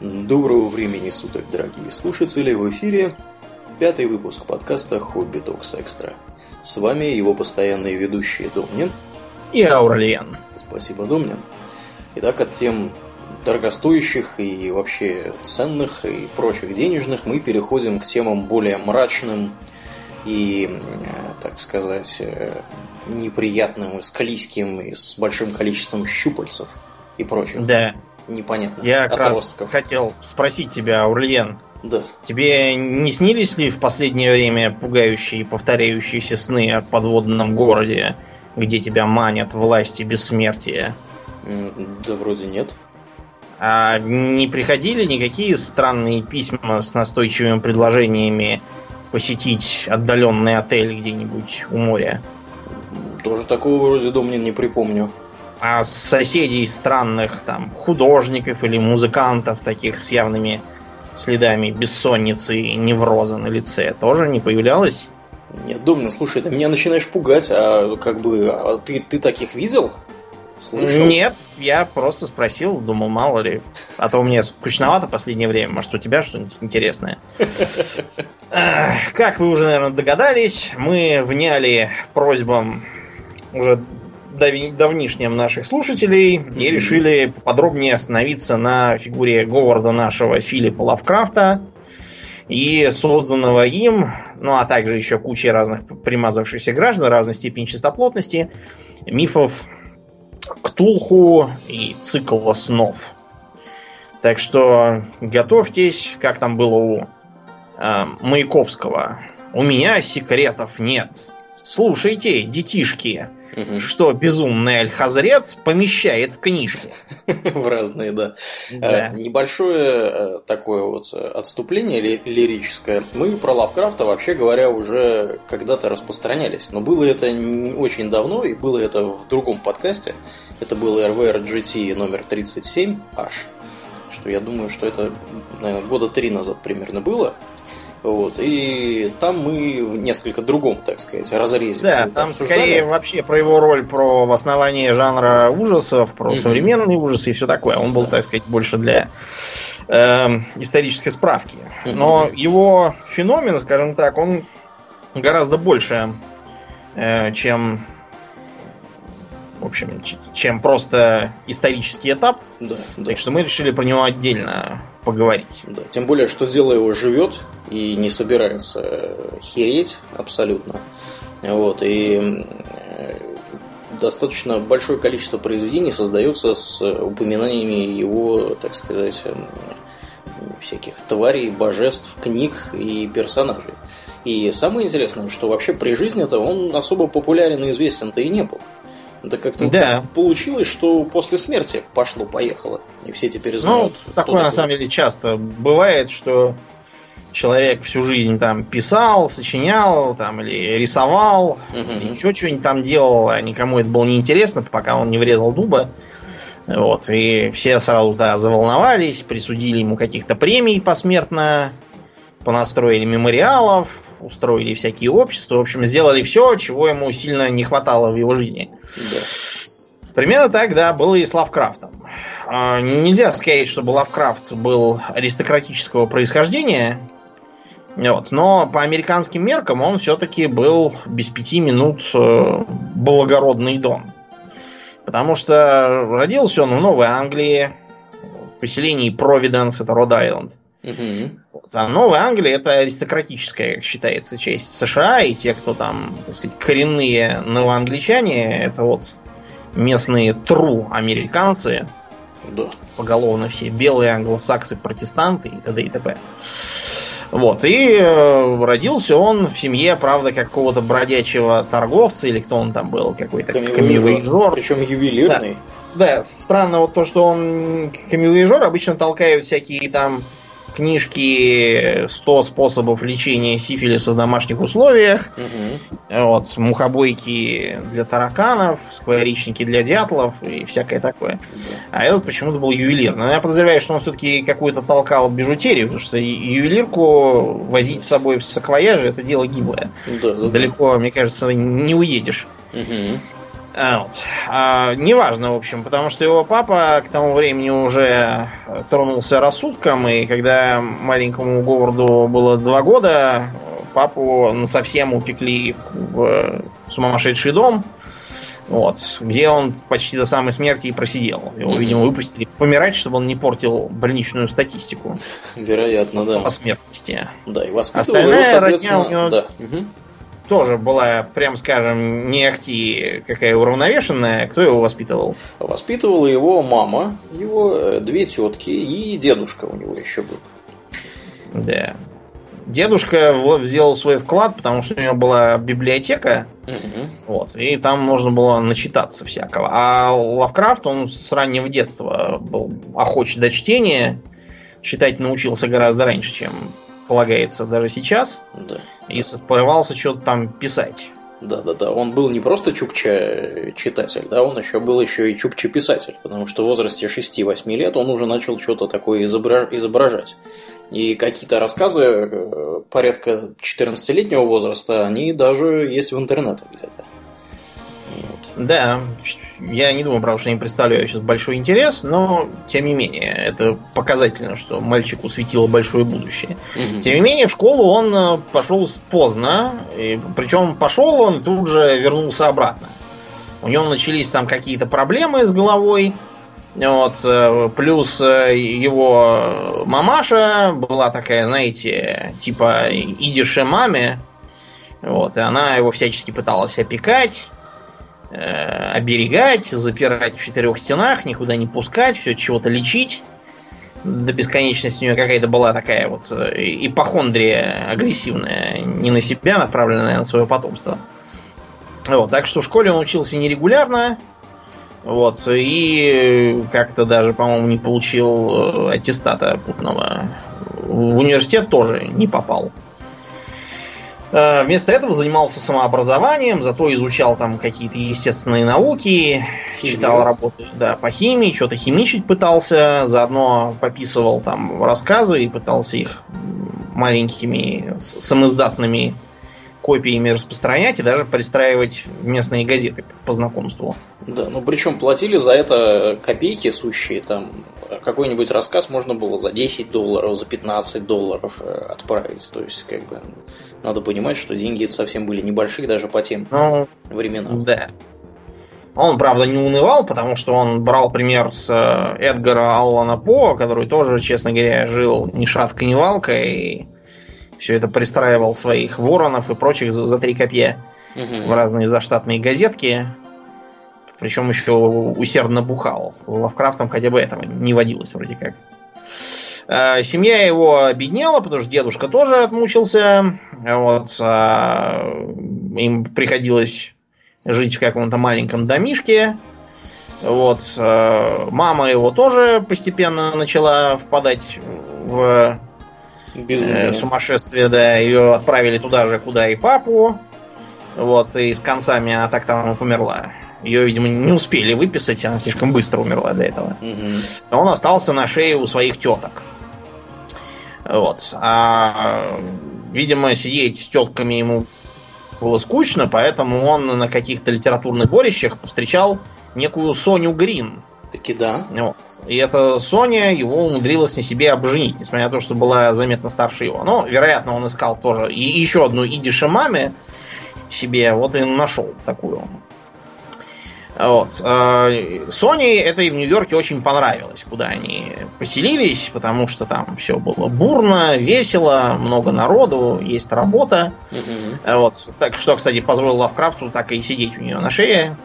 Доброго времени суток, дорогие слушатели! В эфире пятый выпуск подкаста «Хобби Токс Экстра». С вами его постоянные ведущие Домнин и Аурлиен. Спасибо, Домнин. Итак, от тем дорогостоящих и вообще ценных и прочих денежных мы переходим к темам более мрачным и, так сказать, неприятным и склизким и с большим количеством щупальцев и прочих. Да, непонятных Я как раз хотел спросить тебя, Аурлиен. Да. Тебе не снились ли в последнее время пугающие повторяющиеся сны о подводном городе, где тебя манят власти бессмертия? Да вроде нет. А не приходили никакие странные письма с настойчивыми предложениями посетить отдаленный отель где-нибудь у моря? Тоже такого вроде дом не припомню. А соседей странных, там, художников или музыкантов, таких с явными следами бессонницы и невроза на лице, тоже не появлялось? Нет, Домнин, слушай, ты меня начинаешь пугать, а как бы, а ты, ты таких видел? Слышал? Нет, я просто спросил, думал, мало ли. А то мне скучновато в последнее время. Может, у тебя что-нибудь интересное? Как вы уже, наверное, догадались, мы вняли просьбам уже давнишним наших слушателей mm-hmm. и решили подробнее остановиться на фигуре Говарда нашего Филиппа Лавкрафта и созданного им, ну а также еще куча разных примазавшихся граждан разной степени чистоплотности, мифов Ктулху и цикла снов. Так что готовьтесь, как там было у э, Маяковского. У меня секретов нет. Слушайте, детишки, угу. что безумный Аль-Хазрет помещает в книжке. В разные, да. да. Э, небольшое э, такое вот отступление лирическое. Мы про Лавкрафта, вообще говоря, уже когда-то распространялись. Но было это очень давно, и было это в другом подкасте. Это был RVR GT номер 37H. Что я думаю, что это, наверное, года три назад примерно было. Вот, и там мы в несколько другом, так сказать, разрезе. Да, там обсуждали. скорее вообще про его роль, про основание жанра ужасов, про mm-hmm. современные ужасы и все такое. Он был, да. так сказать, больше для э, исторической справки. Mm-hmm. Но его феномен, скажем так, он гораздо больше, э, чем в общем, чем просто исторический этап. Да, так да. что мы решили про него отдельно поговорить. Да, тем более, что дело его живет и не собирается э, хереть абсолютно. Вот, и э, достаточно большое количество произведений создается с упоминаниями его, так сказать, эм, всяких тварей, божеств, книг и персонажей. И самое интересное, что вообще при жизни-то он особо популярен и известен-то и не был. Это как-то да. получилось, что после смерти пошло-поехало. И все теперь знают. Ну, такое на самом деле часто бывает, что человек всю жизнь там писал, сочинял, там, или рисовал, угу. или еще что-нибудь там делал, а никому это было неинтересно, пока он не врезал дуба. Вот, и все сразу да, заволновались, присудили ему каких-то премий посмертно, понастроили мемориалов, устроили всякие общества, в общем, сделали все, чего ему сильно не хватало в его жизни. Да. Примерно так, да, было и с Лавкрафтом. А, нельзя сказать, чтобы Лавкрафт был аристократического происхождения, вот, но по американским меркам он все-таки был без пяти минут э, благородный дом. Потому что родился он в Новой Англии, в поселении Провиденс, это Род-Айленд. Угу. А Новая Англия это аристократическая, как считается, часть США, и те, кто там, так сказать, коренные новоангличане, это вот местные тру американцы, да. поголовно все белые англосаксы, протестанты и т.д. и т.п. Вот, и э, родился он в семье, правда, какого-то бродячего торговца, или кто он там был, какой-то камевоежор. Причем ювелирный. Да, да, странно вот то, что он камевоежор, обычно толкают всякие там книжки 100 способов лечения сифилиса в домашних условиях. Угу. Вот, мухобойки для тараканов, скворечники для дятлов и всякое такое. А этот почему-то был ювелир. Но я подозреваю, что он все-таки какую-то толкал бижутерию, потому что ювелирку возить с собой в саквояже это дело гиблое. Да, да, Далеко, да. мне кажется, не уедешь. Угу. Вот. а, неважно, в общем, потому что его папа к тому времени уже тронулся рассудком, и когда маленькому Говарду было два года, папу ну, совсем упекли в сумасшедший дом, вот, где он почти до самой смерти и просидел. Его, mm-hmm. видимо, выпустили помирать, чтобы он не портил больничную статистику. Вероятно, да. По смертности. Да, и Остальная его, родня у него да. угу тоже была, прям скажем, не ахти какая уравновешенная. Кто его воспитывал? Воспитывала его мама, его э, две тетки и дедушка у него еще был. Да. Дедушка сделал свой вклад, потому что у него была библиотека, угу. вот, и там можно было начитаться всякого. А Лавкрафт, он с раннего детства был охоч до чтения, читать научился гораздо раньше, чем полагается даже сейчас. Да. И порывался что-то там писать. Да, да, да. Он был не просто чукча читатель, да, он еще был еще и чукча писатель, потому что в возрасте 6-8 лет он уже начал что-то такое изображать. И какие-то рассказы э, порядка 14-летнего возраста, они даже есть в интернете где-то. Да, я не думаю, правда, что не представляю сейчас большой интерес, но тем не менее, это показательно, что мальчику светило большое будущее. Угу. Тем не менее, в школу он э, пошел поздно, и, причем пошел он тут же вернулся обратно. У него начались там какие-то проблемы с головой. Вот, э, плюс э, его мамаша была такая, знаете, типа идише маме. Вот, и она его всячески пыталась опекать. Э, оберегать, запирать в четырех стенах, никуда не пускать, все чего-то лечить. До бесконечности у нее какая-то была такая вот э, ипохондрия агрессивная, не на себя направленная, а на свое потомство. Вот, так что в школе он учился нерегулярно, вот, и как-то даже, по-моему, не получил э, аттестата путного. В университет тоже не попал. Э, вместо этого занимался самообразованием, зато изучал там какие-то естественные науки, Химия. читал работы да, по химии, что-то химичить пытался, заодно пописывал там рассказы и пытался их маленькими самоиздатными копиями распространять и даже пристраивать в местные газеты по знакомству. Да, ну причем платили за это копейки сущие, там какой-нибудь рассказ можно было за 10 долларов, за 15 долларов э, отправить. То есть, как бы, надо понимать, что деньги совсем были небольшие даже по тем ну, временам. Да. Он, правда, не унывал, потому что он брал пример с э, Эдгара Аллана По, который тоже, честно говоря, жил ни шатка, ни валка, и все это пристраивал своих воронов и прочих за, за три копья угу. в разные заштатные газетки. Причем еще усердно бухал. Лавкрафтом хотя бы этого не водилось вроде как. Э, семья его обеднела, потому что дедушка тоже отмучился. Вот, а, им приходилось жить в каком-то маленьком домишке. Вот, э, мама его тоже постепенно начала впадать в Безумие. сумасшествие, да. Ее отправили туда же, куда и папу. Вот, и с концами она так там померла. Ее, видимо, не успели выписать, она слишком быстро умерла до этого. Угу. Но он остался на шее у своих теток. Вот. А, видимо, сидеть с тетками ему было скучно, поэтому он на каких-то литературных борищах встречал некую Соню Грин. Таки да. Вот. И эта Соня его умудрилась на себе обженить, несмотря на то, что была заметно старше его. Но, вероятно, он искал тоже и еще одну идише маме себе, вот и нашел такую. Вот. Sony это и в Нью-Йорке очень понравилось, куда они поселились, потому что там все было бурно, весело, много народу, есть работа. Mm-hmm. Вот. Так что, кстати, позволил Лавкрафту так и сидеть у нее на шее.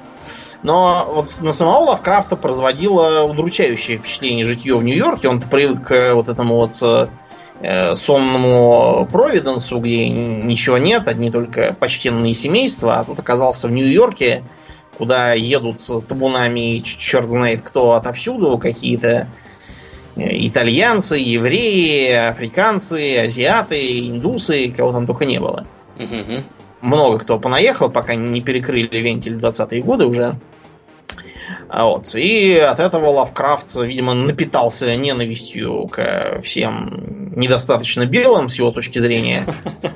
Но вот на самого Лавкрафта производило удручающее впечатление житье в Нью-Йорке. Он привык к вот этому вот э, сонному Провиденсу, где ничего нет, одни только почтенные семейства, а тут оказался в Нью-Йорке, куда едут табунами черт знает кто отовсюду, какие-то э, итальянцы, евреи, африканцы, азиаты, индусы, кого там только не было. Угу. Много кто понаехал, пока не перекрыли вентиль в 20-е годы уже. А вот. И от этого Лавкрафт, видимо, напитался ненавистью к всем недостаточно белым, с его точки зрения.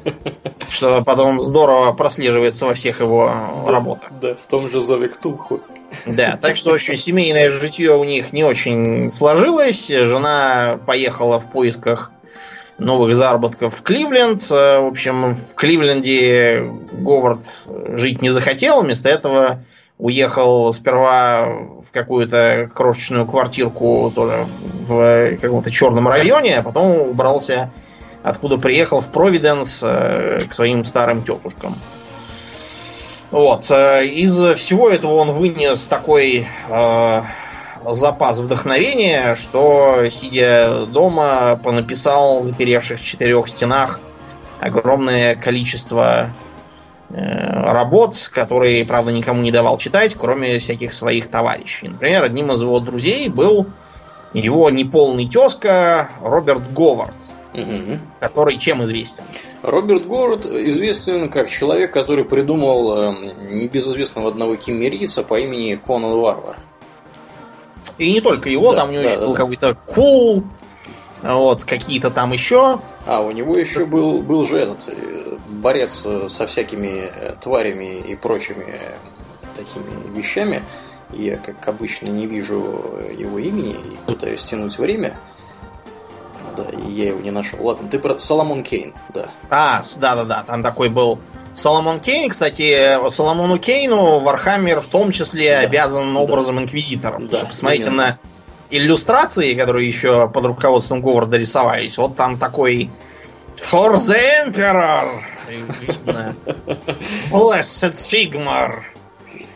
Что потом здорово прослеживается во всех его работах. Да, в том же зове Ктулху. Да, так что, общем, семейное житье у них не очень сложилось. Жена поехала в поисках новых заработков в Кливленд. В общем, в Кливленде Говард жить не захотел. Вместо этого уехал сперва в какую-то крошечную квартирку тоже в каком-то черном районе, а потом убрался откуда приехал в Провиденс к своим старым тетушкам. Вот. Э, из всего этого он вынес такой э, запас вдохновения, что, сидя дома, понаписал, заперевших в четырех стенах, огромное количество э, работ, которые, правда, никому не давал читать, кроме всяких своих товарищей. Например, одним из его друзей был его неполный тезка Роберт Говард – угу. который чем известен? Роберт Говард известен как человек, который придумал э, небезызвестного одного киммерийца по имени Конан Варвар. И не только его, да, там у него да, еще да, был да. какой-то Кул, вот, какие-то там еще. А, у него еще был, был же этот э, борец со всякими э, тварями и прочими такими вещами. Я, как обычно, не вижу его имени и пытаюсь тянуть время да, и я его не нашел. Ладно, ты про Соломон Кейн, да. А, да-да-да, там такой был Соломон Кейн, кстати, Соломону Кейну Warhammer в том числе да, обязан да. образом инквизиторов. Да, посмотрите именно. на иллюстрации, которые еще под руководством Говарда рисовались. Вот там такой For the Emperor! Blessed Sigmar!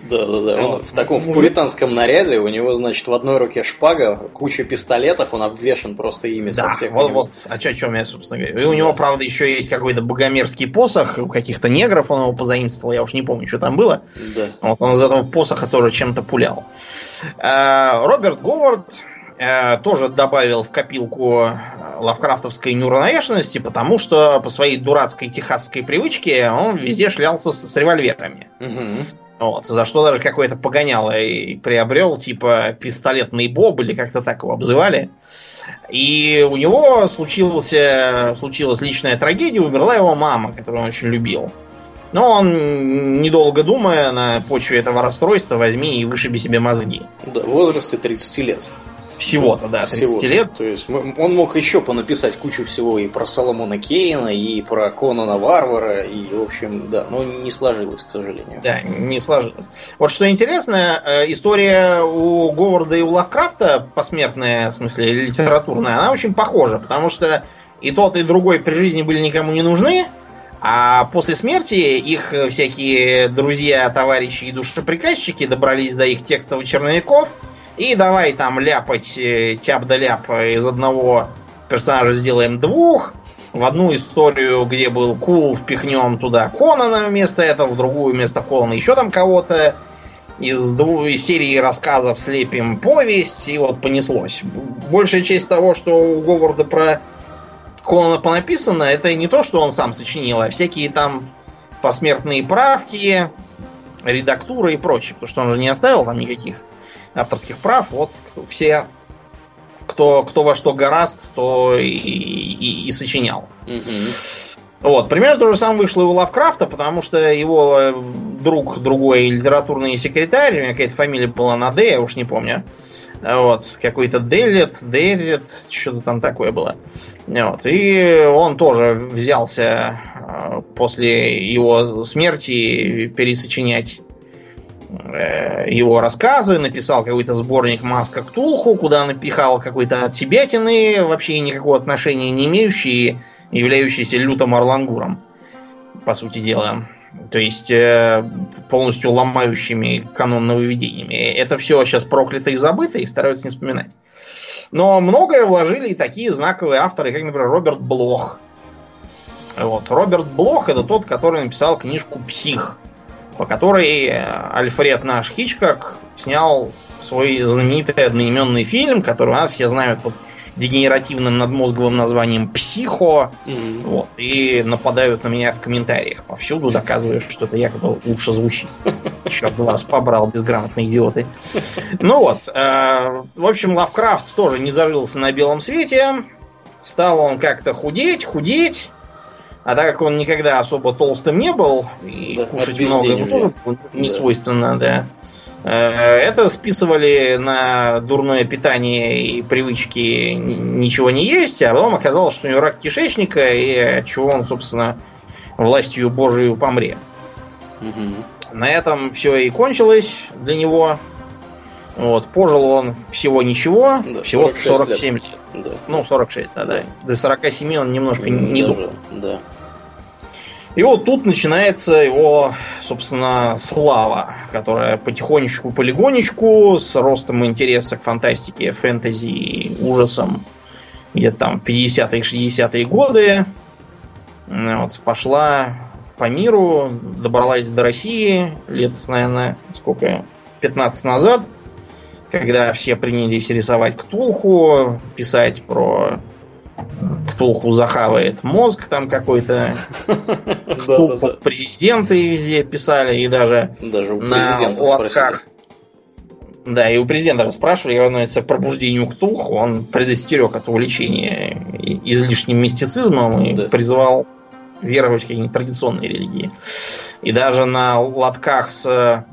Да, да, да. Он в таком в пуританском наряде, у него, значит, в одной руке шпага, куча пистолетов, он обвешен просто ими да, со всех. Вот, вот, о чем я, собственно говорю. И у него, правда, еще есть какой-то богомерзкий посох, у каких-то негров он его позаимствовал, я уж не помню, что там было. Да. Вот он из этого посоха тоже чем-то пулял. Э, Роберт Говард э, тоже добавил в копилку э, лавкрафтовской неуравновешенности, потому что по своей дурацкой техасской привычке он везде шлялся с, с револьверами. Угу. Вот, за что даже какое-то погоняло и приобрел, типа пистолетный боб, или как-то так его обзывали. И у него случился, случилась личная трагедия, умерла его мама, которую он очень любил. Но он, недолго думая, на почве этого расстройства возьми и вышиби себе мозги. Да, в возрасте 30 лет. Всего-то, да, 30 всего лет. То есть он мог еще понаписать кучу всего и про Соломона Кейна, и про Конана Варвара, и, в общем, да, но не сложилось, к сожалению. Да, не сложилось. Вот что интересно, э, история у Говарда и у Лавкрафта, посмертная, в смысле, литературная, она очень похожа, потому что и тот, и другой при жизни были никому не нужны, а после смерти их всякие друзья, товарищи и душеприказчики добрались до их текстовых черновиков – и давай там ляпать э, тяп да ляп из одного персонажа сделаем двух. В одну историю, где был Кул, впихнем туда Конана вместо этого, в другую вместо Конана еще там кого-то. Из двух серии рассказов слепим повесть, и вот понеслось. Большая часть того, что у Говарда про Конана понаписано, это не то, что он сам сочинил, а всякие там посмертные правки, редактуры и прочее. Потому что он же не оставил там никаких авторских прав, вот все, кто, кто во что гораст, то и, и, и сочинял. Вот, примерно то же самое вышло и у Лавкрафта, потому что его э, друг, другой литературный секретарь, у меня какая-то фамилия была на Д, я уж не помню. Вот, какой-то Делет, Дерет, что-то там такое было. Вот, и он тоже взялся э, после его смерти пересочинять его рассказы, написал какой-то сборник Маска Ктулху, куда напихал какой-то от себятины, вообще никакого отношения не имеющий, являющийся лютым орлангуром, по сути дела. То есть э, полностью ломающими канон нововведениями. Это все сейчас проклято и забыто, и стараются не вспоминать. Но многое вложили и такие знаковые авторы, как, например, Роберт Блох. Вот. Роберт Блох это тот, который написал книжку «Псих», по которой Альфред наш Хичкок снял свой знаменитый одноименный фильм, который у нас все знают под дегенеративным надмозговым названием «Психо». Mm-hmm. Вот, и нападают на меня в комментариях повсюду, доказывая, что это якобы лучше звучит. Черт вас побрал, безграмотные идиоты. Ну вот, э, в общем, Лавкрафт тоже не зажился на белом свете. Стал он как-то худеть, худеть. А так как он никогда особо толстым не был, и да, кушать много ему тоже не да. свойственно, да. Э, это списывали на дурное питание и привычки ничего не есть, а потом оказалось, что у него рак кишечника, и от чего он, собственно, властью Божию помре. Угу. На этом все и кончилось для него. Вот, пожил он всего ничего, да, всего 47 лет. лет. Да. Ну, 46, да, да. До 47 он немножко не дожил. Да. И вот тут начинается его, собственно, слава, которая потихонечку, полигонечку, с ростом интереса к фантастике, фэнтези и ужасам, где-то там в 50-е 60-е годы, вот, пошла по миру, добралась до России лет, наверное, сколько, 15 назад, когда все принялись рисовать Ктулху, писать про Ктулху захавает мозг там какой-то. Ктулху в президенты везде писали, и даже, даже на лотках. Да, и у президента расспрашивали, и относится к пробуждению Ктулху, он предостерег от увлечения излишним мистицизмом и да. призвал веровать в какие-нибудь традиционные религии. И даже на лотках с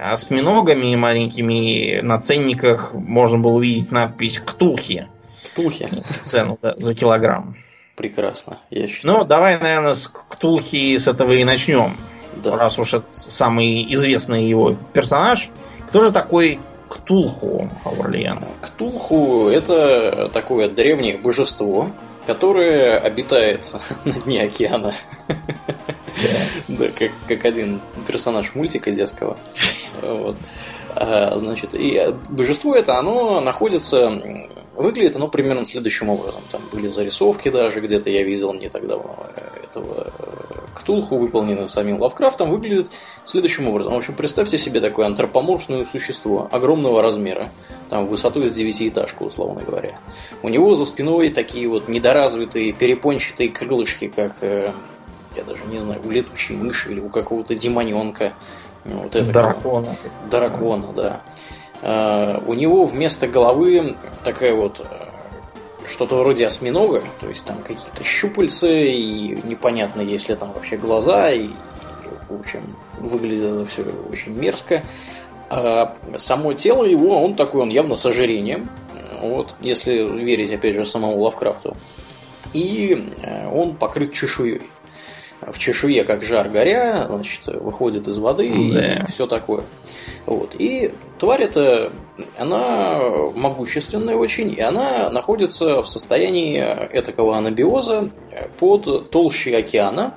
осьминогами маленькими на ценниках можно было увидеть надпись «Ктулхи». Ктулхи. Цену да, за килограмм. Прекрасно, я считаю. Ну, давай, наверное, с Ктулхи с этого и начнем. Да. Раз уж это самый известный его персонаж. Кто же такой Ктулху, Аурлиен? Ктулху это такое древнее божество, которое обитает на дне океана. Да, как, как один персонаж мультика детского. Вот. А, значит, и божество это, оно находится Выглядит оно примерно следующим образом. Там были зарисовки даже, где-то я видел не так давно этого Ктулху, выполненный самим Лавкрафтом, выглядит следующим образом. В общем, представьте себе такое антропоморфное существо огромного размера, там высотой с девятиэтажку, условно говоря. У него за спиной такие вот недоразвитые перепончатые крылышки, как, э, я даже не знаю, у летучей мыши или у какого-то демоненка. Вот это дракона. Дракона, да. Э, у него вместо головы такая вот э, что-то вроде осьминога, то есть там какие-то щупальцы, и непонятно, есть ли там вообще глаза, и, в общем, выглядит это все очень мерзко. А само тело его, он такой, он явно с ожирением, вот, если верить, опять же, самому Лавкрафту. И э, он покрыт чешуей. В чешуе, как жар горя, значит, выходит из воды да. и все такое. Вот. И тварь эта, она могущественная очень, и она находится в состоянии этакого анабиоза под толщей океана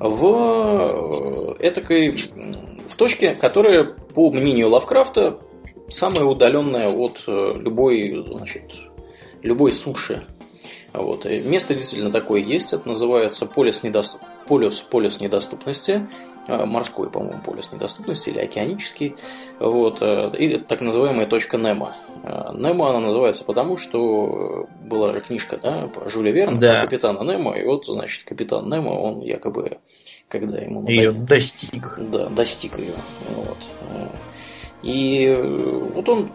в этакой, в точке, которая, по мнению Лавкрафта, самая удаленная от любой, значит, любой суши. Вот. Место действительно такое есть, это называется полюс, недоступ... полюс, полюс недоступности. Э, морской, по-моему, полюс недоступности или океанический, вот, э, или так называемая точка Немо. Э, Немо она называется потому, что была же книжка да, про Жюля Верна, да. про капитана Немо, и вот, значит, капитан Немо, он якобы, когда ему... Надо... Ее достиг. Да, достиг ее. Вот. И вот он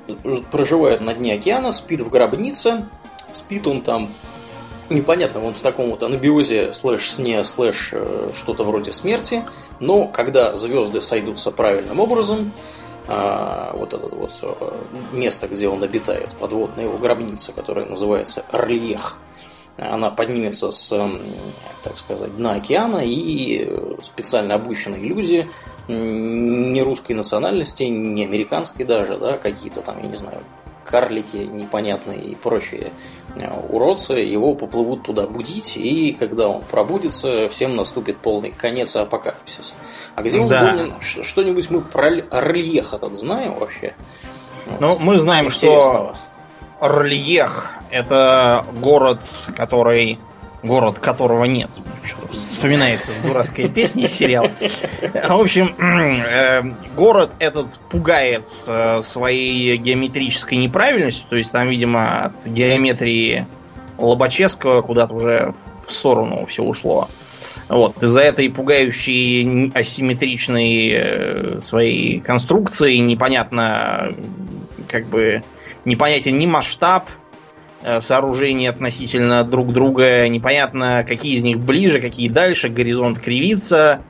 проживает на дне океана, спит в гробнице, спит он там непонятно, он в таком вот анабиозе слэш сне, слэш э, что-то вроде смерти, но когда звезды сойдутся правильным образом, а, вот это вот э, место, где он обитает, подводная его гробница, которая называется Орлиех, она поднимется с, так сказать, дна океана, и специально обученные люди, не русской национальности, не американской даже, да, какие-то там, я не знаю, карлики непонятные и прочие уродцы, его поплывут туда будить, и когда он пробудится, всем наступит полный конец и апокалипсис. А где он да. был? Что-нибудь мы про Орльех этот знаем вообще? Ну, мы знаем, что Орльех это город, который город которого нет. Вспоминается дурацкая песня из сериала. В общем, э, город этот пугает э, своей геометрической неправильностью. То есть там, видимо, от геометрии Лобачевского куда-то уже в сторону все ушло. Вот. Из-за этой пугающей асимметричной э, своей конструкции непонятно, как бы, непонятен ни масштаб, сооружений относительно друг друга. Непонятно, какие из них ближе, какие дальше. Горизонт кривится.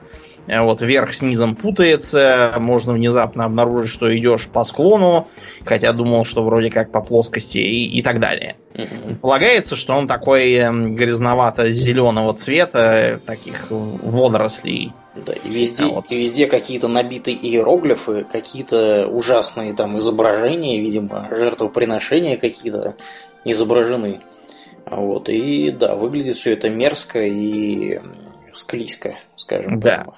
Э, вот вверх с низом путается, можно внезапно обнаружить, что идешь по склону, хотя думал, что вроде как по плоскости и, и так далее. Mm-hmm. Полагается, что он такой эм, грязновато-зеленого цвета, таких водорослей. Да, и везде, вот. и везде какие-то набитые иероглифы, какие-то ужасные там изображения, видимо, жертвоприношения какие-то изображены. Вот, и да, выглядит все это мерзко и склизко, скажем да. прямо.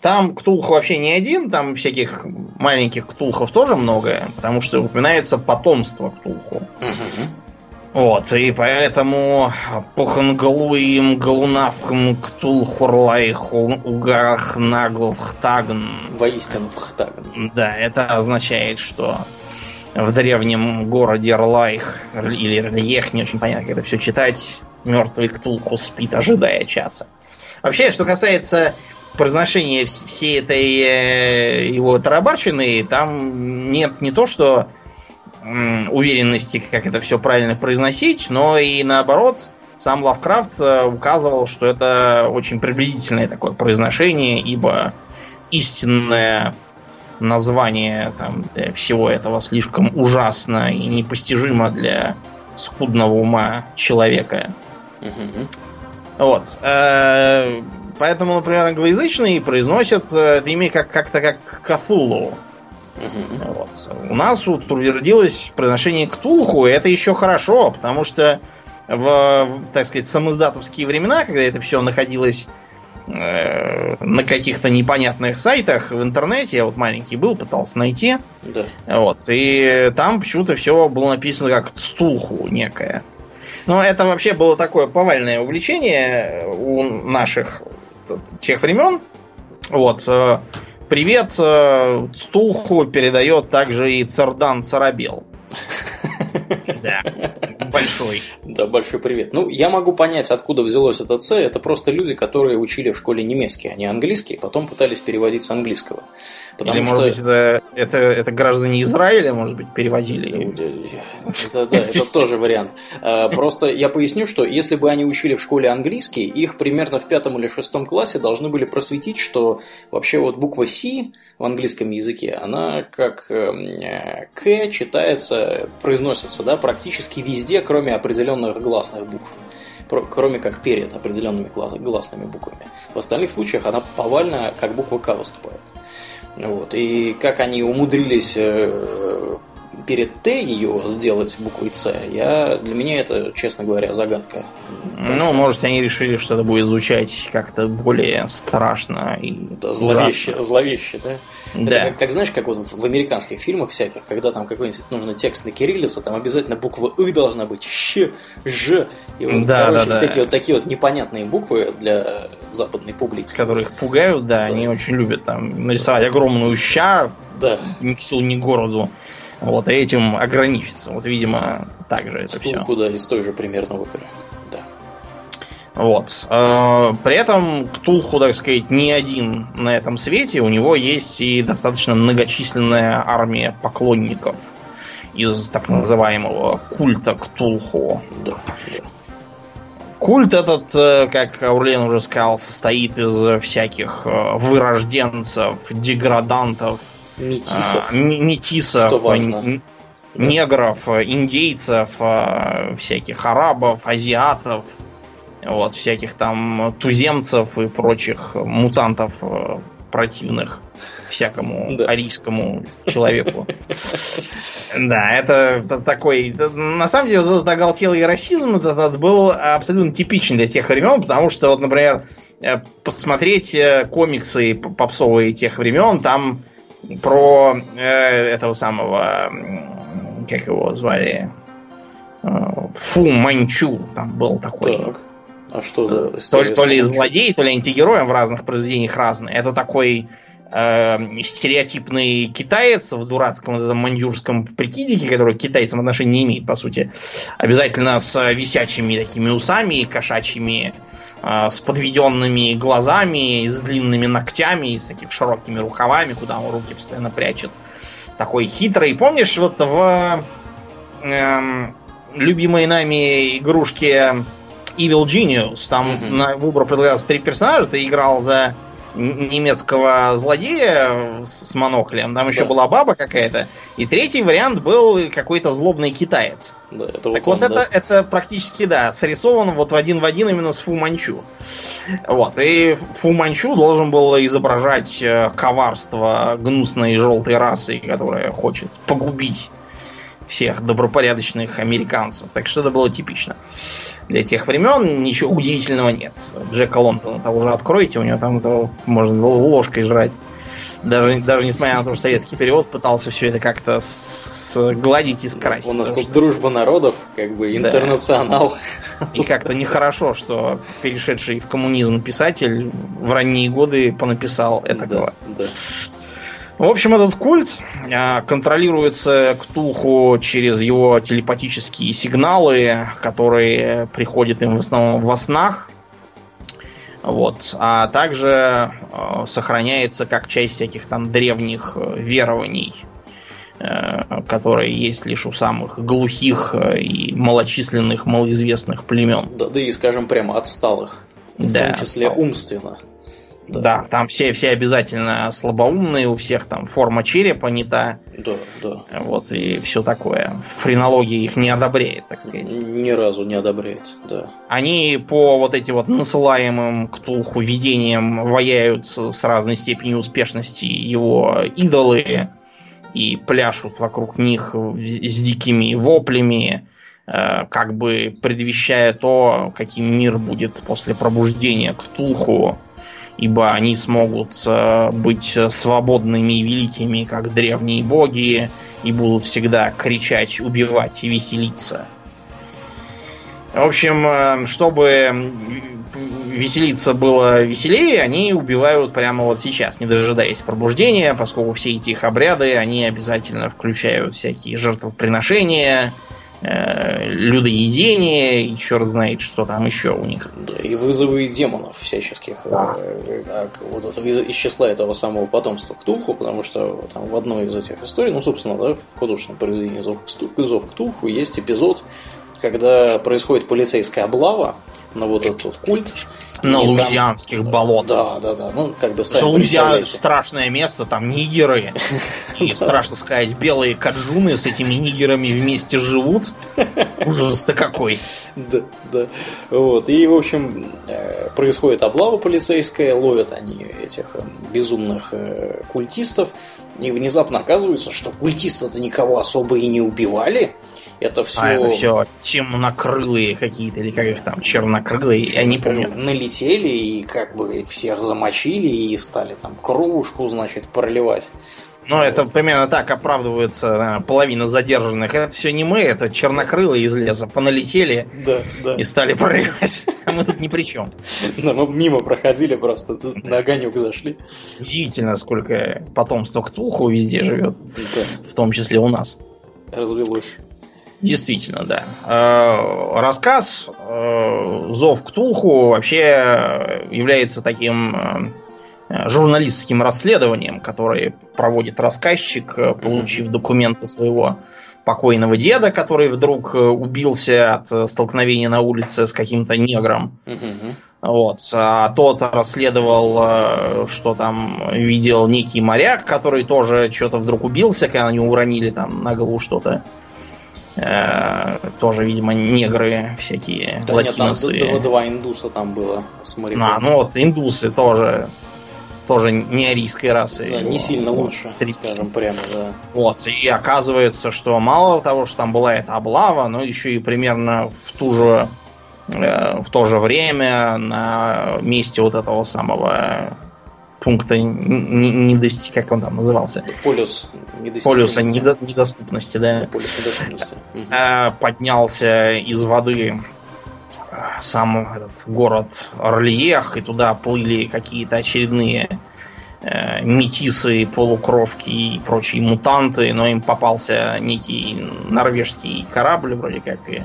Там Ктулху вообще не один, там всяких маленьких Ктулхов тоже много, потому что упоминается потомство Ктулху. Вот, и поэтому Пухангалуим Галунавхам Ктулхурлайху Угарах Наглхтагн. Воистину Вхтагн. Да, это означает, что в древнем городе Рлайх или Рлех, не очень понятно, как это все читать, мертвый Ктулху спит, ожидая часа. Вообще, что касается произношение всей этой э, его тарабарщины, там нет не то, что уверенности, как это все правильно произносить, но и наоборот, сам Лавкрафт э, указывал, что это очень приблизительное такое произношение, ибо истинное название там, для всего этого слишком ужасно и непостижимо для скудного ума человека. Угу. Вот. Э, Поэтому, например, англоязычные произносят это имя как- как-то как Кафулу. Угу. Вот. У нас утвердилось произношение Ктулху, и это еще хорошо, потому что в, в так сказать, самоздатовские времена, когда это все находилось э, на каких-то непонятных сайтах в интернете, я вот маленький был, пытался найти. Да. Вот. И там почему-то все было написано как стулху некое. Но это вообще было такое повальное увлечение у наших тех времен. Вот. Э, привет э, Стулху передает также и Цардан Царабел. Да, большой. Да, большой привет. Ну, я могу понять, откуда взялось это С. Это просто люди, которые учили в школе немецкий, а не английский, потом пытались переводить с английского. Потому Или, что... может быть, это, это, это граждане Израиля, может быть, переводили? Это, да, это тоже вариант. А, просто я поясню, что если бы они учили в школе английский, их примерно в пятом или шестом классе должны были просветить, что вообще вот буква С в английском языке, она как эм, К читается, произносится да, практически везде, кроме определенных гласных букв кроме как перед определенными гласными буквами. В остальных случаях она повально как буква К выступает. Вот. И как они умудрились э, перед Т ее сделать буквой С, я, для меня это, честно говоря, загадка. Ну, может, они решили, что это будет звучать как-то более страшно и да, зловеще, зловеще, да? Да. Это как, как знаешь, как вот в американских фильмах всяких, когда там какой-нибудь нужно текст на кириллице, там обязательно буква «ы» должна быть, «щ», «ж». И вот, да, короче, да, да. всякие вот такие вот непонятные буквы для западной публики. Которых пугают, да, да. они очень любят там нарисовать огромную «ща», да. ни к селу, ни к городу. Вот, и этим ограничиться. Вот, видимо, так же это все. да, из той же примерно оперы. Вот. Э, при этом Ктулху, так сказать, не один на этом свете. У него есть и достаточно многочисленная армия поклонников из так называемого культа Ктулху. Да. Культ этот, э, как Аурлен уже сказал, состоит из всяких э, вырожденцев, деградантов, метисов, метисов негров, индейцев, всяких арабов, азиатов, вот, всяких там туземцев и прочих мутантов э, противных всякому да. арийскому человеку. Да, это такой... На самом деле, вот этот оголтелый расизм этот был абсолютно типичен для тех времен, потому что, вот, например, э, посмотреть э, комиксы попсовые тех времен, там про этого самого... Как его звали? Фу Манчу там был такой. Так. А что за э, то, то ли злодей, то ли антигерой в разных произведениях разные. Это такой э, стереотипный китаец в дурацком вот этом мандюрском прикидике, который к китайцам отношения не имеет, по сути. Обязательно с висячими такими усами, кошачьими, э, с подведенными глазами, с длинными ногтями, с такими широкими рукавами, куда он руки постоянно прячет. Такой хитрый. Помнишь, вот в... Э, любимой нами игрушке Evil Genius. Там угу. на выбор предлагалось три персонажа. Ты играл за немецкого злодея с, с моноклем. Там еще да. была баба какая-то. И третий вариант был какой-то злобный китаец. Да, это так вот, он, это, да. это практически, да, срисован вот в один в один именно с Фу Манчу. Вот. И Фу Манчу должен был изображать э, коварство гнусной желтой расы, которая хочет погубить всех добропорядочных американцев. Так что это было типично. Для тех времен ничего удивительного нет. Джека Лондона того же откройте, у него там этого можно ложкой жрать. Даже, даже несмотря на то, что советский перевод пытался все это как-то сгладить и скрасить. У нас тут что... дружба народов, как бы интернационал. Да. И как-то нехорошо, что перешедший в коммунизм писатель в ранние годы понаписал этого. Да, да. В общем, этот культ а, контролируется Ктулху через его телепатические сигналы, которые приходят им в основном во снах. Вот. А также э, сохраняется как часть всяких там древних э, верований, э, которые есть лишь у самых глухих и малочисленных, малоизвестных племен. Да, да и, скажем, прямо отсталых. В да, том числе отстал. умственно. Да. да, там все, все обязательно слабоумные, у всех там форма черепа не та. Да, да. Вот и все такое. Френология их не одобряет, так сказать. Ни разу не одобряет, да. Они по вот этим вот насылаемым ктулху видениям ваяют с разной степенью успешности его идолы и пляшут вокруг них с дикими воплями, э, как бы предвещая то, каким мир будет после пробуждения Ктулху ибо они смогут э, быть свободными и великими, как древние боги, и будут всегда кричать, убивать и веселиться. В общем, э, чтобы веселиться было веселее, они убивают прямо вот сейчас, не дожидаясь пробуждения, поскольку все эти их обряды, они обязательно включают всякие жертвоприношения, э, людоедение, и черт знает, что там еще у них. Да, и вызовы демонов всяческих. Да. Э, а, вот это, из, из числа этого самого потомства Ктулху, потому что там в одной из этих историй, ну, собственно, да, в художественном произведении Зов, Зов Ктулху есть эпизод, когда происходит полицейская облава, на вот этот вот культ. На луизианских там, болотах. Да, да, да. Ну, как бы сами Луизиан страшное место, там нигеры. И страшно сказать, белые каджуны с этими нигерами вместе живут. Ужас-то какой. Да, да. Вот. И, в общем, э, происходит облава полицейская, ловят они этих э, безумных э, культистов. И внезапно оказывается, что культисты-то никого особо и не убивали. Это все... А, это все темнокрылые какие-то, или как их там, чернокрылые, я не помню. Налетели и как бы всех замочили и стали там кровушку, значит, проливать. Ну, это примерно так оправдывается наверное, половина задержанных. Это все не мы, это чернокрылые из леса поналетели да, да. и стали проливать. А мы тут ни при чем. Да, мы мимо проходили просто, на огонек зашли. Удивительно, сколько потомства Ктулху везде живет. В том числе у нас. Развелось. Действительно, да. Э, рассказ э, Зов Ктулху вообще является таким э, журналистским расследованием, которое проводит рассказчик, получив документы своего покойного деда, который вдруг убился от столкновения на улице с каким-то негром. Вот. А тот расследовал, что там видел некий моряк, который тоже что-то вдруг убился, когда они уронили там на голову что-то. Э, тоже, видимо, негры всякие, да, латиносы. Нет, там два индуса там было с моряком. А, ну вот, индусы тоже тоже не арийской расы. Да, не сильно вот, лучше, стрип. скажем прямо, да. Вот, и оказывается, что мало того, что там была эта облава, но еще и примерно в ту же э, в то же время на месте вот этого самого пункта не, не достиг, как он там назывался? Полюс Полюса недо, недоступности, да. Полюс недоступности. А, поднялся из воды а, сам этот город Орлиех, и туда плыли какие-то очередные э, метисы, полукровки и прочие мутанты, но им попался некий норвежский корабль, вроде как, и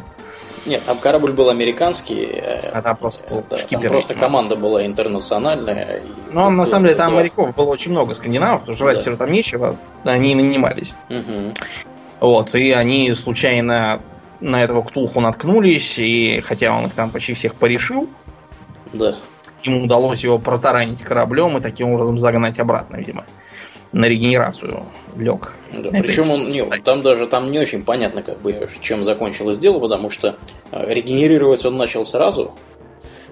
нет, там корабль был американский. Э, а там просто был да, Там просто команда была интернациональная. Ну, на самом деле, там моряков было очень много скандинавов, жрать да. там нечего, они нанимались. Угу. Вот, и они случайно на этого Ктулху наткнулись, и хотя он их там почти всех порешил, да. ему удалось его протаранить кораблем и таким образом загнать обратно, видимо. На регенерацию лег. Да, причем он, не, там даже там не очень понятно, как бы, чем закончилось дело, потому что э, регенерировать он начал сразу,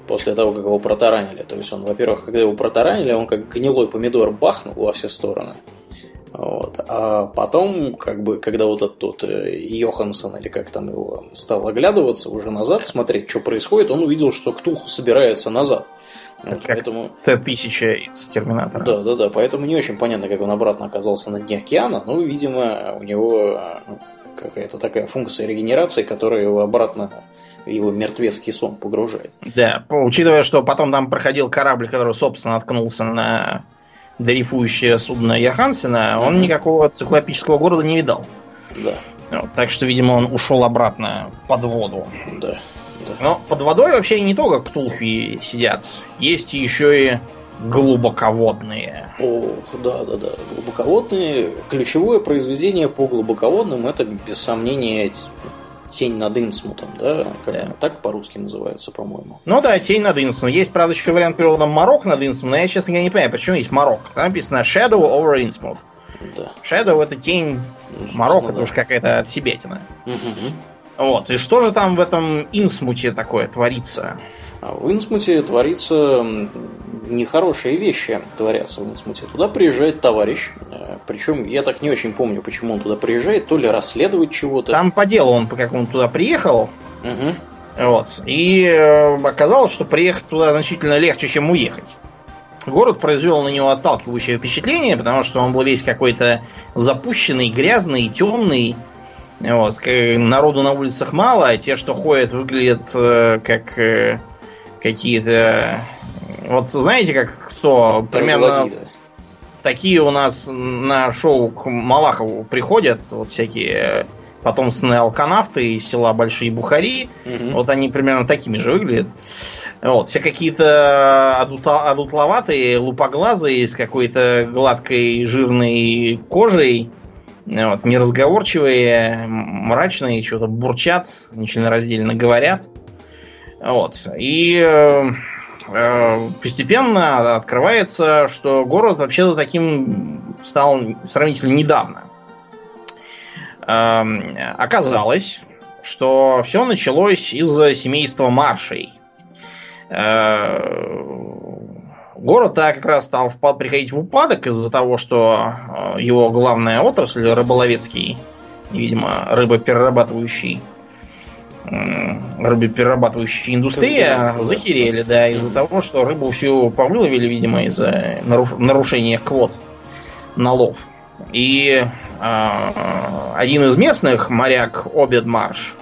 после того, как его протаранили. То есть он, во-первых, когда его протаранили, он как гнилой помидор бахнул во все стороны. Вот. А потом, как бы, когда вот этот тот э, Йоханссон, или как там его, стал оглядываться уже назад, смотреть, что происходит, он увидел, что Ктулху собирается назад. Вот, поэтому... Т-1000 из Терминатора. Да, да, да. Поэтому не очень понятно, как он обратно оказался на дне океана. Ну, видимо, у него ну, какая-то такая функция регенерации, которая его обратно его мертвецкий сон погружает. Да, учитывая, что потом там проходил корабль, который, собственно, наткнулся на дрейфующее судно Яхансена, он mm-hmm. никакого циклопического города не видал. Да. Вот, так что, видимо, он ушел обратно под воду. Да. Но под водой вообще не только ктулхи сидят. Есть еще и глубоководные. Ох, да, да, да. Глубоководные. Ключевое произведение по глубоководным это, без сомнения, Тень над Инсмутом, да? Как да. так по-русски называется, по-моему. Ну да, Тень над Инсмутом. Есть, правда, еще вариант перевода Марок над Инсмутом, но я, честно говоря, не понимаю, почему есть Марок. Там написано Shadow over Innsmouth. Да. Shadow это тень ну, Марок, это да. уж какая-то отсебятина. Угу. Вот. И что же там в этом Инсмуте такое творится? В Инсмуте творится нехорошие вещи творятся в Инсмуте. Туда приезжает товарищ, э, причем я так не очень помню, почему он туда приезжает, то ли расследовать чего-то. Там по делу он по какому туда приехал. Угу. Вот. И э, оказалось, что приехать туда значительно легче, чем уехать. Город произвел на него отталкивающее впечатление, потому что он был весь какой-то запущенный, грязный, темный. Вот. Народу на улицах мало, а те, что ходят, выглядят э, как какие-то вот знаете, как кто примерно такие у нас на шоу к Малахову приходят, вот всякие потомственные алканавты из села Большие Бухари. Угу. Вот они примерно такими же выглядят. Вот, все какие-то адутловатые, лупоглазые, с какой-то гладкой жирной кожей. Вот, неразговорчивые, мрачные, что-то бурчат, нечленораздельно говорят. Вот. И э, Э, постепенно открывается, что город вообще-то таким стал сравнительно недавно. Эм, оказалось, что все началось из-за семейства маршей. Э, город -то как раз стал приходить в упадок из-за того, что э, его главная отрасль, рыболовецкий, видимо, рыбоперерабатывающий, рыбоперерабатывающая индустрия захерели, да, из-за того, что рыбу всю повыловили, видимо, из-за нарушения квот на лов. И э, один из местных, моряк Обед Марш,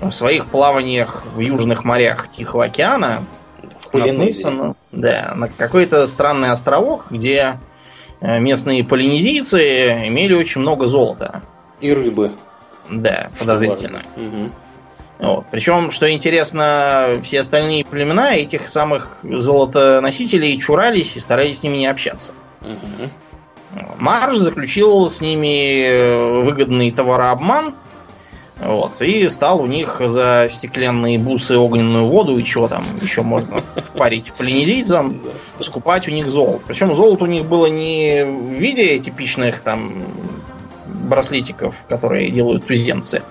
в своих плаваниях в южных морях Тихого океана наткнулся на, да, на какой-то странный островок, где э, местные полинезийцы имели очень много золота. И рыбы. Да, подозрительно. Угу. Вот. Причем, что интересно, все остальные племена этих самых золотоносителей чурались и старались с ними не общаться. Угу. Марш заключил с ними э, выгодный товарообман. Вот, и стал у них за стеклянные бусы огненную воду и чего там еще можно впарить полинезийцам, скупать у них золото. Причем золото у них было не в виде типичных там браслетиков, которые делают туземцы,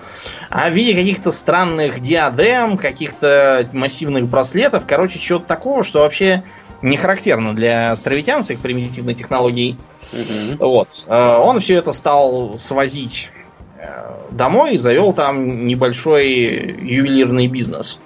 а в виде каких-то странных диадем, каких-то массивных браслетов, короче, чего-то такого, что вообще не характерно для островитян с их примитивной технологией. Угу. Вот. Э, он все это стал свозить домой и завел там небольшой ювелирный бизнес.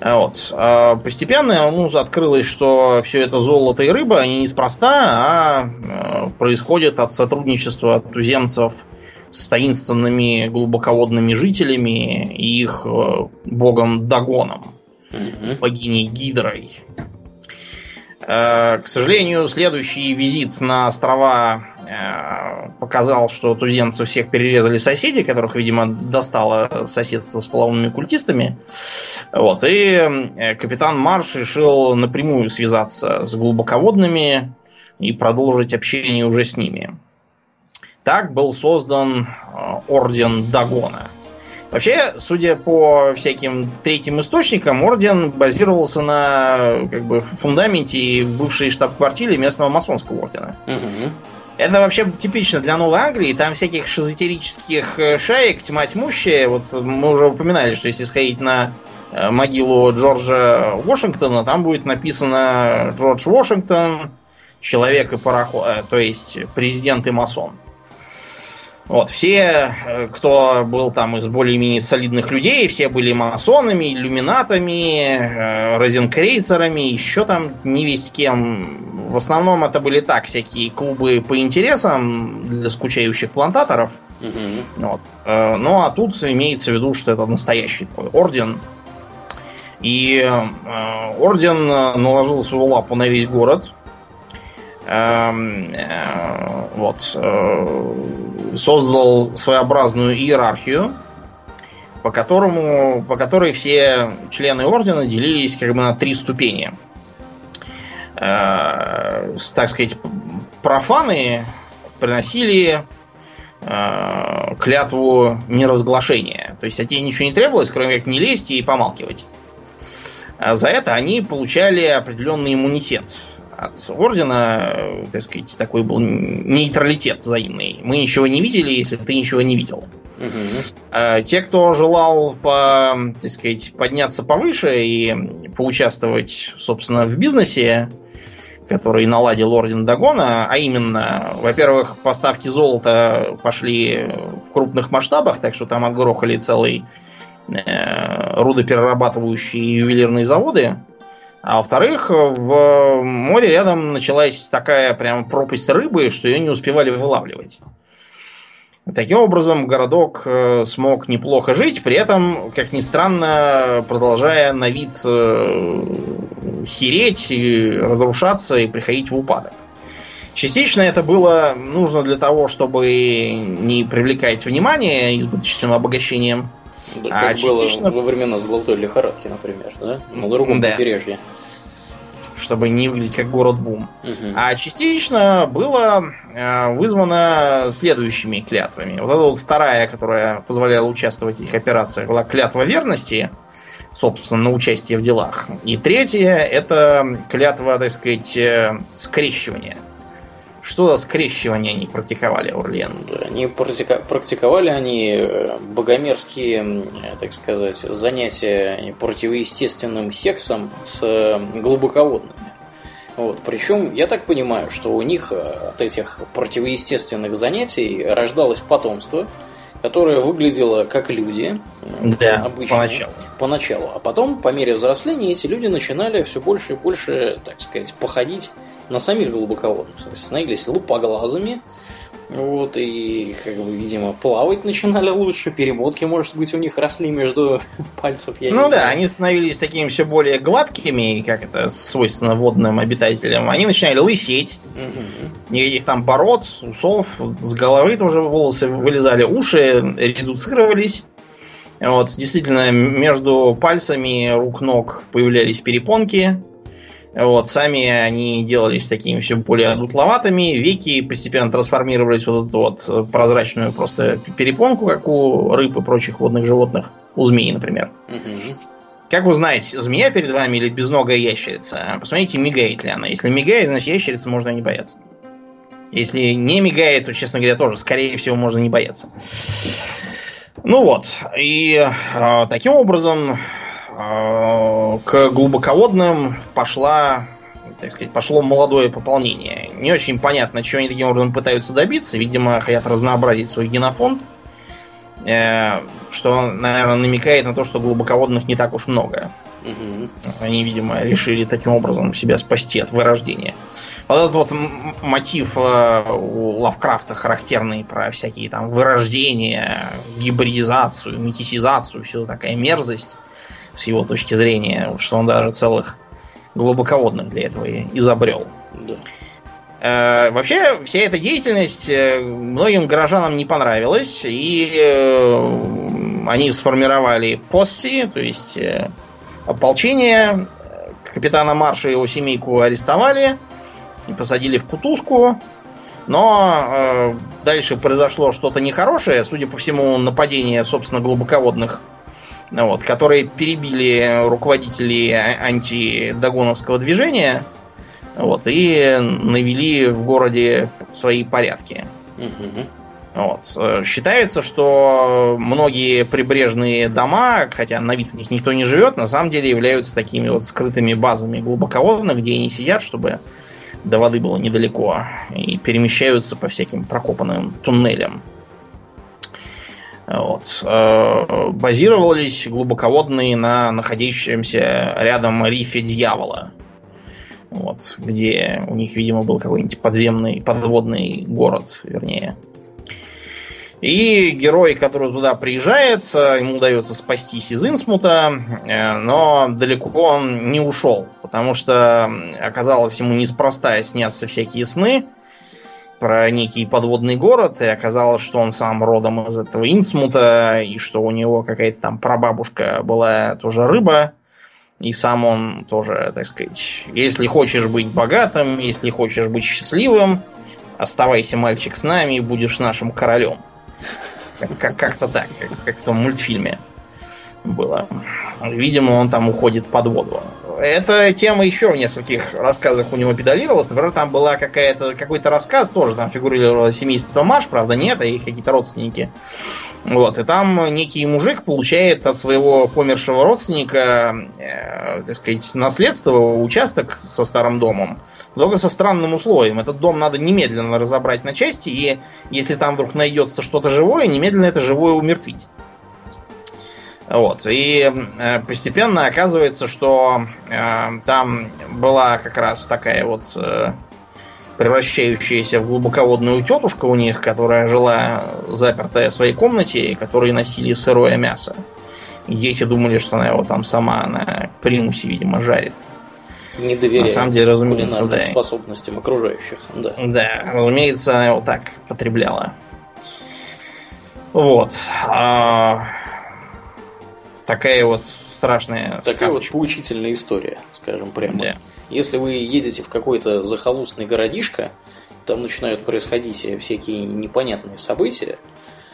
Вот. А постепенно ну, открылось, что все это золото и рыба, они неспроста, а э, происходят от сотрудничества туземцев с таинственными глубоководными жителями и их э, богом Дагоном, богиней Гидрой. Э, к сожалению, следующий визит на острова э, показал, что туземцы всех перерезали соседи, которых, видимо, достало соседство с половыми культистами. Вот. И э, капитан Марш решил напрямую связаться с глубоководными и продолжить общение уже с ними. Так был создан Орден Дагона. Вообще, судя по всяким третьим источникам, орден базировался на как бы, фундаменте бывшей штаб-квартире местного масонского ордена. Угу. Это вообще типично для Новой Англии. Там всяких шизотерических э, шаек тьма тьмущая. Вот мы уже упоминали, что если сходить на э, могилу Джорджа Вашингтона, там будет написано Джордж Вашингтон, человек и пароход, э, то есть президент и масон. Вот, все, кто был там из более-менее солидных людей, все были масонами, иллюминатами, э, розенкрейцерами, еще там не весь кем. В основном это были так, всякие клубы по интересам для скучающих плантаторов. Угу. Вот. Э, ну, а тут имеется в виду, что это настоящий такой орден. И э, орден наложил свою лапу на весь город. Эм, э, вот, э, создал своеобразную иерархию, по которому, по которой все члены ордена делились как бы на три ступени. Э, так сказать, профаны приносили клятву неразглашения. То есть от них ничего не требовалось, кроме как не лезть и помалкивать. А за это они получали определенный иммунитет от ордена, так сказать, такой был нейтралитет взаимный. Мы ничего не видели, если ты ничего не видел. Угу. Те, кто желал по, так сказать, подняться повыше и поучаствовать, собственно, в бизнесе, который наладил орден Дагона, а именно, во-первых, поставки золота пошли в крупных масштабах, так что там отгрохали целый э, рудоперерабатывающие ювелирные заводы. А во-вторых, в море рядом началась такая прям пропасть рыбы, что ее не успевали вылавливать. Таким образом, городок э, смог неплохо жить, при этом, как ни странно, продолжая на вид э, хереть, и разрушаться и приходить в упадок. Частично это было нужно для того, чтобы не привлекать внимание избыточным обогащением да, а как частично... было во времена золотой лихорадки, например, да? На другом да. побережье. Чтобы не выглядеть как город бум. Угу. А частично было э, вызвано следующими клятвами. Вот эта вот вторая, которая позволяла участвовать в этих операциях, была клятва верности, собственно, на участие в делах. И третья это клятва, так сказать, э, скрещивания. Что за скрещивание они практиковали, Орлен? Они практика- практиковали они э, богомерзкие, так сказать, занятия противоестественным сексом с э, глубоководными. Вот. Причем, я так понимаю, что у них э, от этих противоестественных занятий рождалось потомство, которое выглядело как люди. Да, обычно, поначалу. Поначалу. А потом, по мере взросления, эти люди начинали все больше и больше, так сказать, походить на самих глубоководных. То есть становились лупоглазами, вот, и, как бы, видимо, плавать начинали лучше, перемотки, может быть, у них росли между пальцев. Я ну да, знаю. они становились такими все более гладкими, как это свойственно водным обитателям. Они начинали лысеть. Угу. Никаких там бород, усов, с головы тоже волосы вылезали, уши редуцировались. Вот, действительно, между пальцами рук-ног появлялись перепонки. Вот, сами они делались такими все более дутловатыми, веки постепенно трансформировались в вот эту вот э, прозрачную просто перепонку, как у рыб и прочих водных животных, у змеи, например. Угу. Как узнать, змея перед вами или безногая ящерица? Посмотрите, мигает ли она. Если мигает, значит ящерица можно не бояться. Если не мигает, то, честно говоря, тоже, скорее всего, можно не бояться. Ну вот, и э, таким образом к глубоководным пошла, так сказать, пошло молодое пополнение. Не очень понятно, чего они таким образом пытаются добиться. Видимо, хотят разнообразить свой генофонд. Э, что, наверное, намекает на то, что глубоководных не так уж много. Угу. Они, видимо, решили таким образом себя спасти от вырождения. Вот этот вот мотив э, у Лавкрафта характерный про всякие там вырождения, гибридизацию, метисизацию, все такая мерзость с его точки зрения, что он даже целых глубоководных для этого изобрел. Да. Э, вообще, вся эта деятельность э, многим горожанам не понравилась, и э, они сформировали посси, то есть ополчение. Капитана Марша и его семейку арестовали и посадили в кутузку. Но дальше произошло что-то нехорошее, судя по всему, нападение, собственно, глубоководных, вот, которые перебили руководителей антидогоновского движения вот, и навели в городе свои порядки. Угу. Вот. Считается, что многие прибрежные дома, хотя на вид в них никто не живет, на самом деле являются такими вот скрытыми базами глубоководных, где они сидят, чтобы до воды было недалеко, и перемещаются по всяким прокопанным туннелям. Вот. Э, базировались глубоководные на находящемся рядом рифе дьявола. Вот, где у них, видимо, был какой-нибудь подземный, подводный город, вернее. И герой, который туда приезжает, ему удается спастись из Инсмута, э, но далеко он не ушел, потому что оказалось ему неспроста снятся всякие сны про некий подводный город, и оказалось, что он сам родом из этого Инсмута, и что у него какая-то там прабабушка была тоже рыба, и сам он тоже, так сказать, если хочешь быть богатым, если хочешь быть счастливым, оставайся, мальчик, с нами, и будешь нашим королем. Как- как-то так, как, как в том мультфильме было. Видимо, он там уходит под воду. Эта тема еще в нескольких рассказах у него педалировалась. Например, там была какая-то, какой-то рассказ, тоже там фигурировало семейство Маш, правда нет, а их какие-то родственники. Вот, и там некий мужик получает от своего помершего родственника, э, так сказать, наследство, участок со старым домом, только со странным условием. Этот дом надо немедленно разобрать на части, и если там вдруг найдется что-то живое, немедленно это живое умертвить. Вот. И э, постепенно оказывается, что э, там была как раз такая вот э, превращающаяся в глубоководную тетушка у них, которая жила запертая в своей комнате, и которые носили сырое мясо. И дети думали, что она его там сама на примусе, видимо, жарит. Не доверяет На самом деле, разумеется, да. способностям окружающих. Да. да, разумеется, она его так потребляла. Вот. А такая вот страшная Такая сказочка. вот поучительная история, скажем прямо. Да. Если вы едете в какой-то захолустный городишко, там начинают происходить всякие непонятные события.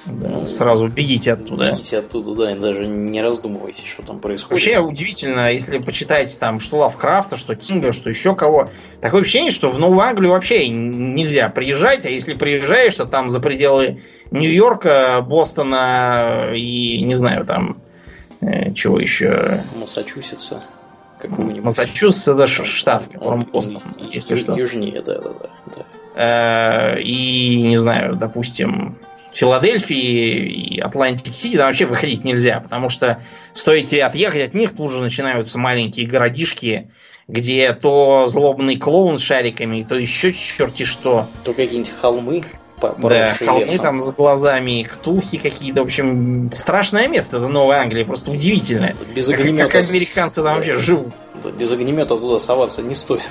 Да, ну, сразу бегите оттуда. Бегите оттуда, да, и даже не раздумывайте, что там происходит. Вообще удивительно, если почитаете там что Лавкрафта, что Кинга, что еще кого. Такое ощущение, что в Новую Англию вообще нельзя приезжать, а если приезжаешь, то там за пределы Нью-Йорка, Бостона и, не знаю, там чего еще? Массачусетса. Какого-нибудь. Массачусетс это штат, в котором Бостон, если что. Южнее, да, да, да. Э, и, не знаю, допустим, Филадельфии и Атлантик-Сити там вообще выходить нельзя, потому что стоит отъехать от них, тут же начинаются маленькие городишки, где то злобный клоун с шариками, то еще черти что. То какие-нибудь холмы да, холмы лесом. там с глазами, ктухи какие-то. В общем, страшное место. Это Новая Англия, просто удивительное. Без огнемета. Как, как американцы там да, вообще живут. Да, без огнемета туда соваться не стоит.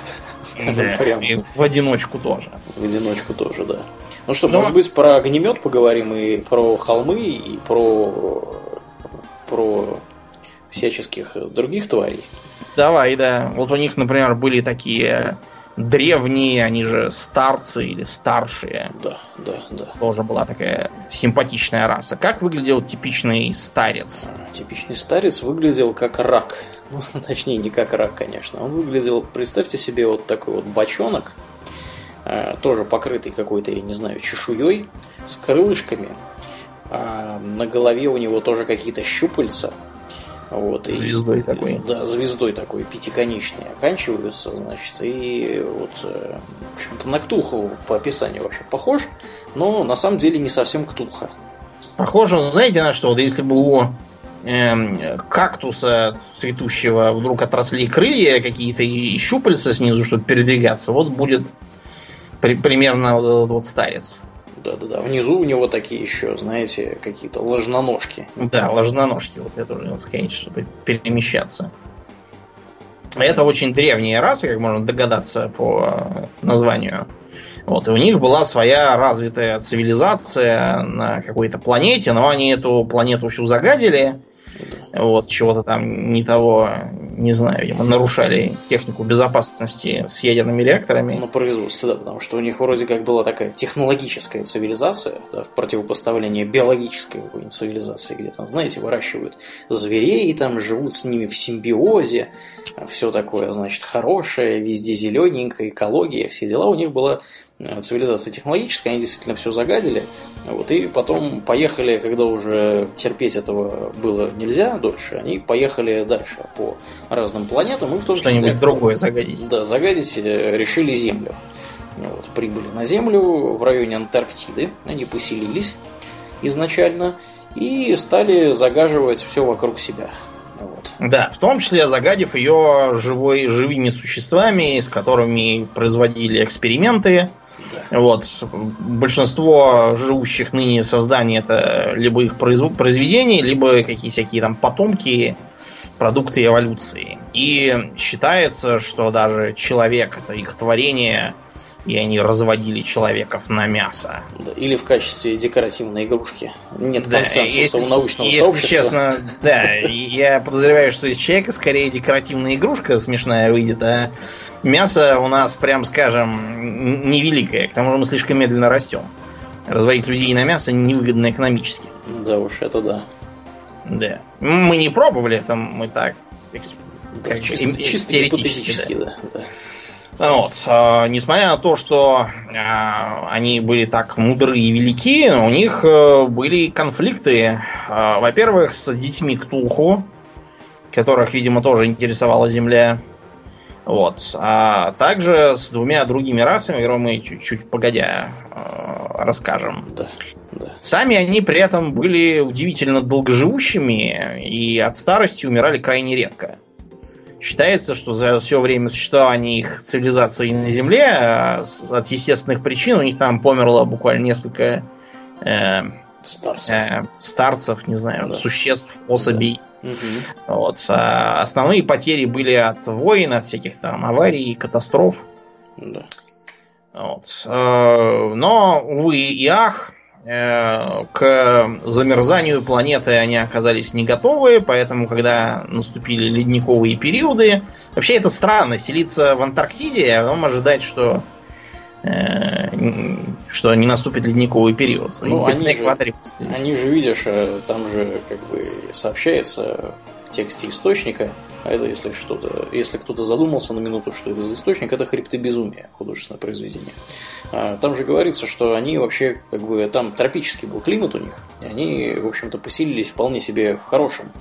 Да, прямо. и в одиночку тоже. В одиночку тоже, да. Ну что, Но... может быть, про огнемет поговорим и про холмы, и про про всяческих других тварей. Давай, да. Вот у них, например, были такие древние, они же старцы или старшие. Да, да, да. Тоже была такая симпатичная раса. Как выглядел типичный старец? А, типичный старец выглядел как рак. Ну, точнее, не как рак, конечно. Он выглядел, представьте себе, вот такой вот бочонок, а, тоже покрытый какой-то, я не знаю, чешуей, с крылышками. А, на голове у него тоже какие-то щупальца, вот, звездой и, такой. Да, звездой такой, пятиконечной оканчиваются, значит, и вот, э, в общем-то, на Ктулху по описанию вообще похож, но на самом деле не совсем Ктулха. Похоже, знаете на что? Вот если бы у э, кактуса цветущего вдруг отросли крылья какие-то и щупальца снизу, чтобы передвигаться, вот будет при, примерно вот этот вот старец. Да-да-да. Внизу у него такие еще, знаете, какие-то ложноножки. Да, ложноножки. Вот это уже надо сказать, чтобы перемещаться. Это очень древняя раса, как можно догадаться по названию. Вот, и у них была своя развитая цивилизация на какой-то планете, но они эту планету всю загадили. Вот, чего-то там не того не знаю, видимо, нарушали технику безопасности с ядерными реакторами. На производстве, да, потому что у них вроде как была такая технологическая цивилизация, да, в противопоставлении биологической какой-нибудь цивилизации, где там, знаете, выращивают зверей, там живут с ними в симбиозе, все такое, значит, хорошее, везде зелененькое, экология, все дела. У них была цивилизация технологическая, они действительно все загадили. Вот, и потом поехали, когда уже терпеть этого было нельзя дольше, они поехали дальше по разным планетам. И в том Что-нибудь другое загадить. Да, загадить э, решили Землю. Вот, прибыли на Землю в районе Антарктиды, они поселились изначально и стали загаживать все вокруг себя. Вот. Да, в том числе загадив ее живой, живыми существами, с которыми производили эксперименты, вот. Большинство живущих ныне созданий это либо их произведения, либо какие всякие там потомки, продукты эволюции. И считается, что даже человек это их творение, и они разводили человеков на мясо. Или в качестве декоративной игрушки. Нет да, консенсуса если, у научного если сообщества. честно, да, я подозреваю, что из человека скорее декоративная игрушка смешная выйдет, а мясо у нас, прям скажем, невеликое. К тому же мы слишком медленно растем. Разводить людей на мясо невыгодно экономически. Да уж, это да. Да. Мы не пробовали, это мы так да, как, чисто, чисто теоретически, да. да. Вот. А, несмотря на то, что а, они были так мудры и велики, у них а, были конфликты. А, во-первых, с детьми Ктулху, которых, видимо, тоже интересовала Земля. Вот. А также с двумя другими расами, которые мы чуть-чуть погодя э, расскажем. Да, да. Сами они при этом были удивительно долгоживущими и от старости умирали крайне редко. Считается, что за все время существования их цивилизации на Земле э, от естественных причин у них там померло буквально несколько э, старцев. Э, старцев, не знаю, да. существ, особей. Да Угу. Вот. А основные потери были от войн, от всяких там аварий, катастроф. Да. Вот. Э, но, увы и ах, э, к замерзанию планеты они оказались не готовы, поэтому, когда наступили ледниковые периоды, вообще это странно, селиться в Антарктиде, а потом ожидать, что что не наступит ледниковый период. Ну, они, же, они же, видишь, э, там же как бы сообщается в тексте источника, а это если что-то, если кто-то задумался на минуту, что это за источник, это хребты безумия, художественное произведение. А, там же говорится, что они вообще, как бы, там тропический был климат у них, и они, в общем-то, поселились вполне себе в хорошем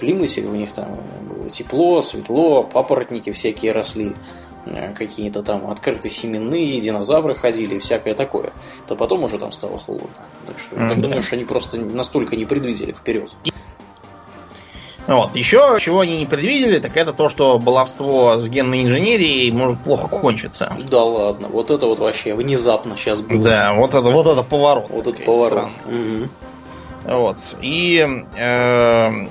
климате, у них там было тепло, светло, папоротники всякие росли, Э, какие-то там открытые семенные, динозавры ходили и всякое такое. То потом уже там стало холодно. Так что mm-hmm. так думаешь, они просто настолько не предвидели вперед. Вот. Еще чего они не предвидели, так это то, что баловство с генной инженерией может плохо кончиться. Да ладно, вот это вот вообще внезапно сейчас было. Да, вот это, вот это поворот. Вот это поворот. Угу. Вот. И э,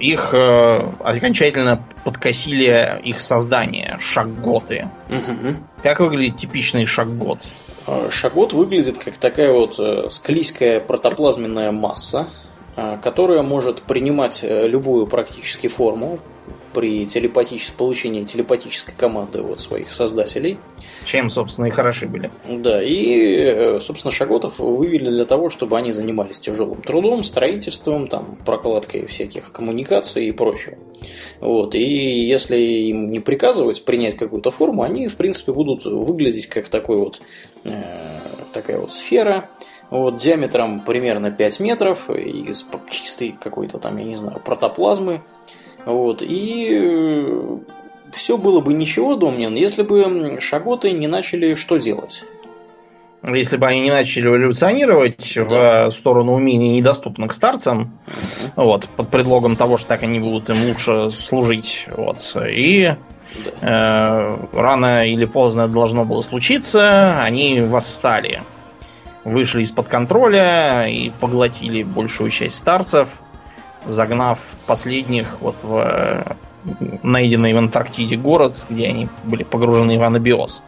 их э, окончательно подкосили их создание, шагготы. Угу. Как выглядит типичный шаггот? А, шагот выглядит как такая вот э, склизкая протоплазменная масса, э, которая может принимать любую практически форму, при телепатическом получении телепатической команды от своих создателей. Чем, собственно, и хороши были. Да, и, э, собственно, Шаготов вывели для того, чтобы они занимались тяжелым трудом, строительством, там, прокладкой всяких коммуникаций и прочего. Вот, и если им не приказывать принять какую-то форму, они, в принципе, будут выглядеть как такой вот, э, такая вот сфера, вот, диаметром примерно 5 метров, из чистой какой-то там, я не знаю, протоплазмы, вот, и э, все было бы ничего, Домнин, если бы шаготы не начали что делать? Если бы они не начали эволюционировать да. в сторону умений, недоступных старцам, uh вот, под предлогом того, что так они будут им лучше служить. Вот, и да. э, рано или поздно это должно было случиться, они восстали. Вышли из-под контроля и поглотили большую часть старцев загнав последних вот в э, найденный в Антарктиде город, где они были погружены в анабиоз.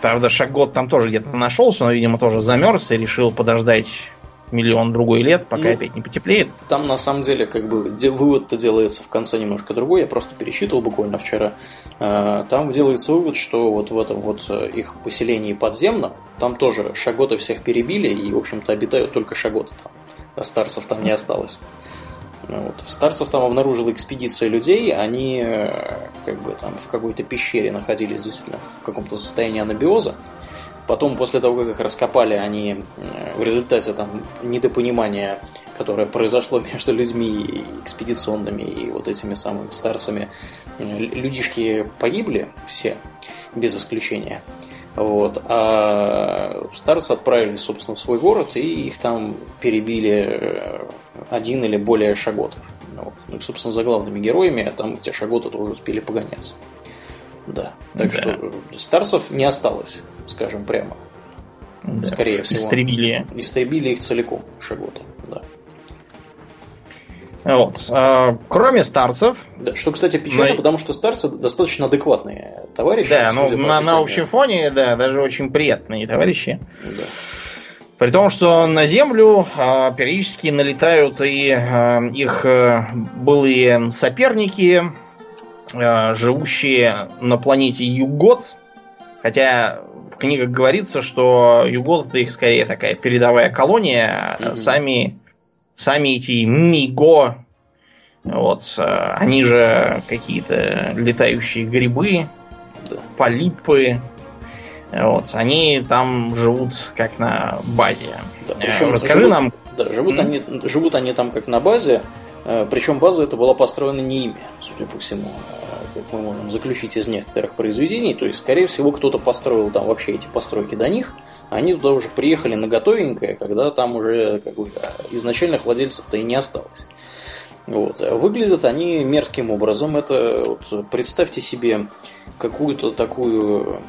Правда, Шагот там тоже где-то нашелся, но, видимо, тоже замерз и решил подождать миллион другой лет, пока ну, опять не потеплеет. Там на самом деле как бы вывод-то делается в конце немножко другой. Я просто пересчитывал буквально вчера. Э, там делается вывод, что вот в этом вот э, их поселении подземном, там тоже шаготы всех перебили, и, в общем-то, обитают только шаготы там. А старцев там не осталось. Вот. Старцев там обнаружила экспедиция людей, они э, как бы там в какой-то пещере находились действительно в каком-то состоянии анабиоза. Потом, после того, как их раскопали, они э, в результате там недопонимания, которое произошло между людьми экспедиционными и вот этими самыми старцами, э, людишки погибли все, без исключения. Вот. А старцы отправились, собственно, в свой город, и их там перебили один или более шаготов. Вот. Ну и, собственно, за главными героями, а там эти шаготы тоже успели погоняться. Да. Так да. что Старсов не осталось, скажем прямо. Да. Скорее всего. Истребили. Истребили их целиком, шаготы. Да. Вот. А, кроме старцев. Да, что, кстати, печально, на... потому что старцы достаточно адекватные товарищи. Да, ну на, на общем фоне, да, даже очень приятные товарищи. Да. При том, что на Землю а, периодически налетают и а, их а, былые соперники, а, живущие на планете Югот. Хотя в книгах говорится, что Югот это их скорее такая передовая колония. Mm-hmm. Сами, сами эти Миго, вот, они же какие-то летающие грибы. Полипы, вот, они там живут как на базе. Да, э, причем Расскажи живут, нам. Да, живут, mm-hmm. они, живут они там как на базе, э, причем база эта была построена не ими, судя по всему, э, как мы можем заключить из некоторых произведений. То есть, скорее всего, кто-то построил там вообще эти постройки до них, а они туда уже приехали на готовенькое, когда там уже как бы, изначальных владельцев-то и не осталось. Вот. Выглядят они мерзким образом. Это вот, представьте себе какую-то такую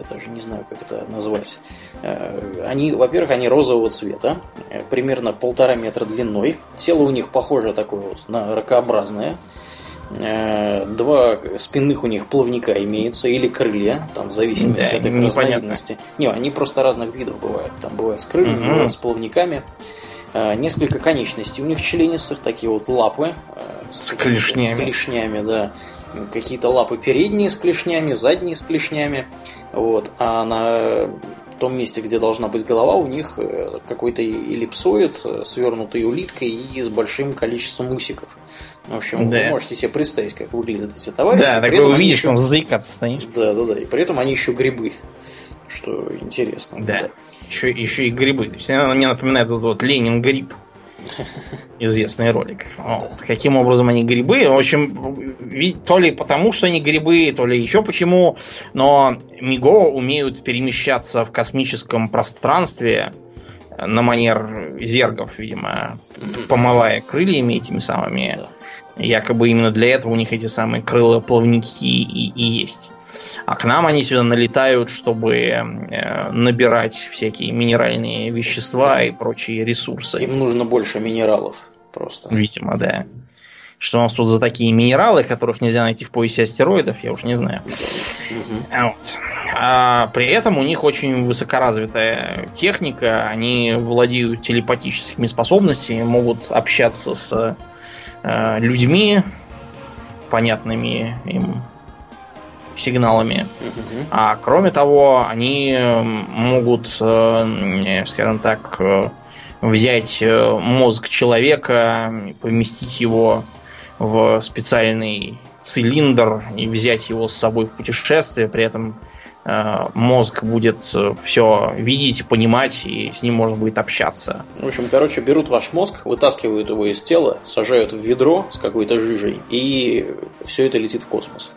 я даже не знаю, как это назвать. Э, они, во-первых, они розового цвета, э, примерно полтора метра длиной. Тело у них похоже такое вот на ракообразное. Э, два спинных у них плавника имеется или крылья, там в зависимости да, от их разновидности. Не, они просто разных видов бывают. Там бывают с крыльями, угу. бывают с плавниками. Несколько конечностей у них членистых, такие вот лапы. С, с клешнями. Клешнями, да какие-то лапы передние с клешнями, задние с клешнями. Вот. А на том месте, где должна быть голова, у них э, какой-то эллипсоид, э, свернутый улиткой и с большим количеством усиков. В общем, да. вы можете себе представить, как выглядят эти товарищи. Да, такой увидишь, еще... заикаться стоишь. Да, да, да. И при этом они еще грибы, что интересно. Да. да. Еще, еще и грибы. То есть она мне напоминает вот, вот Ленин гриб. Известный ролик. Вот. Каким образом они грибы? В общем, то ли потому, что они грибы, то ли еще почему, но Миго умеют перемещаться в космическом пространстве на манер зергов, видимо, помывая крыльями этими самыми. Якобы именно для этого у них эти самые крыло-плавники и, и есть. А к нам они сюда налетают, чтобы э, набирать всякие минеральные вещества и прочие ресурсы. Им нужно больше минералов просто. Видимо, да. Что у нас тут за такие минералы, которых нельзя найти в поясе астероидов, я уж не знаю. Угу. Вот. А при этом у них очень высокоразвитая техника, они владеют телепатическими способностями, могут общаться с людьми, понятными им сигналами. Угу. А кроме того, они могут, э, скажем так, э, взять э, мозг человека, поместить его в специальный цилиндр и взять его с собой в путешествие, при этом мозг будет все видеть, понимать, и с ним можно будет общаться. В общем, короче, берут ваш мозг, вытаскивают его из тела, сажают в ведро с какой-то жижей, и все это летит в космос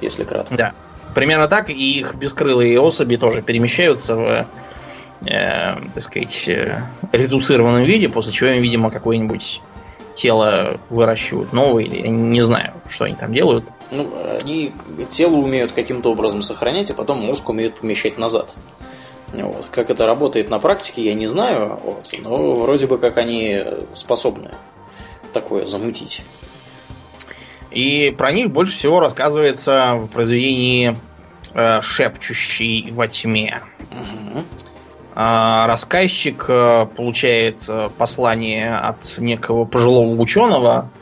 если кратко. Да. Примерно так, и их бескрылые особи тоже перемещаются в, э, так сказать, э, редуцированном виде, после чего им, видимо, какое-нибудь тело выращивают новое, или я не знаю, что они там делают. Ну, они тело умеют каким-то образом сохранять, а потом мозг умеют помещать назад. Вот. Как это работает на практике, я не знаю, вот, но вроде бы как они способны такое замутить. И про них больше всего рассказывается в произведении э, «Шепчущий во тьме». Угу. А, рассказчик э, получает э, послание от некого пожилого ученого.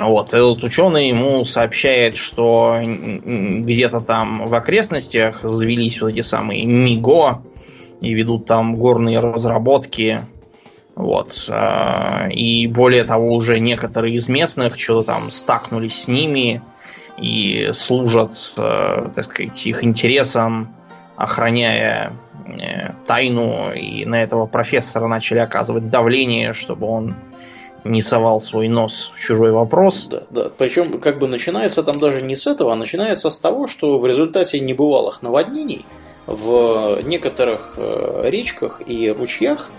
Вот, этот ученый ему сообщает, что где-то там в окрестностях завелись вот эти самые МИГО и ведут там горные разработки. Вот. Э, и более того, уже некоторые из местных что-то там стакнулись с ними и служат, так сказать, их интересам, охраняя тайну, и на этого профессора начали оказывать давление, чтобы он не совал свой нос в чужой вопрос. Да, да. Причем, как бы начинается там даже не с этого, а начинается с того, что в результате небывалых наводнений в некоторых э, речках и ручьях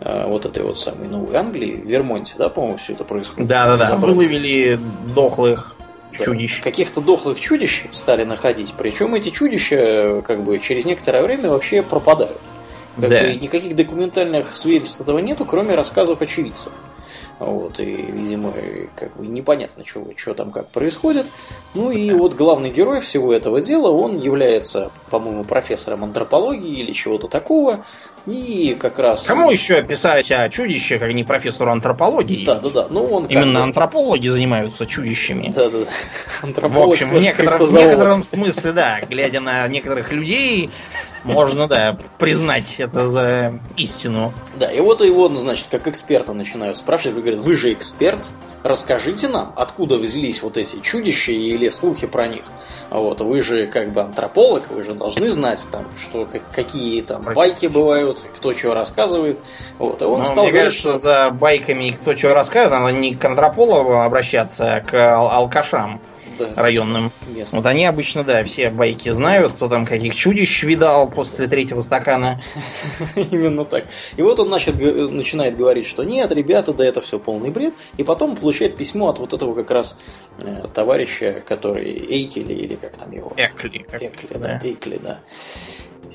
э, вот этой вот самой Новой Англии, в Вермонте, да, по-моему, все это происходит. Да, да, да. Выловили дохлых чудищ. Каких-то дохлых чудищ стали находить. Причем эти чудища как бы через некоторое время вообще пропадают. Как да. бы никаких документальных свидетельств этого нету, кроме рассказов очевидцев. Вот, и, видимо, как бы непонятно, что, что там как происходит. Ну и вот главный герой всего этого дела, он является, по-моему, профессором антропологии или чего-то такого. И как раз... Кому еще писать о чудище, как не профессору антропологии? Да, да, да. Ну, он Именно бы... антропологи занимаются чудищами. Да, да, да. В общем, в некотором, в некотором смысле, да, глядя на некоторых людей, можно, да, признать это за истину. Да, и вот его, значит, как эксперта начинают спрашивать, говорят, вы же эксперт, расскажите нам, откуда взялись вот эти чудища или слухи про них. Вот, вы же как бы антрополог, вы же должны знать там, что какие там байки бывают, кто что рассказывает. Вот, и он ну, стал мне говорить, кажется, что за байками кто что рассказывает, надо не к антропологу обращаться, а к ал- алкашам да. районным. Местным. Вот они обычно, да, все байки знают, кто там каких чудищ видал после третьего стакана. Именно так. И вот он начал, начинает говорить, что нет, ребята, да это все полный бред. И потом получает письмо от вот этого как раз э, товарища, который Эйкели или как там его? Экли. Экли, да. Эйкли, да.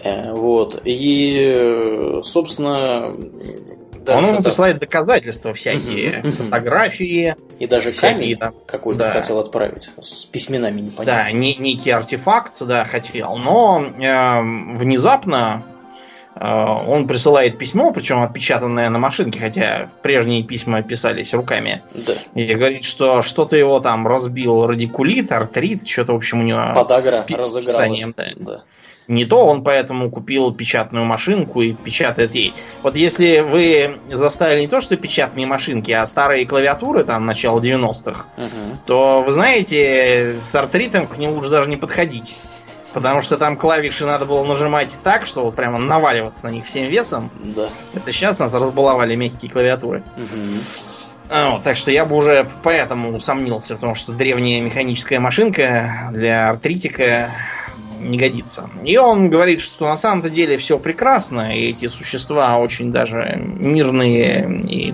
Э, вот. И, собственно, да, Он ему присылает доказательства всякие, фотографии. И даже камень какой-то хотел отправить с письменами непонятно. Да, не, некий артефакт, да, хотел. Но э, внезапно э, он присылает письмо, причем отпечатанное на машинке, хотя прежние письма писались руками. Да. И говорит, что что-то его там разбил радикулит, артрит, что-то, в общем, у него Подагра с, с писанием. Да. да не то, он поэтому купил печатную машинку и печатает ей. Вот если вы заставили не то, что печатные машинки, а старые клавиатуры, там, начала 90-х, uh-huh. то, вы знаете, с артритом к нему лучше даже не подходить. Потому что там клавиши надо было нажимать так, что вот прямо наваливаться на них всем весом. Да. Это сейчас нас разбаловали мягкие клавиатуры. Угу. А, так что я бы уже поэтому усомнился в том, что древняя механическая машинка для артритика не годится. И он говорит, что на самом-то деле все прекрасно, и эти существа очень даже мирные и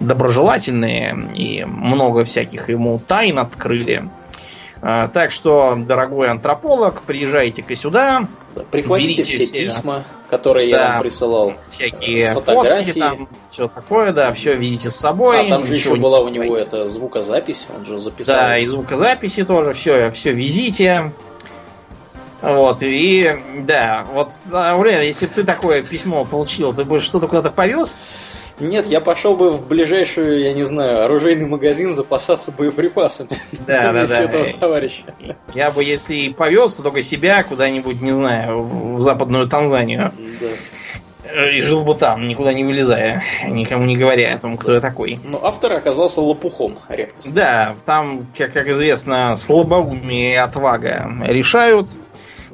доброжелательные, и много всяких ему тайн открыли. А, так что, дорогой антрополог, приезжайте-ка сюда. Да, прихватите все, все письма, которые да, я вам присылал. Всякие фотографии. Фотки там, все такое, да, все везите с собой. А там же еще была у него эта звукозапись, он же записал. Да, и звукозаписи тоже, все, все везите. Вот, и да, вот, Аурелия, если бы ты такое письмо получил, ты бы что-то куда-то повез? Нет, я пошел бы в ближайшую, я не знаю, оружейный магазин запасаться боеприпасами. Да, да, да. этого товарища. Я бы, если и повез, то только себя куда-нибудь, не знаю, в западную Танзанию. Да. И жил бы там, никуда не вылезая, никому не говоря о том, кто я такой. Но автор оказался лопухом, редкость. Да, там, как, как известно, слабоумие и отвага решают.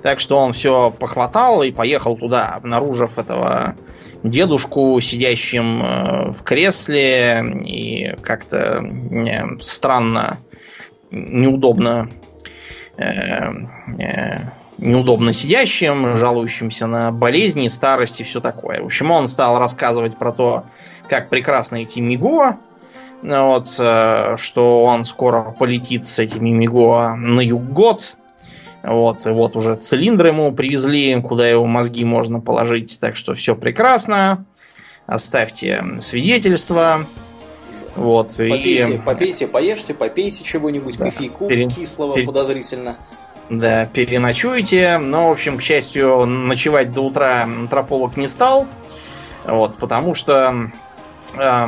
Так что он все похватал и поехал туда, обнаружив этого дедушку, сидящим э, в кресле. И как-то странно, неудобно, э, э, неудобно сидящим, жалующимся на болезни, старость и все такое. В общем, он стал рассказывать про то, как прекрасно эти Миго, вот, что он скоро полетит с этими Миго на юг-год, вот, и вот уже цилиндр ему привезли, куда его мозги можно положить. Так что все прекрасно. Оставьте свидетельство. Вот, попейте, и... попейте, поешьте, попейте чего-нибудь, да, кофейку пере... кислого пере... подозрительно. Да, переночуете. Но, в общем, к счастью, ночевать до утра антрополог не стал. Вот, потому что э,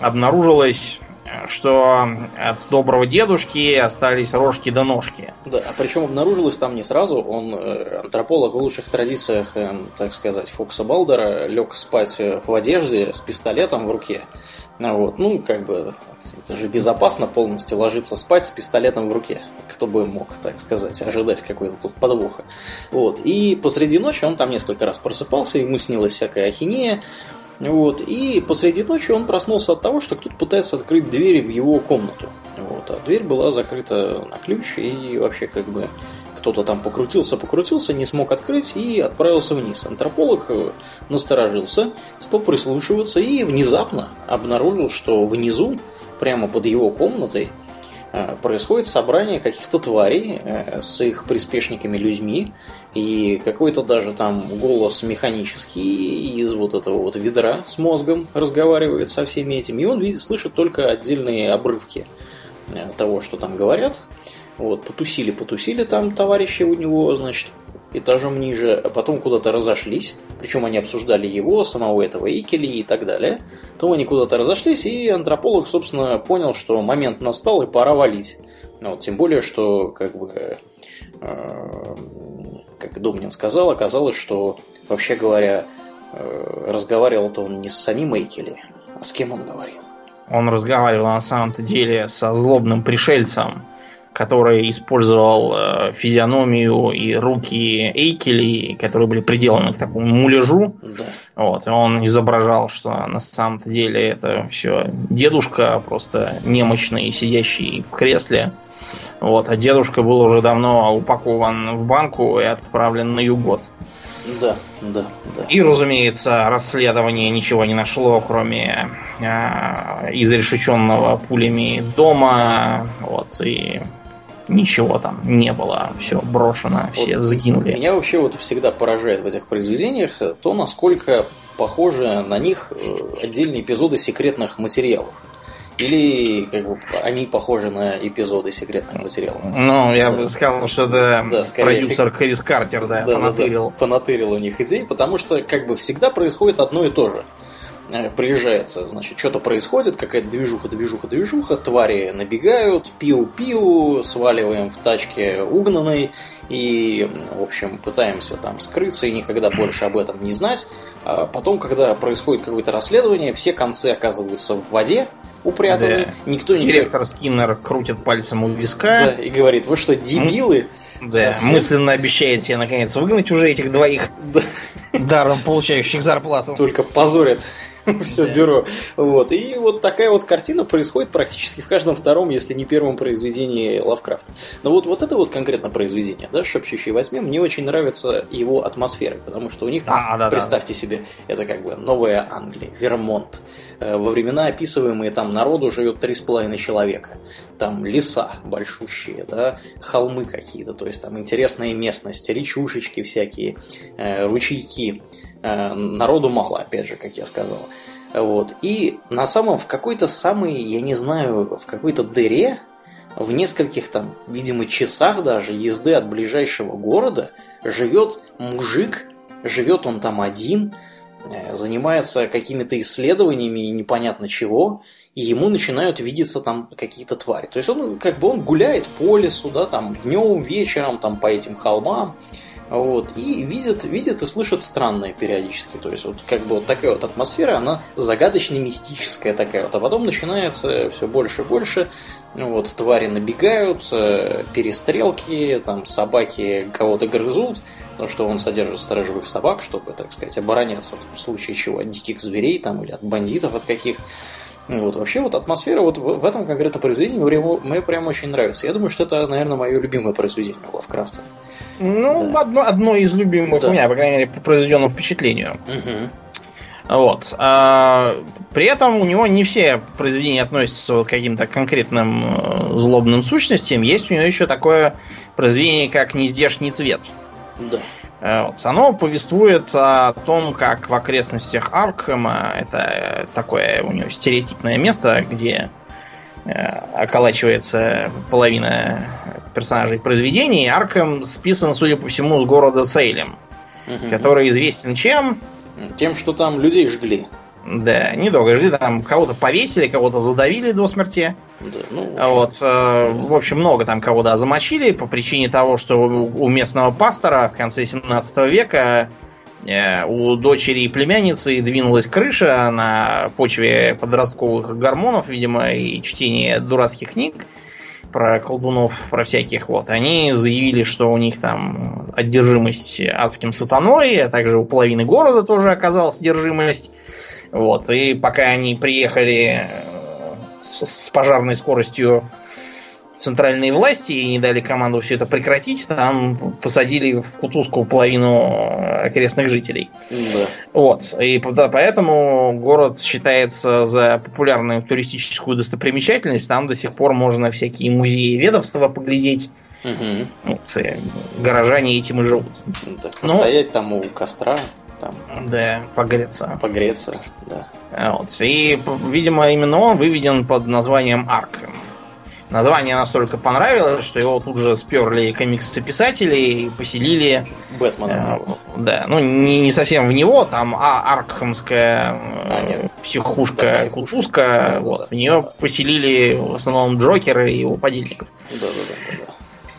обнаружилось что от доброго дедушки остались рожки до ножки. Да, а причем обнаружилось там не сразу. Он, э, антрополог в лучших традициях, э, так сказать, Фокса Балдера, лег спать в одежде с пистолетом в руке. Вот, ну, как бы, это же безопасно полностью ложиться спать с пистолетом в руке. Кто бы мог, так сказать, ожидать какой-то тут подвоха. Вот, и посреди ночи он там несколько раз просыпался, ему снилась всякая ахинея. Вот, и посреди ночи он проснулся от того, что кто-то пытается открыть двери в его комнату. Вот, а дверь была закрыта на ключ, и вообще как бы кто-то там покрутился, покрутился, не смог открыть и отправился вниз. Антрополог э, насторожился, стал прислушиваться и внезапно обнаружил, что внизу, прямо под его комнатой, происходит собрание каких-то тварей э, с их приспешниками-людьми, и какой-то даже там голос механический из вот этого вот ведра с мозгом разговаривает со всеми этими, и он видит, слышит только отдельные обрывки э, того, что там говорят. Вот, потусили, потусили там товарищи у него, значит, этажом ниже, а потом куда-то разошлись, причем они обсуждали его, самого этого Икели и так далее. То они куда-то разошлись, и антрополог, собственно, понял, что момент настал и пора валить. Ну, вот, тем более, что, как бы, э, как Домнин сказал, оказалось, что, вообще говоря, э, разговаривал-то он не с самим Эйкели, а с кем он говорил? Он разговаривал на самом-то деле со злобным пришельцем, который использовал э, физиономию и руки Эйкели, которые были приделаны к такому муляжу. Да. Вот, и он изображал, что на самом-то деле это все дедушка, просто немощный, сидящий в кресле. Вот, а дедушка был уже давно упакован в банку и отправлен на югот. Да, да, да. И, разумеется, расследование ничего не нашло, кроме э, изрешеченного пулями дома. Вот, и ничего там не было, все брошено, все вот сгинули. Меня вообще вот всегда поражает в этих произведениях то, насколько похожи на них э, отдельные эпизоды секретных материалов. Или как бы, они похожи на эпизоды секретных материалов? Ну, я да. бы сказал, что это да, продюсер сек... Крис Картер, да, да понатырил. Да, да, понатырил у них идей, потому что как бы всегда происходит одно и то же. Э, приезжает, значит, что-то происходит, какая-то движуха, движуха, движуха, твари набегают, пиу-пиу, сваливаем в тачке угнанной и, в общем, пытаемся там скрыться и никогда больше об этом не знать. А потом, когда происходит какое-то расследование, все концы оказываются в воде, упрятаны. Да. Никто не Директор Скиннер крутит пальцем у виска. Да, и говорит, вы что, дебилы? Да, Совсем? мысленно обещает себе наконец выгнать уже этих двоих да. даром получающих зарплату. Только позорят все да. бюро. Вот. И вот такая вот картина происходит практически в каждом втором, если не первом произведении Лавкрафта. Но вот, вот это вот конкретно произведение, да, «Шепчущий во тьме», мне очень нравится его атмосфера, потому что у них, а, да, представьте да. себе, это как бы Новая Англия, Вермонт. Э, во времена описываемые там народу живет три с половиной человека. Там леса большущие, да, холмы какие-то, то есть там интересная местность, речушечки всякие, э, ручейки. Э, народу мало, опять же, как я сказал. Вот. И на самом, в какой-то самой, я не знаю, в какой-то дыре, в нескольких там, видимо, часах даже езды от ближайшего города живет мужик, живет он там один, э, занимается какими-то исследованиями и непонятно чего, и ему начинают видеться там какие-то твари. То есть он как бы он гуляет по лесу, да, там днем, вечером, там по этим холмам, вот, и видит, видит и слышит странное периодически. То есть, вот как бы вот такая вот атмосфера, она загадочно-мистическая такая вот. А потом начинается все больше и больше. Вот, твари набегают, э, перестрелки, там собаки кого-то грызут, потому что он содержит сторожевых собак, чтобы, так сказать, обороняться в случае чего от диких зверей там или от бандитов от каких. Вот, вообще вот атмосфера вот в, в этом конкретном произведении мне, мне прям очень нравится. Я думаю, что это, наверное, мое любимое произведение Лавкрафта. Ну, да. одно, одно из любимых да. у меня, по крайней мере, по произведенному впечатлению. Угу. Вот. А, при этом у него не все произведения относятся вот к каким-то конкретным э, злобным сущностям. Есть у него еще такое произведение, как «Нездешний цвет». Да. Э, вот. Оно повествует о том, как в окрестностях Аркхема, это такое у него стереотипное место, где э, околачивается половина персонажей произведений. Арком списан, судя по всему, с города Сейлем, угу. который известен чем? Тем, что там людей жгли. Да, недолго жгли, там кого-то повесили, кого-то задавили до смерти. Да, ну, вот, э, в общем, много там кого то замочили по причине того, что у местного пастора в конце 17 века э, у дочери и племянницы двинулась крыша на почве подростковых гормонов, видимо, и чтения дурацких книг про колдунов, про всяких вот, они заявили, что у них там одержимость адским сатаной, а также у половины города тоже оказалась одержимость. Вот, и пока они приехали э, с, с пожарной скоростью центральные власти и не дали команду все это прекратить, там посадили в кутузку половину окрестных жителей. Да. Вот. И поэтому город считается за популярную туристическую достопримечательность. Там до сих пор можно всякие музеи ведовства поглядеть. Угу. Вот, и горожане этим и живут. Да, ну, постоять там у костра. Там. Да, погреться. Погреться, да. Вот. И, видимо, именно он выведен под названием Арк. Название настолько понравилось, что его тут же сперли комиксы-писатели и поселили... Бэтмена. Э, да, ну не, не совсем в него, там а, Аркхамская а, нет. психушка, да, кутузка, вот, да. в нее поселили в основном Джокера и его подельников. Да, да, да,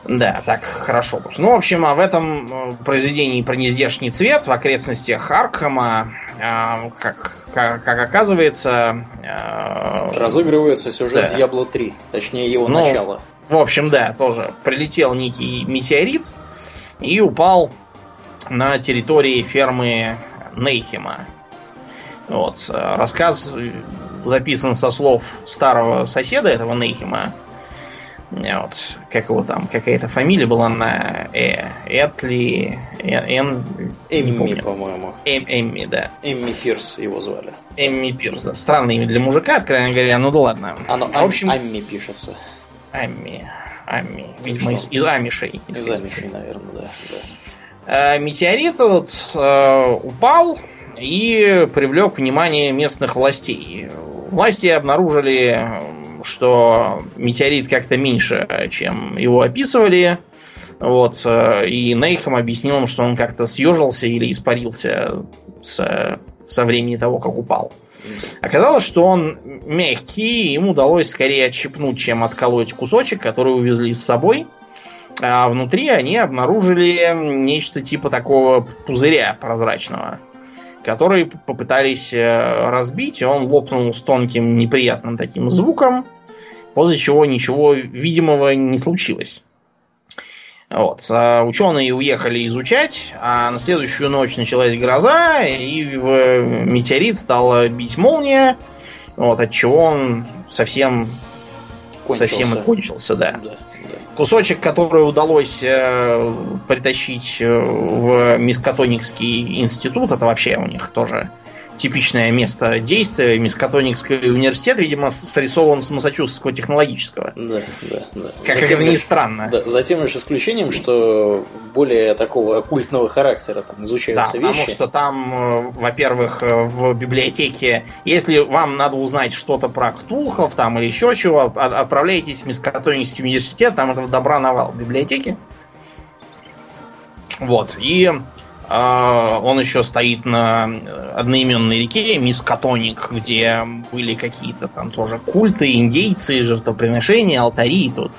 да. Так хорошо. Ну, в общем, а в этом э, произведении про нездешний цвет в окрестностях Аркхама, э, как, как, как оказывается... Э, Разыгрывается сюжет да. Diablo 3, точнее его ну, начало. В общем, да, тоже прилетел некий метеорит и упал на территории фермы Нейхема. Вот. Рассказ записан со слов старого соседа этого Нейхема, вот, как его там, какая-то фамилия была на Э. Этли, Эн... Эмми, по-моему. Эм, Эмми, да. Эмми Пирс его звали. Эмми Пирс, да. Странное имя для мужика, откровенно говоря, ну да ладно. Оно а, в общем... Амми пишется. Амми. Амми. Видимо, из, из Амишей. Из, из Амишей, наверное, да. да. Э, метеорит этот э, упал и привлек внимание местных властей. Власти обнаружили что метеорит как-то меньше, чем его описывали. Вот, э, и Нейхам объяснил им, что он как-то съежился или испарился с, со времени того, как упал. Оказалось, что он мягкий, и ему удалось скорее отщипнуть, чем отколоть кусочек, который увезли с собой. А внутри они обнаружили нечто типа такого пузыря прозрачного, который попытались э, разбить, и он лопнул с тонким неприятным таким звуком после чего ничего видимого не случилось. Вот. А ученые уехали изучать, а на следующую ночь началась гроза, и в метеорит стала бить молния, вот, от чего он совсем кончился. совсем и кончился, да, да. Кусочек, который удалось э, притащить э, в Мискатоникский институт, это вообще у них тоже типичное место действия. Мискатоникский университет, видимо, срисован с Массачусетского технологического. Да, да, да. Как затем это ни странно. Да, затем лишь исключением, что более такого оккультного характера там изучаются да, вещи. потому что там, э, во-первых, э, в библиотеке, если вам надо узнать что-то про Ктулхов там или еще чего, отправляйтесь в Мискатоникский университет, там этого добра навал в библиотеке. Вот. И он еще стоит на одноименной реке Мискатоник, где были какие-то там тоже культы, индейцы, жертвоприношения, алтари тут.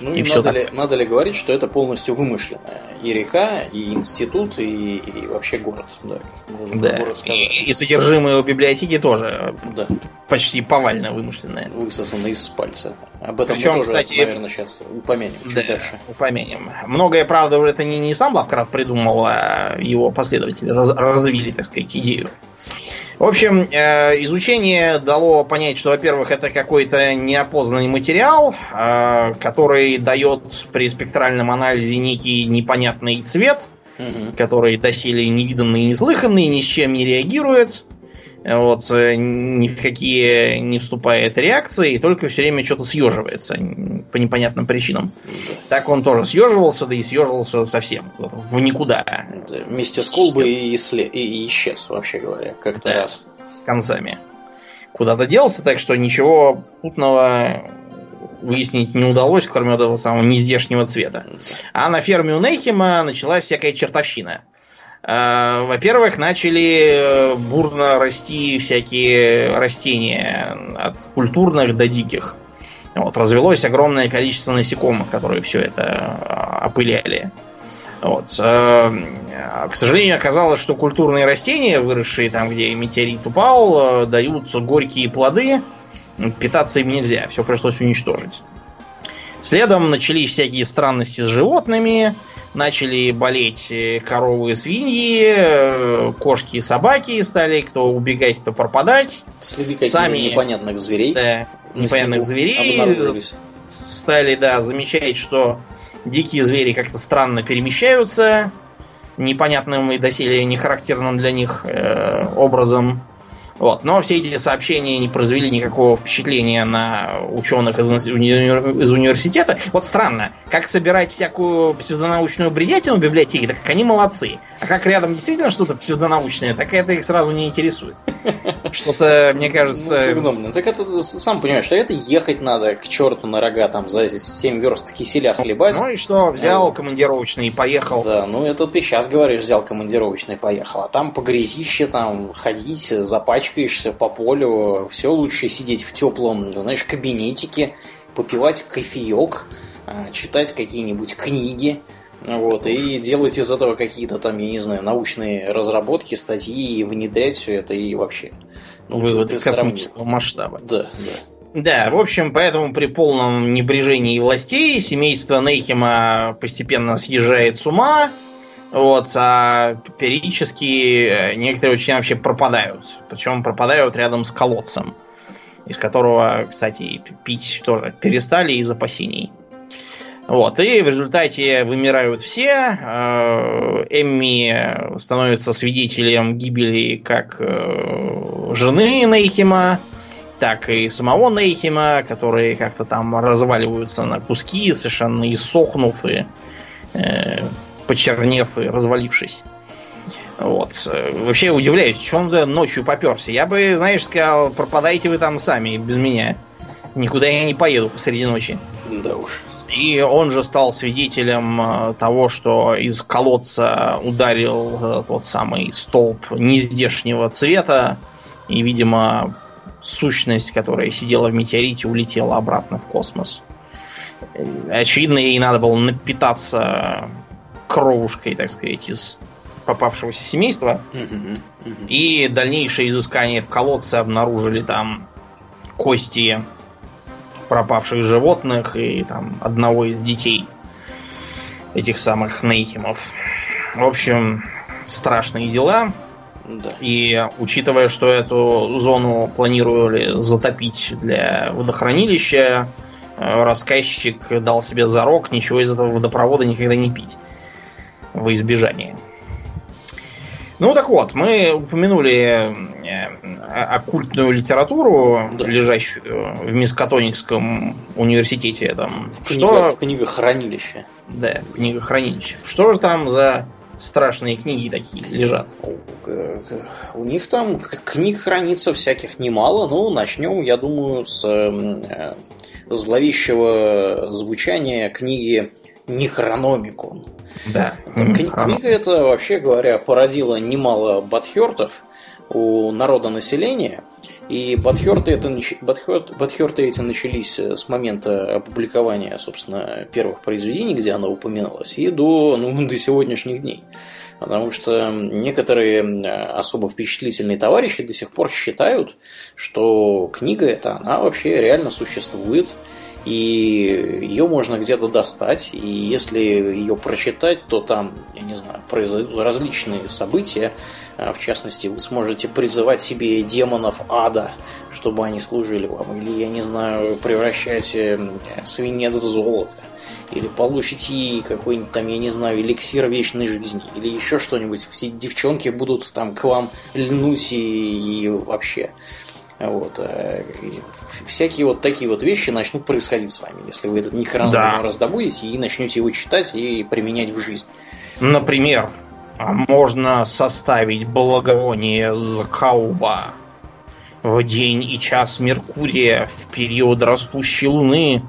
Ну, и все надо, ли, надо ли говорить, что это полностью вымышленное? И река, и институт, и, и вообще город. Да, да. Город и, и содержимое библиотеки тоже да. почти повально вымышленное. Высосано из пальца. Об этом Причем, мы тоже, кстати, наверное, сейчас упомянем чуть да, дальше. Упомянем. Многое, правда, это не, не сам Лавкрафт придумал, а его последователи раз, развили, так сказать, идею. В общем, э, изучение дало понять, что, во-первых, это какой-то неопознанный материал, э, который дает при спектральном анализе некий непонятный цвет, угу. который доселе невиданный и неслыханный, ни с чем не реагирует вот, э, ни в какие не вступает реакции, и только все время что-то съеживается по непонятным причинам. Так он тоже съеживался, да и съеживался совсем в никуда. Да, вместе с колбой и, исле... и исчез, вообще говоря, как-то да, раз. С концами. Куда-то делся, так что ничего путного выяснить не удалось, кроме этого самого нездешнего цвета. А на ферме у Нейхема началась всякая чертовщина. Э, во-первых, начали э, бурно расти всякие растения, от культурных до диких. Вот, развелось огромное количество насекомых, которые все это э, опыляли. Вот. К сожалению, оказалось, что культурные растения, выросшие там, где метеорит упал, дают горькие плоды. Питаться им нельзя, все пришлось уничтожить. Следом начались всякие странности с животными, начали болеть э, коровы и свиньи, э, кошки и собаки стали кто убегать, кто пропадать. Следы Сами, непонятных зверей. Да, непонятных зверей стали, да, замечать, что дикие звери как-то странно перемещаются, непонятным и доселе не характерным для них э, образом. Вот. Но все эти сообщения не произвели никакого впечатления на ученых из, из университета. Вот странно, как собирать всякую псевдонаучную бредятину в библиотеке, так они молодцы. А как рядом действительно что-то псевдонаучное, так это их сразу не интересует. Что-то, мне кажется... Ну, так это, сам понимаешь, что это ехать надо к черту на рога, там, за 7 верст киселя хлебать. Ну и что, взял командировочный и поехал. Да, ну это ты сейчас говоришь, взял командировочный и поехал. А там по грязище там ходить, запачкать пачкаешься по полю, все лучше сидеть в теплом, знаешь, кабинетике, попивать кофеек, а, читать какие-нибудь книги, вот, и делать из этого какие-то там, я не знаю, научные разработки, статьи, и внедрять все это и вообще. Ну, Выводы космического масштаба. Да, да. Да, в общем, поэтому при полном небрежении властей семейство Нейхема постепенно съезжает с ума, вот, а периодически э, некоторые учения вообще пропадают. Причем пропадают рядом с колодцем, из которого, кстати, пить тоже перестали из опасений. Вот, и в результате вымирают все. Э, Эмми становится свидетелем гибели как э, жены Нейхема, так и самого Нейхема, которые как-то там разваливаются на куски, совершенно иссохнув и почернев и развалившись. Вот. Вообще удивляюсь, он да ночью поперся. Я бы, знаешь, сказал, пропадайте вы там сами, без меня. Никуда я не поеду посреди ночи. Да уж. И он же стал свидетелем э, того, что из колодца ударил тот самый столб нездешнего цвета. И, видимо, сущность, которая сидела в метеорите, улетела обратно в космос. Э, очевидно, ей надо было напитаться кровушкой, так сказать, из попавшегося семейства. И дальнейшее изыскание в колодце обнаружили там кости пропавших животных и там одного из детей этих самых Нейхимов. В общем, страшные дела. Да. И учитывая, что эту зону планировали затопить для водохранилища, э, рассказчик дал себе зарок ничего из этого водопровода никогда не пить во избежание. Ну так вот, мы упомянули э, оккультную литературу, да. лежащую в Мискатоникском университете. Там. В, что... в книгохранилище. Да, в книгохранилище. Что же там за страшные книги такие лежат? У них там книг хранится всяких немало. Ну, начнем, я думаю, с э, зловещего звучания книги Нехрономикон. Да. Кни- книга эта, вообще говоря, породила немало батхертов у народа населения. И батхерты, это, батхерт, батхерты эти начались с момента опубликования, собственно, первых произведений, где она упоминалась, и до, ну, до сегодняшних дней. Потому что некоторые особо впечатлительные товарищи до сих пор считают, что книга эта, она вообще реально существует, и ее можно где-то достать, и если ее прочитать, то там, я не знаю, произойдут различные события, а, в частности, вы сможете призывать себе демонов ада, чтобы они служили вам, или, я не знаю, превращать э, свинец в золото, или получите какой-нибудь там, я не знаю, эликсир вечной жизни, или еще что-нибудь, все девчонки будут там к вам льнуть и, и вообще. Вот. Э, всякие вот такие вот вещи начнут происходить с вами, если вы этот Нихрономикон да. раздобудете и начнете его читать и применять в жизнь. Например, можно составить благовоние закауба в день и час Меркурия в период растущей луны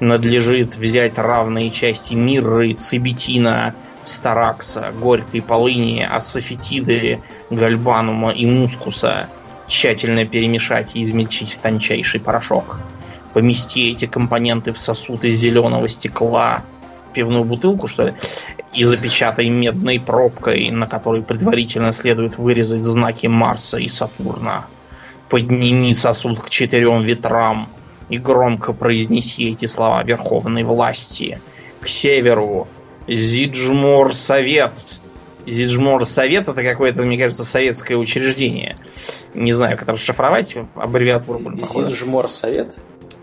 надлежит взять равные части мирры, цибетина, старакса, горькой полыни, асофетиды, гальбанума и мускуса, тщательно перемешать и измельчить в тончайший порошок. Помести эти компоненты в сосуд из зеленого стекла, в пивную бутылку, что ли, и запечатай медной пробкой, на которой предварительно следует вырезать знаки Марса и Сатурна. Подними сосуд к четырем ветрам и громко произнеси эти слова верховной власти. К северу Зиджмор Совет. Зиджмор Совет это какое-то, мне кажется, советское учреждение. Не знаю, как это расшифровать, аббревиатуру Зиджмор Совет?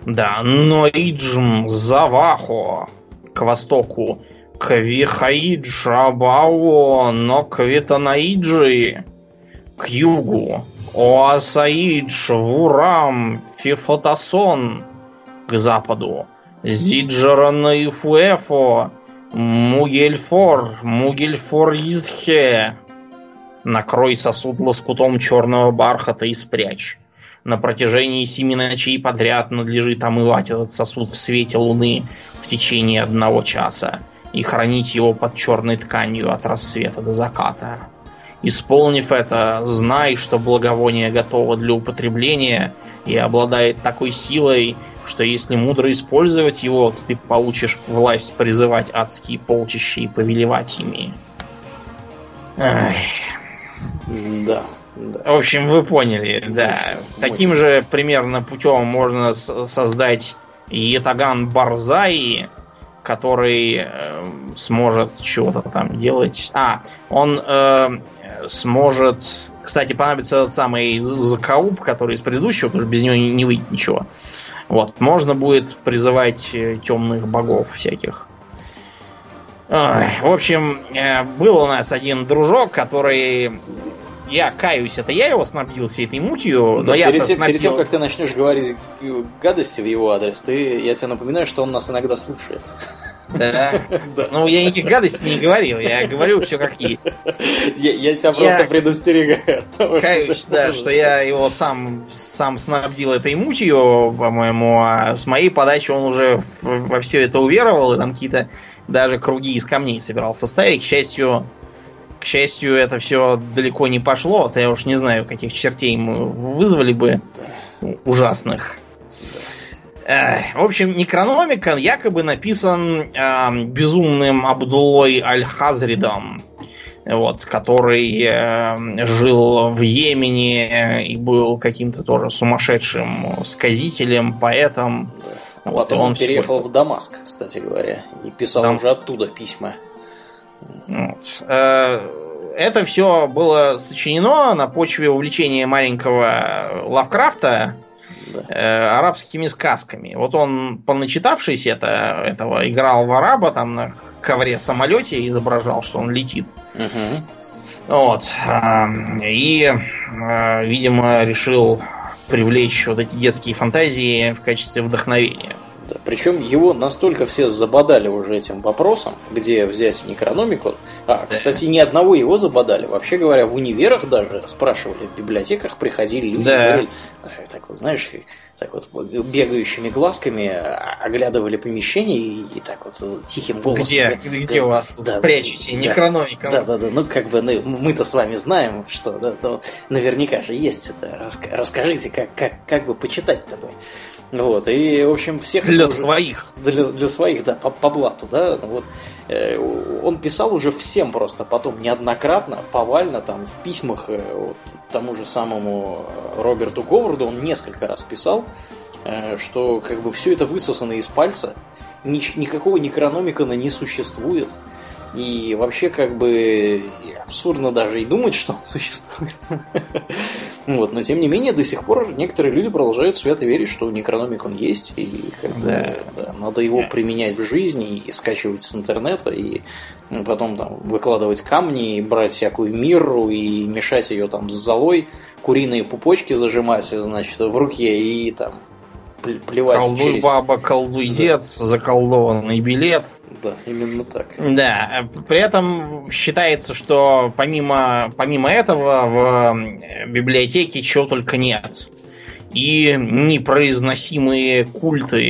Да, но Иджм Завахо к востоку. Квихаидж Абао, но Квитанаиджи к югу. Оасаидж, Вурам, Фифотасон к западу. Зиджарана и Фуэфо, Мугельфор, Мугельфор Изхе. Накрой сосуд лоскутом черного бархата и спрячь. На протяжении семи ночей подряд надлежит омывать этот сосуд в свете луны в течение одного часа и хранить его под черной тканью от рассвета до заката. Исполнив это, знай, что благовоние готово для употребления и обладает такой силой, что если мудро использовать его, то ты получишь власть призывать адские полчища и повелевать ими. Ай. Да, да. В общем, вы поняли, да. Таким же примерно путем можно создать Етаган Барзаи, который э, сможет чего-то там делать. А, он э, сможет... Кстати, понадобится этот самый закауп, который из предыдущего, потому что без него не выйдет ничего. Вот. Можно будет призывать э, темных богов всяких. Ой, в общем, э, был у нас один дружок, который я каюсь, это я его снабдил всей этой мутью, но я перед, снабдил... перед тем, как ты начнешь говорить гадости в его адрес, ты, я тебе напоминаю, что он нас иногда слушает. Да. Ну, я никаких гадостей не говорил, я говорю все как есть. Я, я тебя просто предостерегаю. Каюсь, да, что я его сам, сам снабдил этой мутью, по-моему, а с моей подачи он уже во все это уверовал, и там какие-то даже круги из камней собирался ставить. К счастью, к счастью, это все далеко не пошло. То я уж не знаю, каких чертей мы вызвали бы ужасных. В общем, Некрономикон якобы написан э, безумным Абдулой Аль-Хазридом, вот, который э, жил в Йемене и был каким-то тоже сумасшедшим сказителем, поэтом. Вот, Потом он переехал в Дамаск, кстати говоря, и писал Дам... уже оттуда письма. Вот. Э, это все было сочинено на почве увлечения маленького Лавкрафта да. Э, арабскими сказками. Вот он, поначитавшись это, этого, играл в араба, там на ковре самолете изображал, что он летит. Угу. Вот. И, э, видимо, решил привлечь вот эти детские фантазии в качестве вдохновения. Да, причем его настолько все забодали уже этим вопросом, где взять некрономику. А, кстати, ни одного его забодали. Вообще говоря, в универах даже спрашивали, в библиотеках приходили люди да. говорили, так вот, знаешь, так вот бегающими глазками оглядывали помещение и, и так вот тихим голосом. Где, где да, у вас да, прячете? Да, некрономика. Да, да, да. Ну, как бы ну, мы-то с вами знаем, что да, то наверняка же есть это. Расскажите, как, как, как бы почитать-то бы. Вот, и, в общем, всех... Для уже, своих. Для, для своих, да, по, по блату, да. Вот, э, он писал уже всем просто потом неоднократно, повально, там, в письмах э, вот, тому же самому Роберту Говарду, он несколько раз писал, э, что как бы все это высосано из пальца, ни, никакого некрономикона не существует. И вообще, как бы, абсурдно даже и думать, что он существует. вот, но тем не менее, до сих пор некоторые люди продолжают свято верить, что Некрономик он есть, и как да. бы, да, надо его применять в жизни и скачивать с интернета, и потом там выкладывать камни, и брать всякую миру, и мешать ее там с золой, куриные пупочки зажимать, значит, в руке, и там плевать Колдуй через... баба, колдуй да. дед, заколдованный билет. Да, именно так. Да, при этом считается, что помимо, помимо этого в библиотеке чего только нет. и непроизносимые культы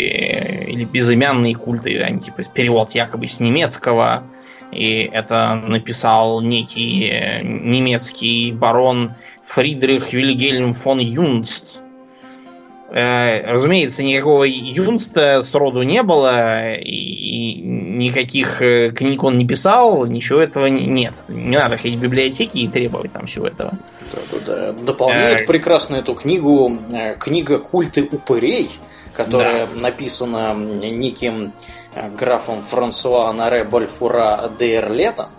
или безымянные культы, они типа перевод якобы с немецкого, и это написал некий э, немецкий барон Фридрих Вильгельм фон Юнст. Э, разумеется, никакого Юнста сроду не было, и никаких э, книг он не писал, ничего этого нет. Не надо ходить в библиотеки и требовать там всего этого. Дополняет а... прекрасно эту книгу книга «Культы упырей», которая да. написана неким графом Франсуа Наре Бальфура де Эрлетом.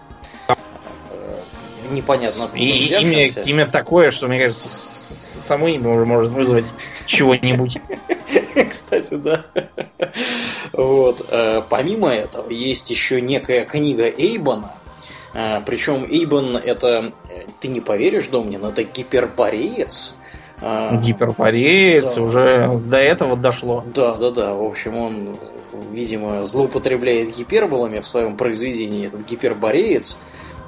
Непонятно, И, имя, имя такое, что, мне кажется, само имя уже может вызвать чего-нибудь. Кстати, да. Вот. Э, помимо этого, есть еще некая книга Эйбона. Э, Причем Эйбон это, э, ты не поверишь, Домнин, это гипербореец. Гипербореец, да. уже до этого дошло. Да, да, да. В общем, он видимо, злоупотребляет гиперболами в своем произведении, этот гипербореец.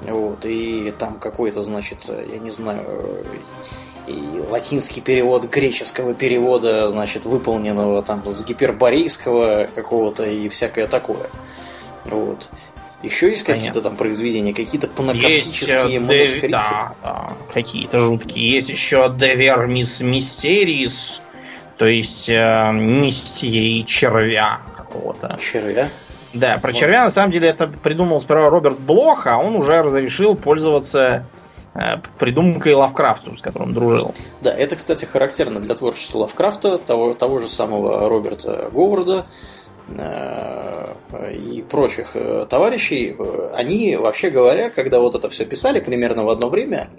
Вот, и там какой-то, значит, я не знаю, и латинский перевод греческого перевода, значит, выполненного там с гиперборейского какого-то и всякое такое. Вот. Еще есть какие-то там произведения, какие-то панокоптические манускрипты? Да, да, какие-то жуткие. Есть еще De Vermis Mysteries, то есть э, мистии червя какого-то. Червя? Да, про вот. червя на самом деле это придумал сперва Роберт Блох, а он уже разрешил пользоваться э, придумкой Лавкрафту, с которым дружил. Да, это, кстати, характерно для творчества Лавкрафта, того, того же самого Роберта Говарда, и прочих э, товарищей, э, они, вообще говоря, когда вот это все писали примерно в одно время,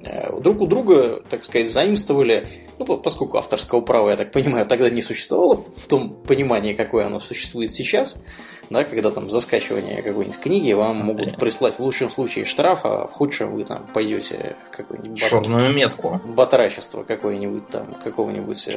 друг у друга, так сказать, заимствовали, ну, поскольку авторского права, я так понимаю, тогда не существовало в том понимании, какое оно существует сейчас, да, когда там за скачивание какой-нибудь книги вам могут прислать в лучшем случае штраф, а в худшем вы там пойдете какой-нибудь черную метку. Батрачество какое-нибудь там, какого-нибудь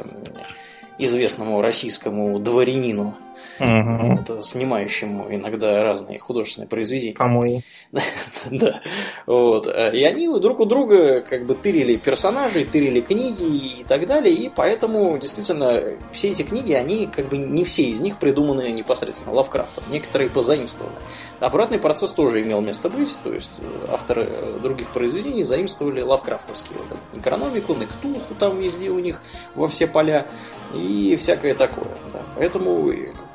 известному российскому дворянину, угу. вот, снимающему иногда разные художественные произведения. Помои. да. Вот. И они друг у друга как бы тырили персонажей, тырили книги и так далее, и поэтому действительно все эти книги, они как бы не все из них придуманы непосредственно Лавкрафтом, некоторые позаимствованы. Обратный процесс тоже имел место быть, то есть авторы других произведений заимствовали лавкрафтовские. Вот, Некрономику, Нектуху там везде у них во все поля и всякое такое. Да. Поэтому,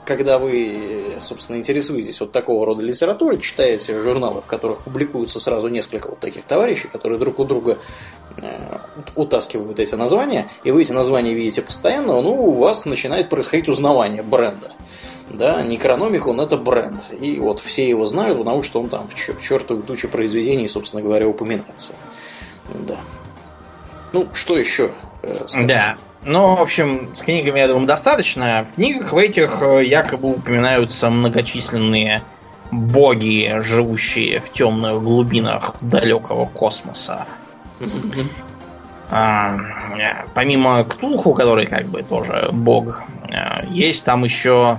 когда вы, собственно, интересуетесь вот такого рода литературой, читаете журналы, в которых публикуются сразу несколько вот таких товарищей, которые друг у друга э, утаскивают эти названия, и вы эти названия видите постоянно, ну, у вас начинает происходить узнавание бренда. Да, Necronomicon это бренд. И вот все его знают, потому что он там в чертовой туче произведений, собственно говоря, упоминается. Да. Ну, что еще? Э, да. Ну, в общем, с книгами, я думаю, достаточно. В книгах в этих э, якобы упоминаются многочисленные боги, живущие в темных глубинах далекого космоса. А, э, помимо Ктулху, который как бы тоже бог, э, есть там еще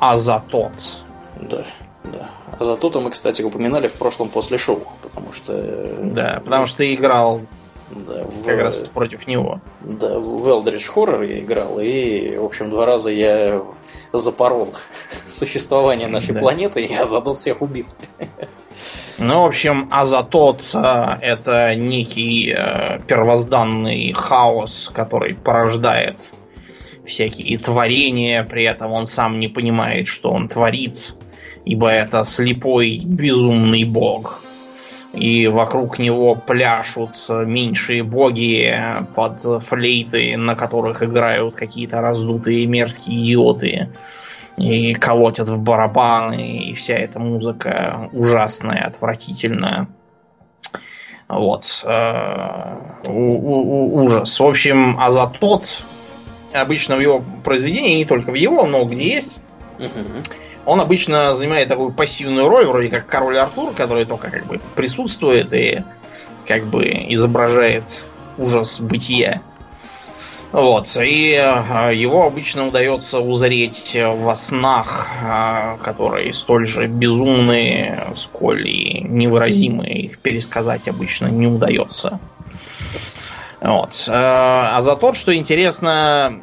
Азатот. Да, да. Азатота мы, кстати, упоминали в прошлом после шоу, потому что... Да, потому что играл да, в, как раз против него. Да, в Eldritch Horror я играл, и, в общем, два раза я запорол существование нашей да. планеты, и Азатот всех убил. Ну, в общем, Азатот э, это некий э, первозданный хаос, который порождает всякие творения, при этом он сам не понимает, что он творит, ибо это слепой, безумный бог и вокруг него пляшут меньшие боги под флейты, на которых играют какие-то раздутые мерзкие идиоты и колотят в барабаны, и вся эта музыка ужасная, отвратительная. Вот. Э, ужас. В общем, Азатот обычно в его произведении, не только в его, но где есть, он обычно занимает такую пассивную роль, вроде как король Артур, который только как бы присутствует и как бы изображает ужас бытия. Вот. И э, его обычно удается узреть во снах, э, которые столь же безумные, сколь и невыразимые. Их пересказать обычно не удается. Вот. Э, а за то, что интересно,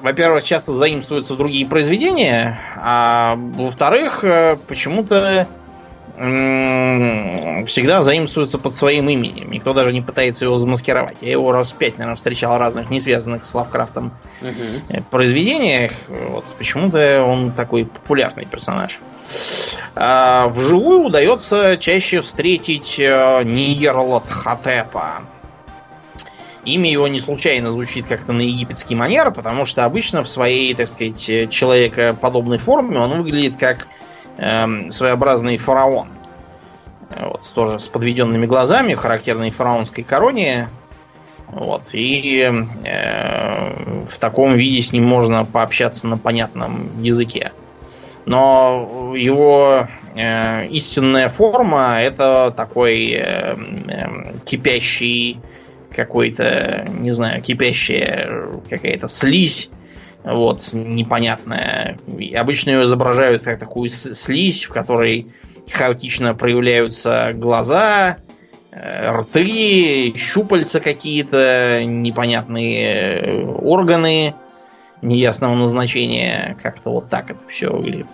во-первых, часто заимствуются другие произведения, а во-вторых, э, почему-то всегда заимствуется под своим именем. Никто даже не пытается его замаскировать. Я его раз пять, наверное, встречал разных, не связанных с Лавкрафтом угу. произведениях. Вот почему-то он такой популярный персонаж. А вживую удается чаще встретить э, Ниерлот Хатепа. Имя его не случайно звучит как-то на египетский манер, потому что обычно в своей, так сказать, человекоподобной форме он выглядит как э, своеобразный фараон. Вот, тоже с подведенными глазами, характерной фараонской короне. Вот, и э, в таком виде с ним можно пообщаться на понятном языке. Но его э, истинная форма это такой э, э, кипящий какой-то, не знаю, кипящая какая-то слизь, вот, непонятная. Обычно ее изображают как такую слизь, в которой хаотично проявляются глаза, э, рты, щупальца какие-то, непонятные э, органы неясного назначения. Как-то вот так это все выглядит.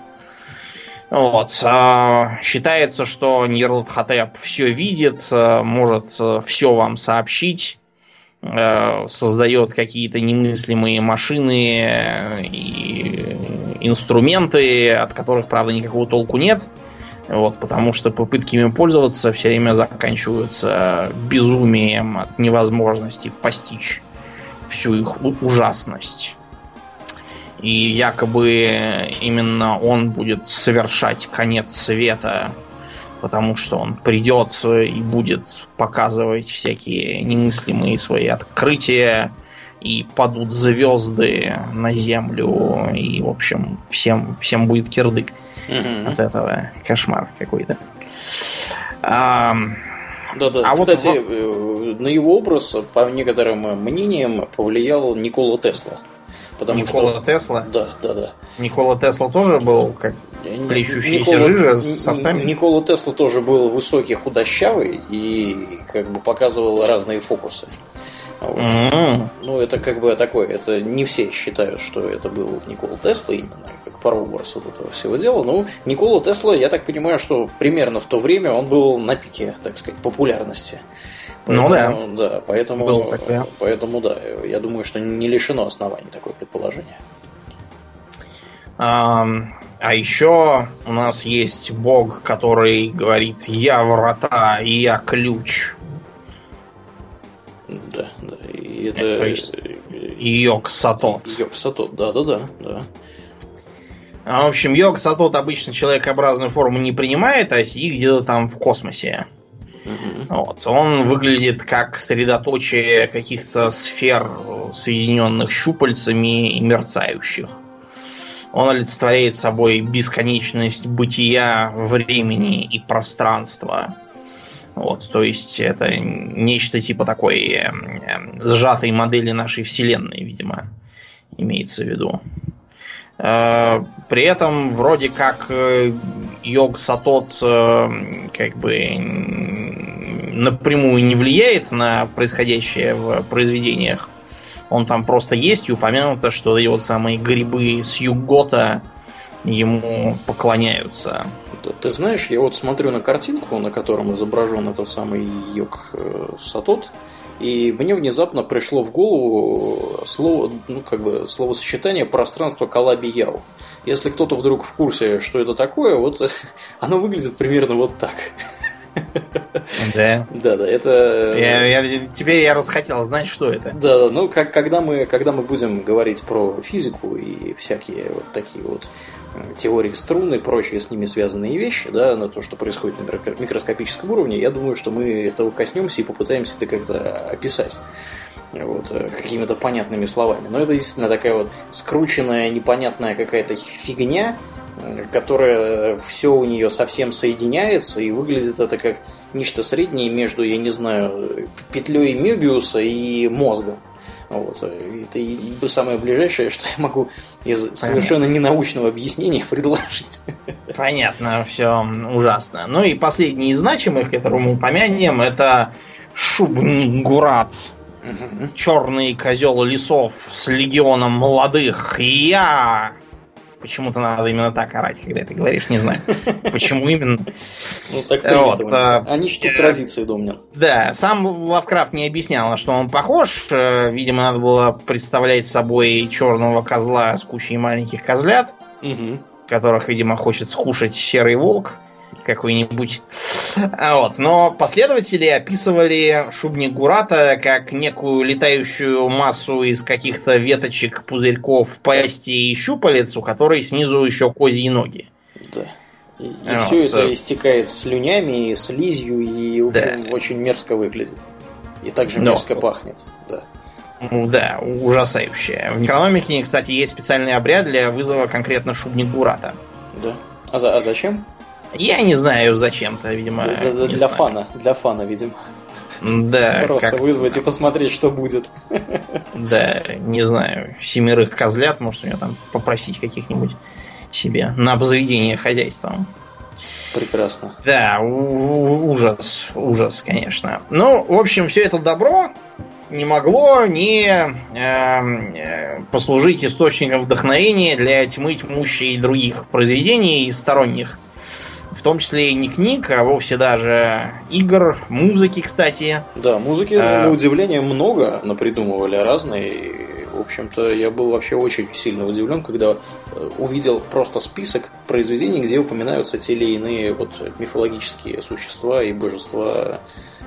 Вот. А, считается, что Нирлатхотеп все видит, э, может все вам сообщить создает какие-то немыслимые машины и инструменты, от которых, правда, никакого толку нет. Вот, потому что попытки ими пользоваться все время заканчиваются безумием от невозможности постичь всю их ужасность. И якобы именно он будет совершать конец света потому что он придет и будет показывать всякие немыслимые свои открытия, и падут звезды на землю, и, в общем, всем, всем будет кирдык mm-hmm. от этого. Кошмар какой-то. А, да-да. А Кстати, вот... Э, на его образ, по некоторым мнениям, повлиял Никола Тесла. Потому Никола что... Тесла? Да, да, да. Никола Тесла тоже был как плещущаяся Никола... жижа с софтами? Никола Тесла тоже был высокий, худощавый и как бы показывал разные фокусы. Вот. Mm-hmm. Ну, это как бы такое, это не все считают, что это был Никола Тесла именно, как прообраз вот этого всего дела. Ну, Никола Тесла, я так понимаю, что примерно в то время он был на пике, так сказать, популярности. Поэтому, ну да. Да, поэтому, Был такое. поэтому да, я думаю, что не лишено оснований такое предположение. А, а еще у нас есть бог, который говорит «Я врата, и я ключ». Да, да. И это... То есть Йог Сатот. Йог Сатот, да, да, да, да. А, в общем, Йог Сатот обычно человекообразную форму не принимает, а сидит где-то там в космосе. Вот. Он выглядит как средоточие каких-то сфер, соединенных щупальцами и мерцающих. Он олицетворяет собой бесконечность бытия, времени и пространства. Вот, то есть это нечто типа такой э, э, сжатой модели нашей Вселенной, видимо, имеется в виду. Э, при этом вроде как э, Йог Сатот э, как бы напрямую не влияет на происходящее в произведениях. Он там просто есть и упомянуто, что и вот самые грибы с Югота ему поклоняются. Ты знаешь, я вот смотрю на картинку, на котором изображен этот самый Йог Сатот, и мне внезапно пришло в голову слово, ну, как бы, словосочетание пространство Калаби-Яу. Если кто-то вдруг в курсе, что это такое, вот оно выглядит примерно вот так. Да. Да, да, это... Я, я, теперь я расхотел знать, что это. Да, да, ну, как, когда, мы, когда мы будем говорить про физику и всякие вот такие вот теории струн и прочие с ними связанные вещи, да, на то, что происходит на микроскопическом уровне, я думаю, что мы этого коснемся и попытаемся это как-то описать вот, э, какими-то понятными словами. Но это действительно такая вот скрученная, непонятная какая-то фигня, э, которая все у нее совсем соединяется, и выглядит это как нечто среднее между, я не знаю, петлей Мюбиуса и мозгом. Вот. Это самое ближайшее, что я могу из Понятно. совершенно ненаучного объяснения предложить. Понятно, все ужасно. Ну и последний из значимых, которого мы упомянем, это Шубнигурат. Угу. Черный козел лесов с легионом молодых. Я Почему-то надо именно так орать, когда ты говоришь, не знаю. Почему именно. Ну, так вот, а, Они что э, традиции домнят. Да, сам Лавкрафт не объяснял, на что он похож. Э, видимо, надо было представлять собой черного козла с кучей маленьких козлят, которых, видимо, хочет скушать серый волк какой-нибудь. А вот. Но последователи описывали шубник Гурата как некую летающую массу из каких-то веточек, пузырьков, пасти и щупалец, у которой снизу еще козьи ноги. Да. И, и вот. все это истекает слюнями, слизью и в общем, да. очень мерзко выглядит. И также мерзко Но. пахнет. Да. Ну да, ужасающее. В экономике, кстати, есть специальный обряд для вызова конкретно шубник Гурата. Да. А, за, а зачем? Я не знаю, зачем-то, видимо. Для, для, для фана, для фана, видимо. Да. Просто вызвать и посмотреть, что будет. Да, не знаю. Семерых козлят, может, у него там попросить каких-нибудь себе на обзаведение хозяйством. Прекрасно. Да, ужас, ужас, конечно. Ну, в общем, все это добро не могло не эм, э, послужить источником вдохновения для тьмы тьмущей других произведений сторонних в том числе и не книг, а вовсе даже игр, музыки, кстати. Да, музыки, а... на удивление, много напридумывали разные. В общем-то, я был вообще очень сильно удивлен, когда э, увидел просто список произведений, где упоминаются те или иные вот мифологические существа и божества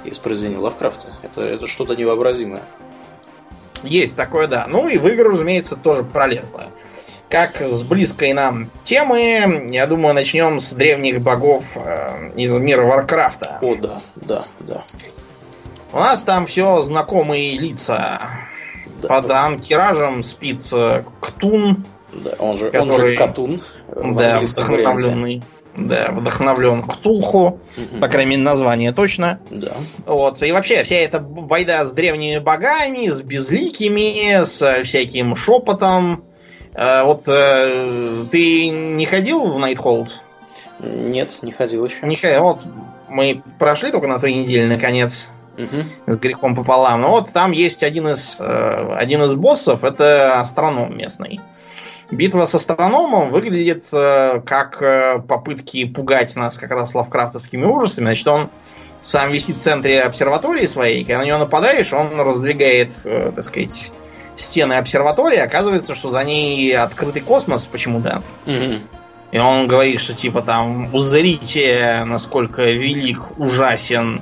из произведений Лавкрафта. Это, это что-то невообразимое. Есть такое, да. Ну и в игры, разумеется, тоже пролезло как с близкой нам темы, я думаю, начнем с древних богов э, из мира Варкрафта. О, да, да, да. У нас там все знакомые лица. Да, Под да. Ан'Киражем спит К'Тун. Да, он же, который, он же Катун. Да, вдохновленный. Да, вдохновлен Ктулху. Угу. По крайней мере, название точно. Да. Вот. И вообще, вся эта байда с древними богами, с безликими, с всяким шепотом а, вот э, ты не ходил в Nighthold? Нет, не ходил еще. Не ходил. Вот мы прошли только на той неделе, наконец. Угу. С грехом пополам. Но вот там есть один из, э, один из боссов, это астроном местный. Битва с астрономом выглядит э, как э, попытки пугать нас как раз лавкрафтовскими ужасами. Значит, он сам висит в центре обсерватории своей, когда на него нападаешь, он раздвигает, э, так сказать, стены обсерватории, оказывается, что за ней открытый космос почему-то. Угу. И он говорит, что типа там узрите, насколько велик, ужасен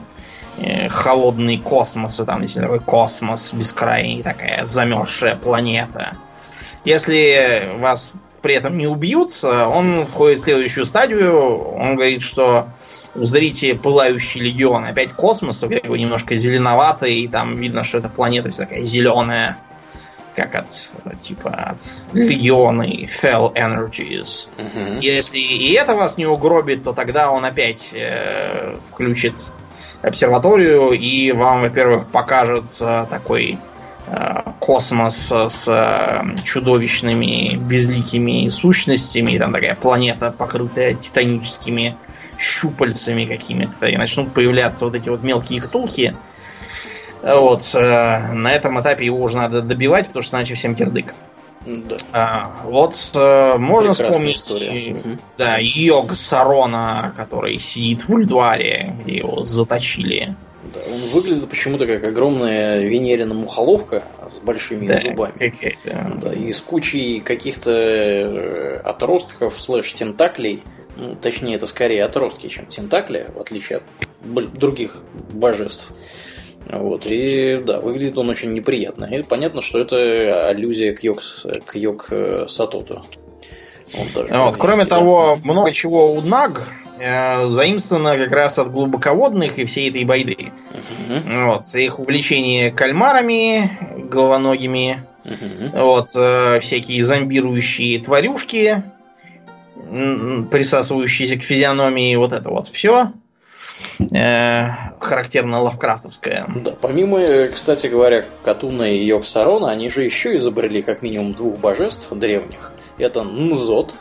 э, холодный космос, и там если такой космос бескрайний, такая замерзшая планета. Если вас при этом не убьют, он входит в следующую стадию. Он говорит, что узрите пылающий легион. Опять космос, только такой немножко зеленоватый, и там видно, что эта планета вся такая зеленая как от типа от легиона и Fell Energies. Угу. Если и это вас не угробит, то тогда он опять э, включит обсерваторию и вам, во-первых, покажет э, такой э, космос с э, чудовищными безликими сущностями, там такая планета, покрытая титаническими щупальцами какими-то, и начнут появляться вот эти вот мелкие ктулхи, вот. Э, на этом этапе его уже надо добивать, потому что иначе всем кирдык. Да. А, вот э, можно Прекрасная вспомнить история. да, Йог Сарона, который сидит в Ульдуаре, где его заточили. Да, он выглядит почему-то как огромная венерина мухоловка с большими да, зубами. Да, и с кучей каких-то э, отростков слэш тентаклей. Ну, точнее, это скорее отростки, чем тентакли, в отличие от других божеств. Вот, и да, выглядит он очень неприятно. И понятно, что это аллюзия к Йог, к Йог э, Сатоту. Вот, кроме того, много чего у Наг э, заимствовано как раз от глубоководных и всей этой байды. Uh-huh. Вот, их увлечение кальмарами, головоногими, uh-huh. вот, э, всякие зомбирующие тварюшки, присасывающиеся к физиономии, вот это вот все э, характерно лавкрафтовское. Да, помимо, э, кстати говоря, Катуна и Йоксарона, они же еще изобрели как минимум двух божеств древних. Это Нзот,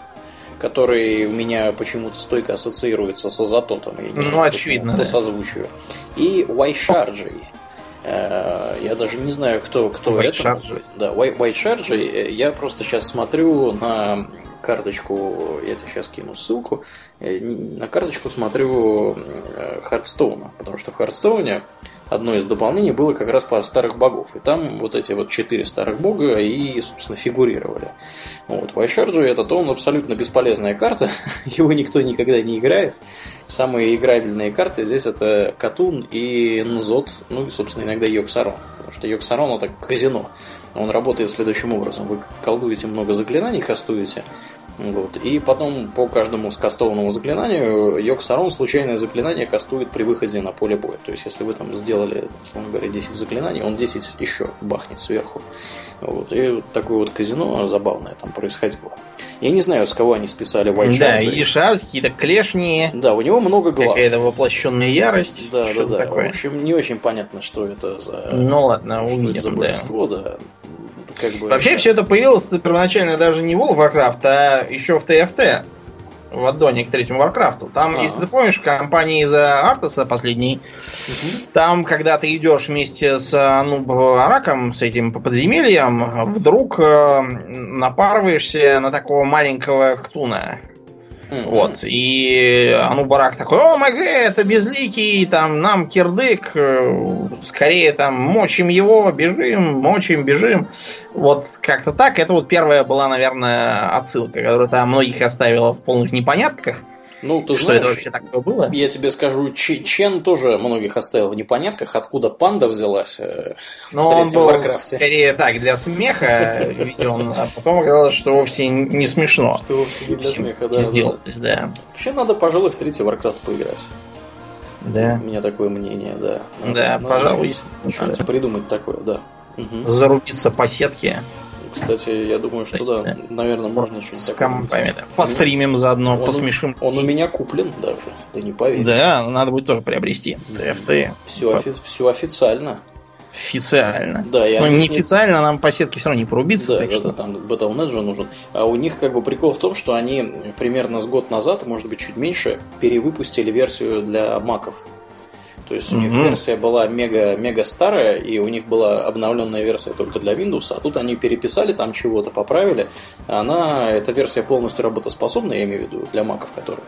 который у меня почему-то стойко ассоциируется с Азатотом. Я не ну, знаю, очевидно. По созвучию. И Вайшарджи, Я даже не знаю, кто, кто White это. Charger. Да, White Charger. Я просто сейчас смотрю на карточку, я тебе сейчас кину ссылку, на карточку смотрю Хартстоуна, потому что в Хартстоуне одно из дополнений было как раз про старых богов. И там вот эти вот четыре старых бога и, собственно, фигурировали. Вот. И'Шарадж это то, он абсолютно бесполезная карта, его никто никогда не играет. Самые играбельные карты здесь это К'Тун и Н'Зот, ну и, собственно, иногда Йогг-Сарон. Потому что Йогг-Сарон это казино. Он работает следующим образом. Вы колдуете много заклинаний, кастуете, вот. И потом по каждому скастованному заклинанию Йок Сарон случайное заклинание кастует при выходе на поле боя. То есть, если вы там сделали, условно говоря, 10 заклинаний, он 10 еще бахнет сверху. Вот. И вот такое вот казино забавное там происходило. Я не знаю, с кого они списали White Да, и шар, какие-то клешни. Да, у него много глаз. Какая-то воплощенная ярость. Да, да, да. Такое. В общем, не очень понятно, что это за... Ну ладно, что увидим, это за да. божество, да. Как бы, Вообще да. все это появилось первоначально даже не в World of Warcraft, а еще в TFT. В аддоне к третьему Варкрафту. Там, А. если ты помнишь, кампания за Артаса последняя, там, когда ты идешь вместе с Ануб'араком, с этим по подземельям, вдруг э, напарываешься на такого маленького ктуна. Мгм. Вот. И Ануб'арак такой, OMG, это безликий, там, нам кирдык, э, скорее там мочим его, бежим, мочим, бежим. Вот как-то так. Это вот первая была, наверное, отсылка, которая там многих оставила в полных непонятках. Ну, ты что знаешь, это вообще такое было? Я тебе скажу, Чен тоже многих оставил в непонятках, откуда панда взялась. э, Но он был Варкрафте. скорее так, для смеха введен, а потом оказалось, что вовсе не смешно. Что вовсе не для смеха, да. Сделалось, да. Вообще надо, пожалуй, в третий Варкрафт поиграть. Да. У меня такое мнение, да. Да, Надо пожалуй, что-нибудь надо. придумать такое, да. Мгм. Зарубиться по сетке Кстати, я думаю, Кстати, что да, да. наверное, можно что-нибудь с компами. да. Постримим заодно, Он- посмешим. Он у меня куплен даже, ты не поверишь. Да, надо будет тоже приобрести. TFT. Все, офи- все официально. Официально. Да, я Но не неофициально нам по сетке все равно не порубиться, Да, так да, что... да, там Battle.net же нужен. А у них как бы прикол в том, что они примерно с год назад, может быть чуть меньше, перевыпустили версию для маков. То есть у них Мгм. версия была мега, мега старая, и у них была обновленная версия только для Windows, а тут они переписали там чего-то, поправили. Она, эта версия полностью работоспособна, я имею в виду, для маков, которые.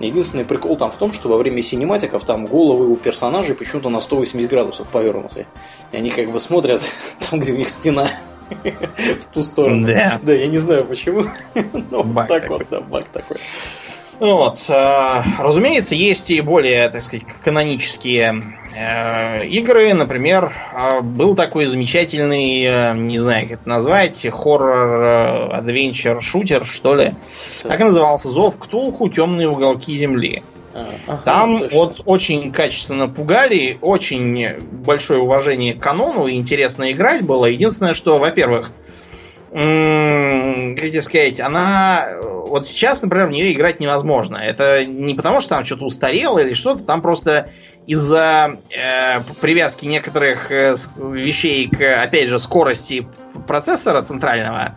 Единственный прикол там в том, что во время синематиков там головы у персонажей почему-то на 180 градусов повернуты. И они как бы смотрят там, где у них спина в ту сторону. Да. Я не знаю почему. Но так вот, да, баг такой. Ну Вот, э, разумеется, есть и более, так сказать, канонические э, игры. Например, э, был такой замечательный, не знаю, как это назвать, хоррор, адвенчер, шутер, что ли. Так и назывался Зов Ктулху Темные уголки земли. А, ага, Там точно. вот очень качественно пугали, очень большое уважение к канону, интересно играть было. Единственное, что, во-первых, как сказать, она э, вот сейчас, например, в нее играть невозможно. Это не потому, что там что-то устарело или что-то, там просто из-за э, привязки некоторых э, вещей к, опять же, скорости процессора центрального,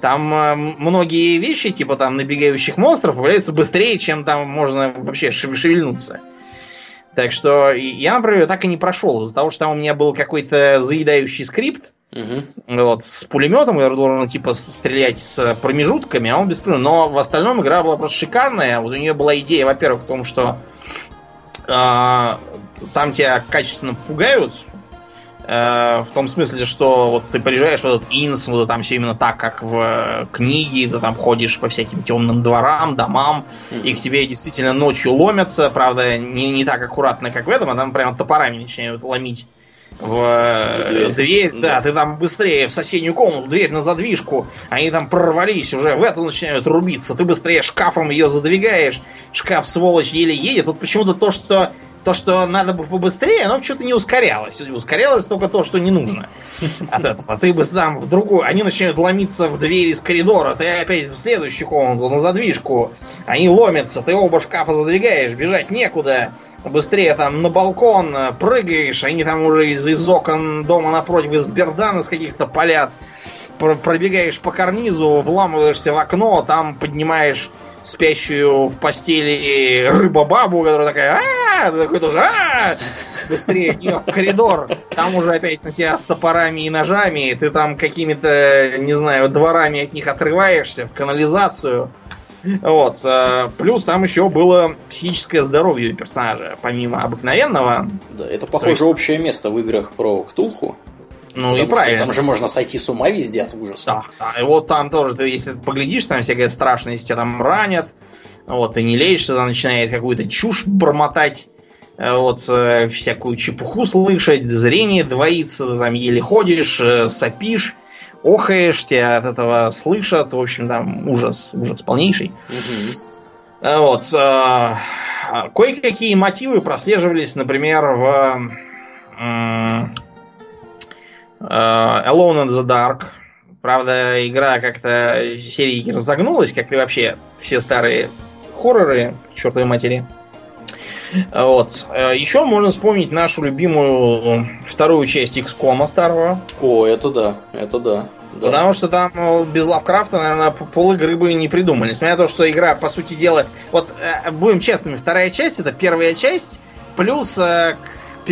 там э, многие вещи, типа там набегающих монстров, появляются быстрее, чем там можно вообще шев- шевельнуться. Так что я, например, так и не прошел, из-за того, что там у меня был какой-то заедающий скрипт, Мгм. вот, с пулеметом, я должен, типа, стрелять с промежутками, а он без пулемета. Но в остальном игра была просто шикарная. Вот у нее была идея, во-первых, в том, что а, там тебя качественно пугают, э, в том смысле, что вот ты приезжаешь в этот инс, вот там все именно так, как в э, книге, ты там ходишь по всяким темным дворам, домам, и к тебе действительно ночью ломятся, правда, не, не так аккуратно, как в этом, а там прямо топорами начинают ломить в, э, дверь. дверь. Да, Да. ты там быстрее в соседнюю комнату, дверь на задвижку, они там прорвались уже, в эту начинают рубиться, ты быстрее шкафом ее задвигаешь, шкаф, сволочь, еле едет. Тут почему-то то, что то, что надо бы побыстрее, оно что-то не ускорялось. Ускорялось только то, что не нужно от этого. Ты бы там в другую... Они начинают ломиться в дверь из коридора. Ты опять в следующую комнату, на задвижку. Они ломятся. Ты оба шкафа задвигаешь. Бежать некуда. Быстрее там на балкон э, прыгаешь. Они там уже из, из окон дома напротив из бердана с каких-то палят. Про- Пробегаешь по карнизу, вламываешься в окно, там поднимаешь спящую в постели рыба-бабу, которая такая а такой тоже а быстрее в коридор, там уже опять на тебя с топорами и ножами, ты там какими-то, не знаю, дворами от них отрываешься в канализацию. Вот. Э, плюс там еще было психическое здоровье персонажа, помимо обыкновенного. Да, это, похоже, есть... общее место в играх про Ктулху. Ну и правильно. Там же можно сойти с ума везде от ужаса. Да, да. И вот там тоже, ты, если поглядишь, там всякое страшное, если тебя там ранят, вот, ты не лечишься, там начинает какую-то чушь бормотать, э, вот, э, всякую чепуху слышать, зрение двоится, ты там еле ходишь, сопишь охаешь, тебя от этого слышат. В общем, там ужас, ужас полнейший. Угу. Вот. Э, кое-какие мотивы прослеживались, например, в Alone in the Dark. Правда, игра как-то серии разогнулась, как и вообще все старые хорроры, чертовой матери. Вот. Еще можно вспомнить нашу любимую вторую часть XCOM старого. О, это да, это да. Да. Потому что там ну, без Лавкрафта, наверное, пол игры бы не придумали. Несмотря на то, что игра, по сути дела, вот э, будем честными, вторая часть это первая часть, плюс э,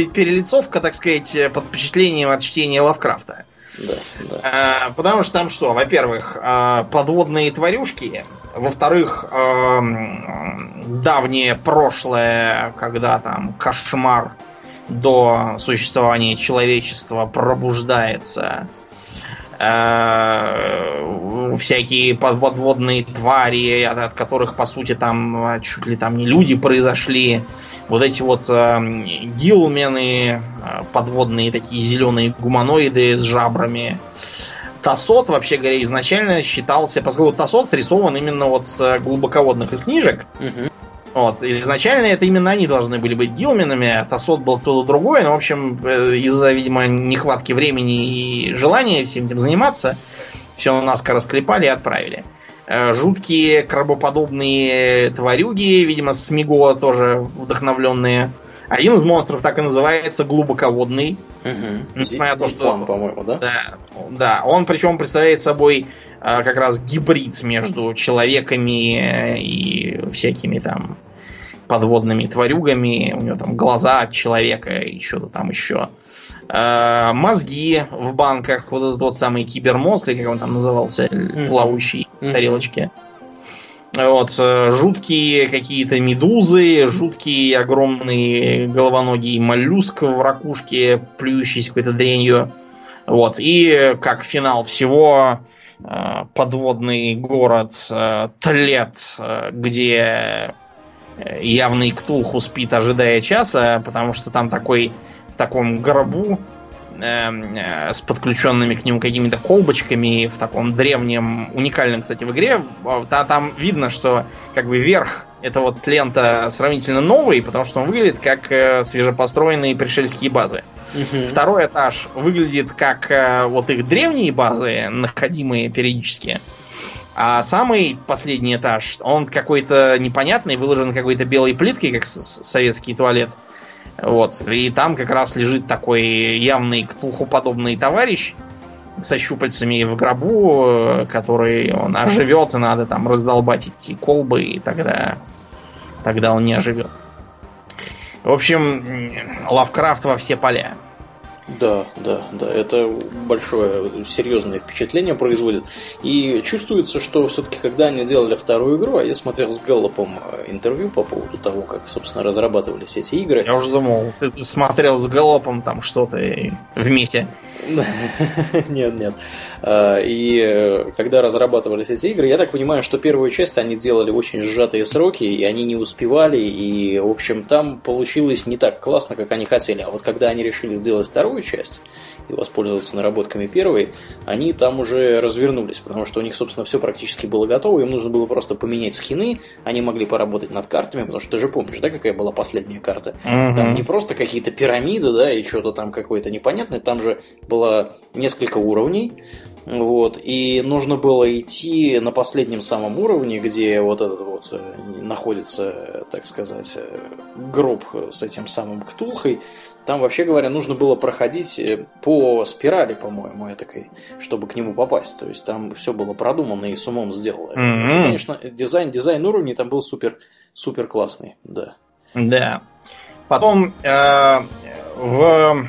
перелицовка, так сказать, под впечатлением от чтения Лавкрафта. Да, да. Э, потому что там что? Во-первых, э, подводные тварюшки. Во-вторых, э, давнее прошлое, когда там кошмар до существования человечества пробуждается Э, всякие подводные твари, от, от которых, по сути, там а, чуть ли там не люди произошли. Вот эти вот э, гилмены, э, подводные такие зеленые гуманоиды с жабрами. Тасот, вообще говоря, изначально считался, поскольку Тасот срисован именно вот с глубоководных из книжек. Угу. Вот. Изначально это именно они должны были быть Гилменами, а Тасот был кто-то другой, но, в общем, э, из-за, видимо, нехватки времени и желания всем этим заниматься, все наскоро расклепали и отправили. Э, жуткие крабоподобные тварюги, видимо, с Миго тоже вдохновленные. Один из монстров так и называется глубоководный. Угу. Несмотря на то, что... по-моему, да? Да, да. Он причем представляет собой как раз гибрид между человеками и всякими там подводными тварюгами, у него там глаза от человека и что-то там еще. Э, мозги в банках, вот этот вот самый кибермозг, или как он там назывался, плавающий в тарелочке. Вот, э, жуткие какие-то медузы, жуткие огромные головоногие моллюск в ракушке, плюющийся какой-то дренью. Вот, и как финал всего, э, подводный город Тлет, где явный Ктулху спит, ожидая часа, потому что там такой в таком гробу э, с подключенными к нему какими-то колбочками в таком древнем, уникальном, кстати, в игре. А, там видно, что как бы верх это вот лента сравнительно новый, потому что он выглядит как э, свежепостроенные пришельские базы. Угу. Второй этаж выглядит как э, вот их древние базы, находимые периодически. А самый последний этаж, он какой-то непонятный, выложен какой-то белой плиткой, как советский туалет. Вот. И там как раз лежит такой явный ктулхуподобный товарищ со щупальцами в гробу, который он оживет, и надо там раздолбать эти колбы, и тогда, тогда он не оживет. В общем, Лавкрафт во все поля. Да, да, да, это большое, серьезное впечатление производит. И чувствуется, что все-таки, когда они делали вторую игру, а я смотрел с Галлопом э, интервью по поводу того, как, собственно, разрабатывались эти игры. Я уже думал, ты смотрел с Галлопом там что-то вместе. Нет, нет. А, и э, когда разрабатывались эти игры, я так понимаю, что первую часть они делали очень сжатые сроки, и они не успевали, и, в общем, там получилось не так классно, как они хотели. А вот когда они решили сделать вторую часть и воспользоваться наработками первой, они там уже развернулись, потому что у них, собственно, все практически было готово, им нужно было просто поменять скины, они могли поработать над картами, потому что ты же помнишь, да, какая была последняя карта? Угу. Там не просто какие-то пирамиды, да, и что-то там какое-то непонятное, там же было несколько уровней, вот, и нужно было идти на последнем самом уровне, где вот этот вот э, находится, так сказать, э, гроб с этим самым Ктулхой. Там, вообще говоря, нужно было проходить э, по спирали, по-моему, этакой, чтобы к нему попасть. То есть там все было продумано и с умом сделано. Mm-hmm. Конечно, дизайн, дизайн уровней там был супер, супер классный, да. Да. Потом э, в...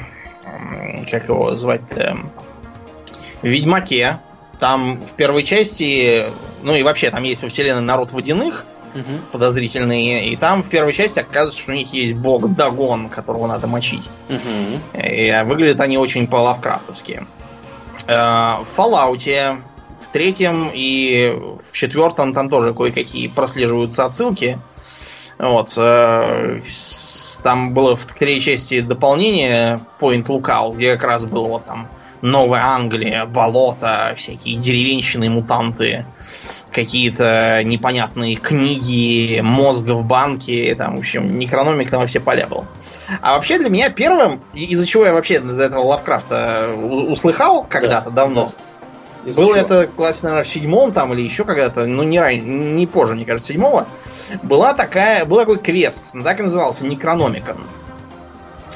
Как его звать-то? В Ведьмаке. Там в первой части... Ну и вообще, там есть во вселенной народ водяных, угу. подозрительные. И там в первой части оказывается, что у них есть бог Дагон, которого надо мочить. Угу. И выглядят они очень по-лавкрафтовски. Э, в Fallout в третьем и в четвертом там тоже кое-какие прослеживаются отсылки. Вот. Э, там было в третьей части дополнение Point Lookout, где как раз было вот там Новая Англия, болото, всякие деревенщины, мутанты, какие-то непонятные книги, мозга в банке, там, в общем, некрономик там во все поля был. А вообще для меня первым, из-за чего я вообще из этого Лавкрафта услыхал когда-то да, давно, да. Было чего? это класс, наверное, в седьмом там или еще когда-то, ну не ранее, не позже, мне кажется, седьмого. Была такая, был такой квест, так и назывался, Некрономикон.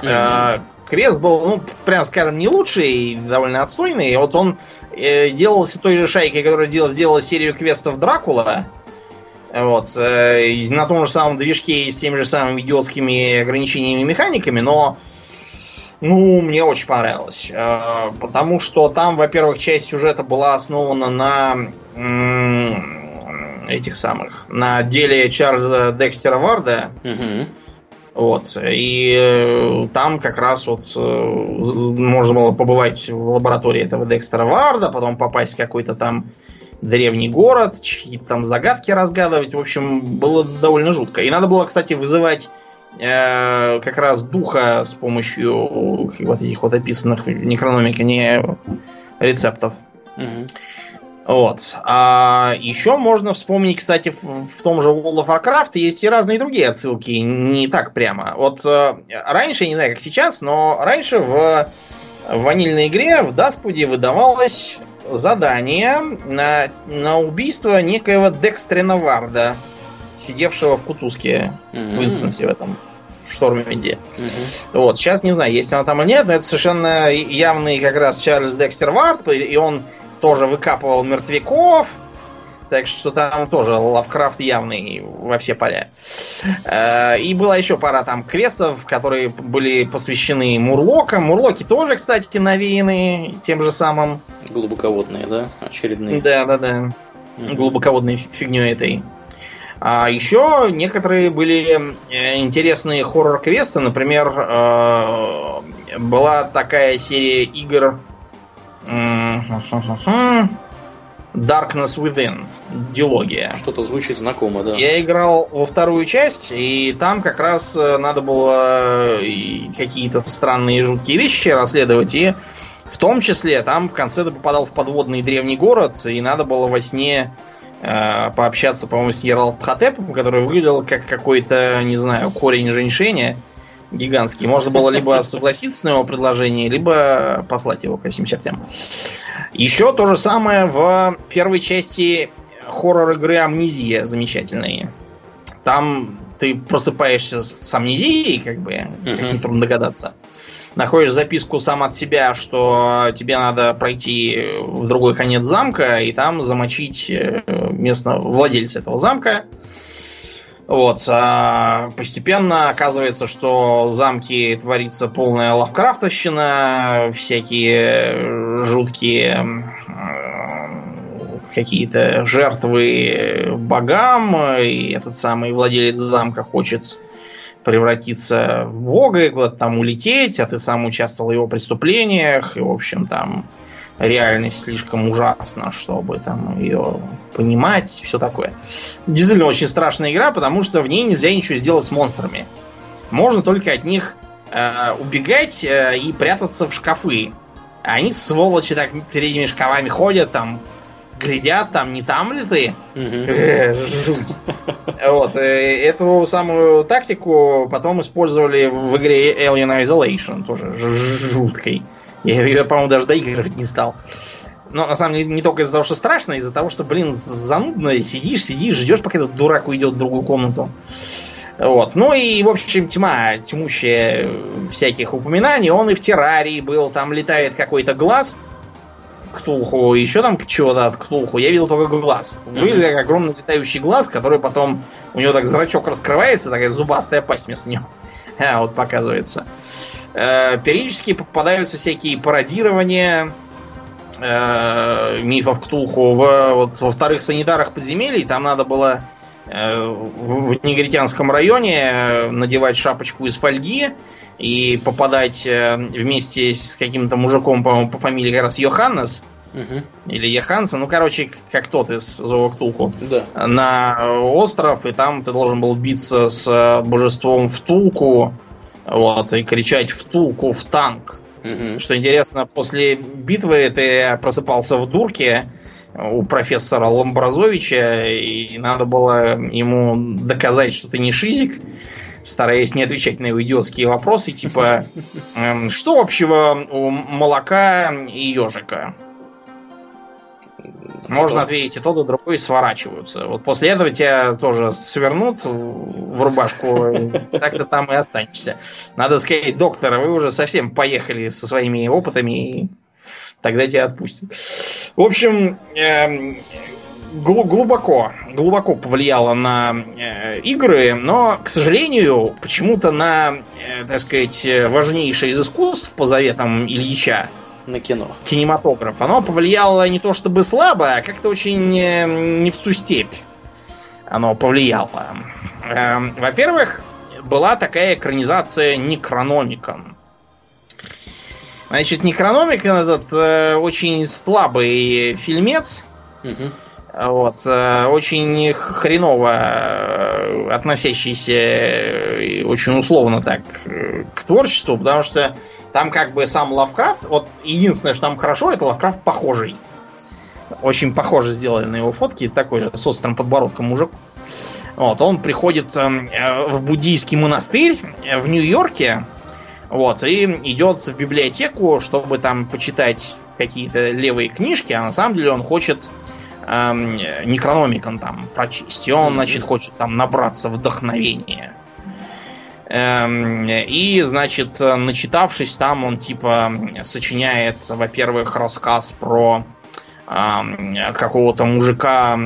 Mm-hmm квест был, ну, прям скажем, не лучший, довольно отстойный. Вот он э, делался той же шайкой, которая делала, сделала серию квестов Дракула. Вот, э, на том же самом движке и с теми же самыми идиотскими ограничениями и механиками, но ну, мне очень понравилось. Э, потому что там, во-первых, часть сюжета была основана на этих самых, на деле Чарльза Декстера Варда. Угу. Вот. И э, там как раз вот э, можно было побывать в лаборатории этого Декстера Варда, потом попасть в какой-то там древний город, чьи-то там загадки разгадывать. В общем, было довольно жутко. И надо было, кстати, вызывать э, как раз духа с помощью вот этих вот описанных в Некрономике не рецептов. Угу. Вот. А еще можно вспомнить, кстати, в, в том же World of Warcraft есть и разные другие отсылки, не так прямо. Вот э, раньше, я не знаю, как сейчас, но раньше в, в ванильной игре в Даспуде выдавалось задание на, на убийство некоего Декстрина Варда, сидевшего в кутузке mm-hmm. в инстансе в этом в Штормвинде. Угу. Вот, сейчас не знаю, есть она там или нет, но это совершенно явный как раз Чарльз Декстер Вард, и он тоже выкапывал мертвяков. Так что там тоже Лавкрафт явный во все поля. Э, и была еще пара там квестов, которые были посвящены Мурлокам. Мурлоки тоже, кстати, навеяны тем же самым. Глубоководные, да? Очередные. Да, да, да. Угу. Глубоководной фигней этой. А еще некоторые были э, интересные хоррор-квесты. Например, э, была такая серия игр Darkness Within. Дилогия. Что-то звучит знакомо, да. Я играл во вторую часть, и там как раз надо было какие-то странные жуткие вещи расследовать, и в том числе там в конце ты попадал в подводный древний город, и надо было во сне э, пообщаться, по-моему, с Ералтхотепом, который выглядел как какой-то, не знаю, корень женьшеня гигантский. Можно было либо согласиться на его предложение, либо послать его ко всем чертям. Еще то же самое в первой части хоррор-игры Амнезия замечательные. Там ты просыпаешься с амнезией, как бы, uh-huh. как нетрудно догадаться. Находишь записку сам от себя, что тебе надо пройти в другой конец замка и там замочить э, местного владельца этого замка. Вот. А постепенно оказывается, что в замке творится полная лавкрафтовщина, всякие жуткие какие-то жертвы богам, и этот самый владелец замка хочет превратиться в бога и куда-то там улететь, а ты сам участвовал в его преступлениях, и, в общем, там реальность слишком ужасна, чтобы там ее понимать, все такое. Действительно очень страшная игра, потому что в ней нельзя ничего сделать с монстрами. Можно только от них э, убегать э, и прятаться в шкафы. Они, сволочи, так перед этими шкафами ходят, там, глядят, там, не там ли ты? Жуть. Вот. Э, эту самую тактику потом использовали в игре Alien Isolation, тоже жуткой. Я ее, по-моему, даже доигрывать не стал. Но на самом деле не только из-за того, что страшно, а из-за того, что, блин, занудно сидишь, сидишь, ждешь, пока этот дурак уйдет в другую комнату. Вот. Ну и, в общем, тьма, тьмущая всяких упоминаний. Он и в террарии был, там летает какой-то глаз Ктулху, еще там чего-то от Ктулху. Я видел только глаз. Выглядит как огромный летающий глаз, который потом, у него так зрачок раскрывается, такая зубастая пасть вместо него. А, вот показывается. Э, периодически попадаются всякие пародирования э, мифов Ктулху. В, вот, во вторых санитарах подземелий там надо было э, в, в негритянском районе надевать шапочку из фольги и попадать э, вместе с каким-то мужиком, по-моему, по фамилии как раз Йоханнес. Угу. Или Йохансен, ну, короче, как тот из Зооктулку. Да. На остров, и там ты должен был биться с божеством Втулку, вот, и кричать «Втулку в танк!» угу. Что интересно, после битвы ты просыпался в дурке у профессора Ламбразовича, и надо было ему доказать, что ты не шизик, стараясь не отвечать на его идиотские вопросы, типа эм, «Что общего у молока и ежика?» Можно ответить, и тот, и другой сворачиваются. Вот после этого тебя тоже свернут в рубашку, так ты там и останешься. Надо сказать, доктор, вы уже совсем поехали со своими опытами, и тогда тебя отпустят. В общем, эм, глубоко, глубоко повлияло на э, игры, но, к сожалению, почему-то на, э, так сказать, важнейшее из искусств по заветам Ильича, на кино. Кинематограф. Оно повлияло не то чтобы слабо, а как-то очень э, не в ту степь. Оно повлияло. Эм, во-первых, была такая экранизация Некрономикон. Значит, Некрономикон этот э, очень слабый фильмец. Угу. Вот, э, очень хреново относящийся очень условно так к творчеству, потому что там как бы сам Лавкрафт, вот единственное, что там хорошо, это Лавкрафт похожий. Очень похоже сделали на его фотки, такой же с острым подбородком мужик. Вот, он приходит эм, э, в буддийский монастырь в Нью-Йорке, вот, и идет в библиотеку, чтобы там почитать какие-то левые книжки, а на самом деле он хочет эм, Некрономикон там прочесть. И он, значит, хочет там набраться вдохновения. Эм, и, значит, начитавшись там, он типа сочиняет, во-первых, рассказ про какого-то мужика,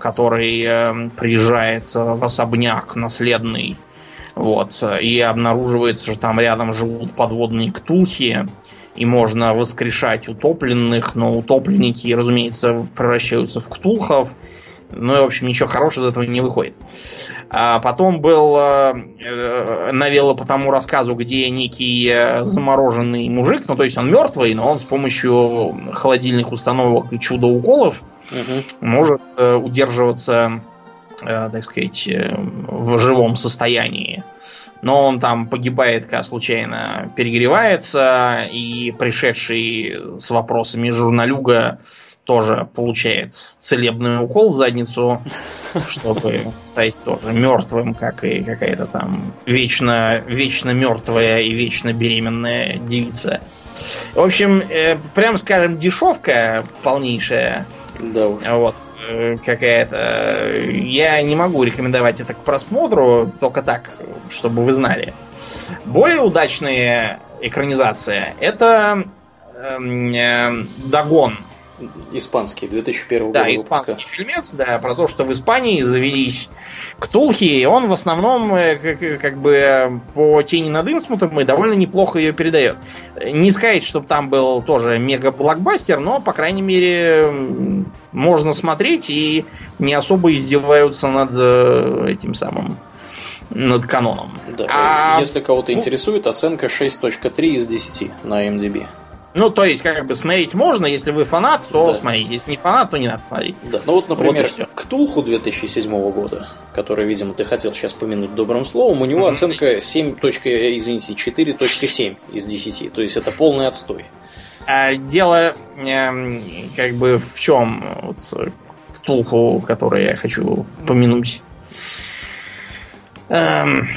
который эм, приезжает в особняк наследный, вот, и обнаруживается, что там рядом живут подводные ктулхи, и можно воскрешать утопленных, но утопленники, разумеется, превращаются в ктулхов, ну и, в общем, ничего хорошего из этого не выходит. А потом был э, э, навело по тому рассказу, где некий э, замороженный мужик, ну то есть он мертвый, но он с помощью холодильных установок и чудо-уколов угу. может э, удерживаться, э, так сказать, э, в живом состоянии. Но он там погибает, когда случайно перегревается, и пришедший с вопросами журналюга тоже получает целебный укол в задницу, чтобы стать тоже мертвым, как и какая-то там вечно, вечно мертвая и вечно беременная девица. В общем, э, прям скажем, дешевка полнейшая. Да уж. Вот, какая-то. Я не могу рекомендовать это к просмотру, только так, чтобы вы знали. Более удачная экранизация это эм, э, Дагон Испанский, 2001 года. Да, испанский выпуска. фильмец, да, про то, что в Испании завелись ктулхи, он в основном э, как, как бы по тени над Инсмутом и довольно неплохо ее передает. Не сказать, чтобы там был тоже мега-блокбастер, но, по крайней мере, можно смотреть и не особо издеваются над э, этим самым над каноном. Да, а... Если кого-то ну... интересует, оценка 6.3 из 10 на MDB. Ну, то есть, как бы смотреть можно, если вы фанат, то да. смотрите. Если не фанат, то не надо смотреть. Да. Ну вот, например, вот Ктулху 2007 года, который, видимо, ты хотел сейчас помянуть добрым словом, у него mm-hmm. оценка 7. извините, 4.7 из 10. То есть это полный отстой. А дело э, как бы в чем вот, Ктулху, который я хочу помянуть. Эм,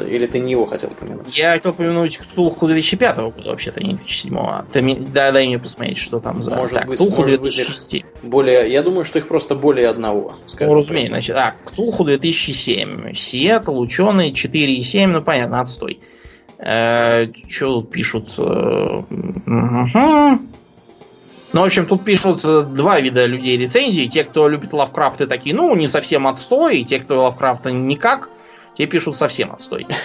или ты не его хотел помянуть? Я хотел помянуть Ктулху 2005 года, вообще-то, не 2007. Ты, да, дай мне посмотреть, что там за... Может так, быть, Ктулху может 2006. Быть, более... Я думаю, что их просто более одного. Ну, разумеется. Значит, а, Ктулху 2007. Сиэтл, ученый, 4,7, ну, понятно, отстой. Э, что тут пишут? Угу. Ну, в общем, тут пишут э, два вида людей рецензии. Те, кто любит Лавкрафт, и такие, ну, не совсем отстой, и те, кто Лавкрафта никак, те пишут совсем отстой.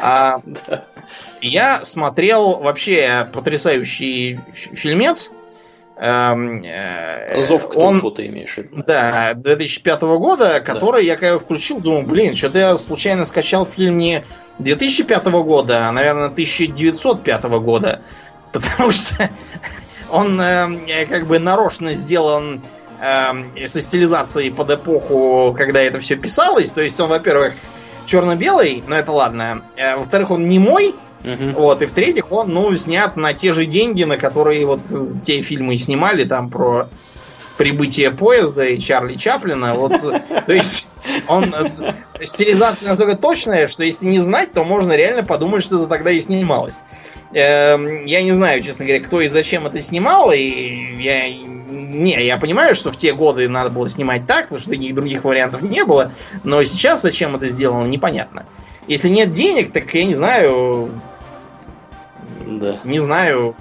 А, я смотрел вообще потрясающий фильмец. Эм, э, Зов к он, ты имеешь в виду? Да, 2005 года, который да. я когда включил, думаю, блин, что-то я случайно скачал фильм не 2005 года, а, наверное, 1905 года. Потому что он э, как бы нарочно сделан э, со стилизацией под эпоху, когда это все писалось. То есть он, во-первых, черно-белый, но это ладно. Э, во-вторых, он не мой. Uh-huh. Вот, и в-третьих, он, ну, снят на те же деньги, на которые вот те фильмы снимали, там про прибытие поезда и Чарли Чаплина. Вот, то есть, он э, стилизация настолько точная, что если не знать, то можно реально подумать, что это тогда и снималось. Эм, я не знаю, честно говоря, кто и зачем это снимал, и я не, я понимаю, что в те годы надо было снимать так, потому что никаких других вариантов не было. Но сейчас зачем это сделано, непонятно. Если нет денег, так я не знаю. Да. Не знаю.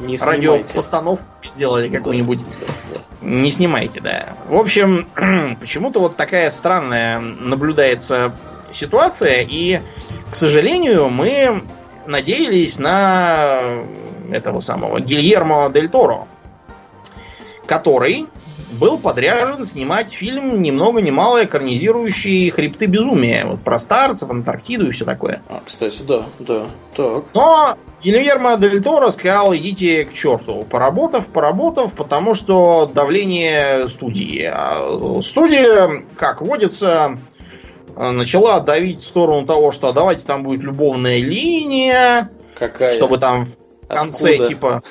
Не радиопостановку сделали какую-нибудь. Да, да, да. Не снимайте, да. В общем, почему-то вот такая странная наблюдается ситуация, и, к сожалению, мы надеялись на этого самого Гильермо Дель Торо который был подряжен снимать фильм ни много ни мало экранизирующий «Хребты безумия». Вот про старцев, Антарктиду и все такое. А, кстати, да, да, так. Но Гильермо Дель Торо сказал, идите к черту. Поработав, поработав, потому что давление студии. А студия, как водится, начала давить в сторону того, что давайте там будет любовная линия, Какая? чтобы там в конце, откуда? типа,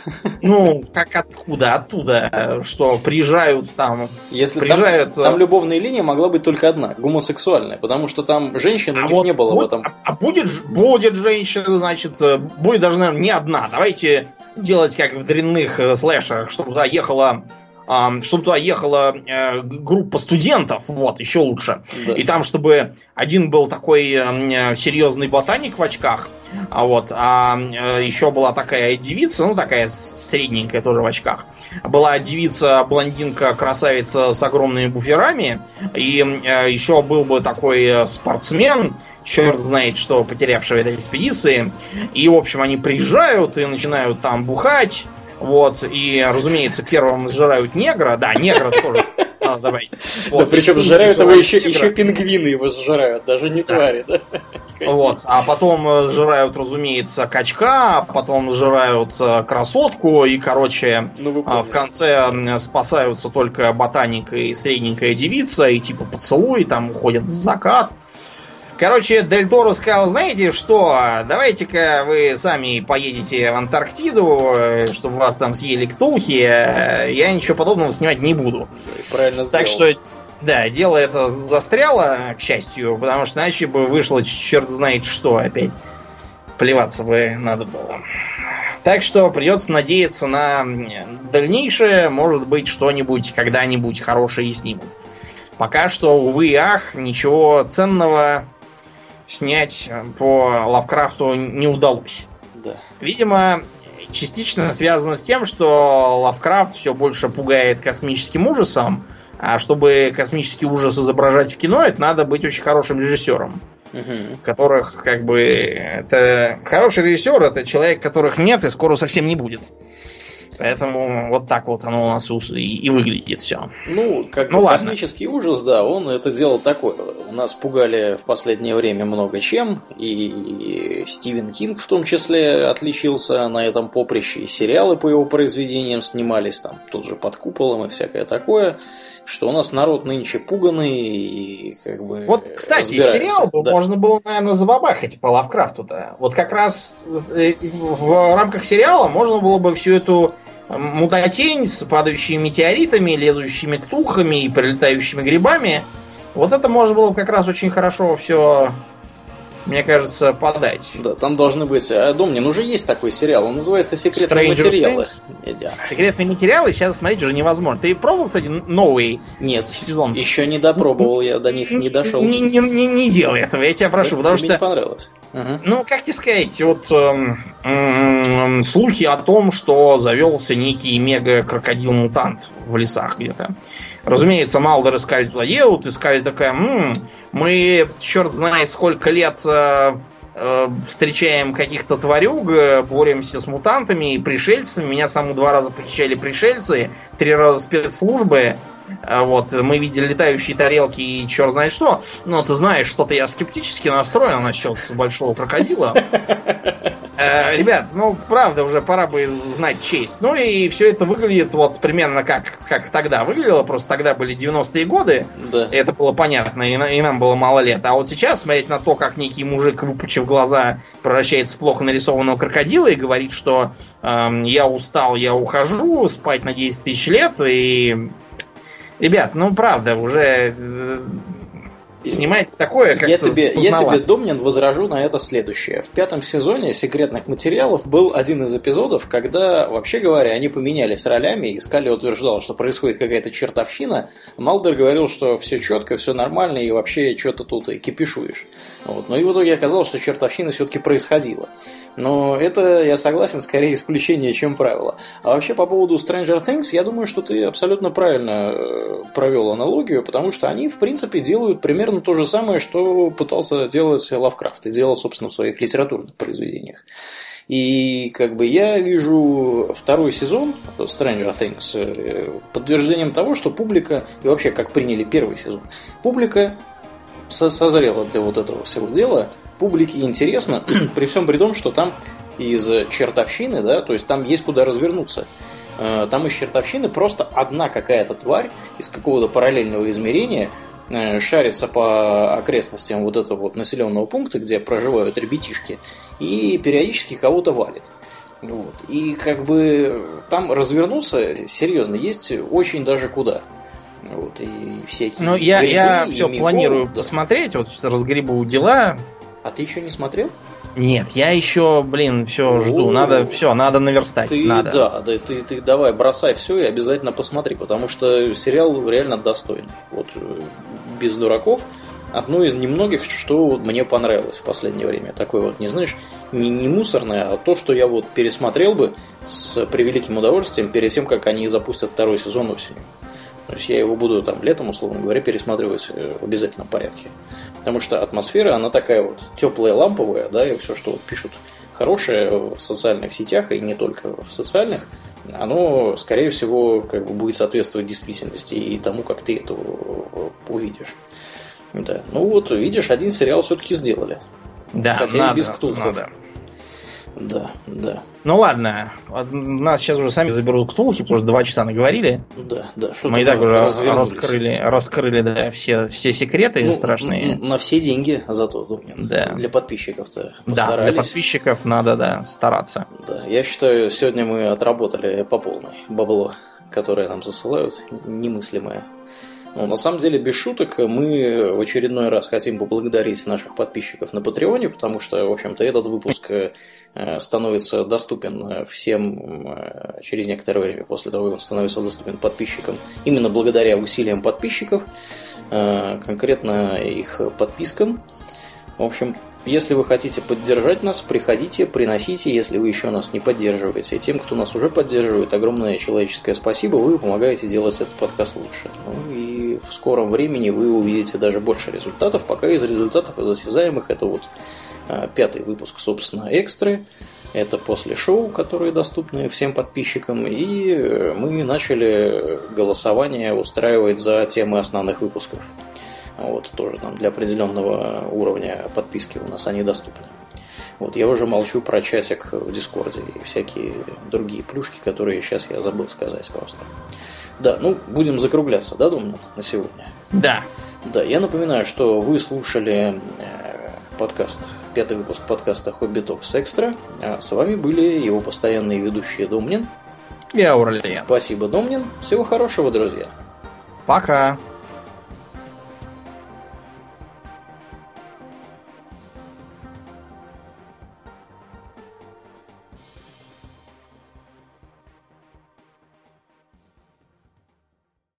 ну, как откуда? Оттуда, что приезжают там. Если приезжают... там, там любовная линия могла быть только одна, гомосексуальная, потому что там женщины а вот, не было вот, в этом. А, а будет, будет женщина, значит, будет даже, наверное, не одна. Давайте делать как в дрянных э, слэшерах, чтобы туда ехала чтобы туда ехала э, группа студентов, вот, еще лучше. Да. И там, чтобы один был такой э, серьезный ботаник в очках, а вот, а э, еще была такая девица, ну, такая средненькая тоже в очках. Была девица, блондинка, красавица с огромными буферами, и еще был бы такой спортсмен, черт знает что, потерявший в этой экспедиции. И, в общем, они приезжают и начинают там бухать, вот, и, разумеется, первым сжирают негра. Да, негра тоже надо добавить. Вот, да, причем сжирают его еще, еще пингвины его сжирают, даже не твари, да? Вот, а потом э, сжирают, разумеется, качка, потом сжирают э, красотку, и, короче, ну, а, в конце спасаются только ботаника и средненькая девица, и типа поцелуй, там уходят в закат. Короче, Дель Торо сказал, знаете что, давайте-ка вы сами поедете в Антарктиду, чтобы вас там съели ктулхи, я ничего подобного снимать не буду. Правильно Так что, да, дело это застряло, к счастью, потому что иначе бы вышло черт знает что опять. Плеваться бы надо было. Так что придется надеяться на дальнейшее, может быть, что-нибудь когда-нибудь хорошее и снимут. Пока что, увы и ах, ничего ценного снять э, по Лавкрафту не удалось. Да. Видимо, частично связано с тем, что Лавкрафт все больше пугает космическим ужасом, а чтобы космический ужас изображать в кино, это надо быть очень хорошим режиссером. Угу. Которых, как бы, это хороший режиссер, это человек, которых нет и скоро совсем не будет. Поэтому вот так вот оно у нас и, и выглядит все. Ну, как ну, ладно. космический ужас, да, он это дело такое. У нас пугали в последнее время много чем, и Стивен Кинг в том числе отличился на этом поприще, и сериалы по его произведениям снимались там, тут же под куполом и всякое такое что у нас народ нынче пуганный и как бы Вот, кстати, сериал да. можно было, наверное, забабахать по Лавкрафту-то. Вот как раз э, в рамках сериала можно было бы всю эту мутатень с падающими метеоритами, лезущими ктухами и прилетающими грибами. Вот это можно было бы как раз очень хорошо все, мне кажется, подать. Да, там должны быть... А, Домнин, уже есть такой сериал, он называется «Секретные Stranger материалы». Да. Секретные материалы сейчас смотреть уже невозможно. Ты пробовал, кстати, новый Нет, сезон? еще не допробовал, я до них не дошел. Не, не, не, не делай этого, я тебя прошу, это потому что... не понравилось. Ну, как тебе сказать, вот э, э, слухи о том, что завелся некий мега-крокодил-мутант в лесах где-то. Разумеется, Малдер и Скаль туда едут, и такая, М, мы черт знает сколько лет э, э, встречаем каких-то тварюг, боремся с мутантами и пришельцами. Меня саму два раза похищали пришельцы, три раза спецслужбы. А вот, мы видели летающие тарелки и черт знает что. Но ты знаешь, что-то я скептически настроен насчет большого крокодила. Э, ребят, ну, правда, уже пора бы знать честь. Ну и все это выглядит вот примерно как, как тогда выглядело. Просто тогда были 90-е годы. Да. И это было понятно, и, и нам было мало лет. А вот сейчас смотреть на то, как некий мужик, выпучив глаза, превращается в плохо нарисованного крокодила и говорит, что э, я устал, я ухожу, спать на 10 тысяч лет, и Ребят, ну правда, уже снимается такое, как я тебе, я тебе, Домнин, возражу на это следующее. В пятом сезоне секретных материалов был один из эпизодов, когда, вообще говоря, они поменялись ролями, и Скали утверждал, что происходит какая-то чертовщина. Малдер говорил, что все четко, все нормально, и вообще что-то тут и кипишуешь. Вот. Но и в итоге оказалось, что чертовщина все-таки происходила. Но это, я согласен, скорее исключение, чем правило. А вообще по поводу Stranger Things, я думаю, что ты абсолютно правильно э, провел аналогию, потому что они, в принципе, делают примерно то же самое, что пытался делать Лавкрафт и делал, собственно, в своих литературных произведениях. И как бы я вижу второй сезон Stranger Things э, подтверждением того, что публика, и вообще как приняли первый сезон, публика созрела для вот этого всего дела, публике интересно, при всем при том, что там из чертовщины, да, то есть там есть куда развернуться. Э, там из чертовщины просто одна какая-то тварь из какого-то параллельного измерения шарится по окрестностям вот этого вот населенного пункта, где проживают ребятишки, и периодически кого-то валит. Вот. И как бы там развернуться, серьезно, есть очень даже куда. Вот, и всякие Ну, я, я все микол, планирую да. посмотреть, вот разгребу дела, а ты еще не смотрел? Нет, я еще, блин, все жду. Надо, все, надо наверстать. Ты, надо. Да, да, ты, ты давай, бросай все и обязательно посмотри, потому что сериал реально достойный. Вот э, без дураков. Одно из немногих, что мне понравилось в последнее время. Такое вот, не знаешь, не, не мусорное, а то, что я вот пересмотрел бы с превеликим удовольствием перед тем, как они запустят второй сезон осенью. То есть я его буду там летом, условно говоря, пересматривать э, в обязательном порядке. Потому что атмосфера, она такая вот теплая, ламповая, да, и все, что вот пишут хорошее в социальных сетях, и не только в социальных, оно, скорее всего, как бы будет соответствовать действительности и тому, как ты это увидишь. Да. Ну вот, видишь, один сериал все-таки сделали. Да, Хотя надо, и без ктулхов. Надо. Да, да. Ну ладно, нас сейчас уже сами заберут ктулхи, потому что два часа наговорили. Да, да. Мы и так уже раскрыли, раскрыли да, все, все секреты ну, страшные. На все деньги зато, думаю. Да. Для подписчиков-то Да, для подписчиков надо, да, стараться. Да, я считаю, сегодня мы отработали по полной бабло, которое нам засылают, немыслимое. Но на самом деле, без шуток, мы в очередной раз хотим поблагодарить наших подписчиков на Патреоне, потому что, в общем-то, этот выпуск э, становится доступен всем э, через некоторое время после того, как он становится доступен подписчикам, именно благодаря усилиям подписчиков, э, конкретно их подпискам. В общем, если вы хотите поддержать нас, приходите, приносите, если вы еще нас не поддерживаете. И тем, кто нас уже поддерживает, огромное человеческое спасибо, вы помогаете делать этот подкаст лучше. Ну и в скором времени вы увидите даже больше результатов. Пока из результатов из осязаемых это вот а, пятый выпуск, собственно, экстры. Это после шоу, которые доступны всем подписчикам. И э, мы начали голосование устраивать за темы основных выпусков. Вот, тоже там для определенного уровня подписки у нас они доступны. Вот, я уже молчу про чатик в Дискорде и всякие другие плюшки, которые сейчас я забыл сказать просто. Да, ну, будем закругляться, да, Домнин, на сегодня? Да. Да, я напоминаю, что вы слушали э, подкаст, пятый выпуск подкаста «Hobby Talks Extra». А с вами были его постоянные ведущие Домнин и Аурлиен. Спасибо, Домнин. Всего хорошего, друзья. Пока.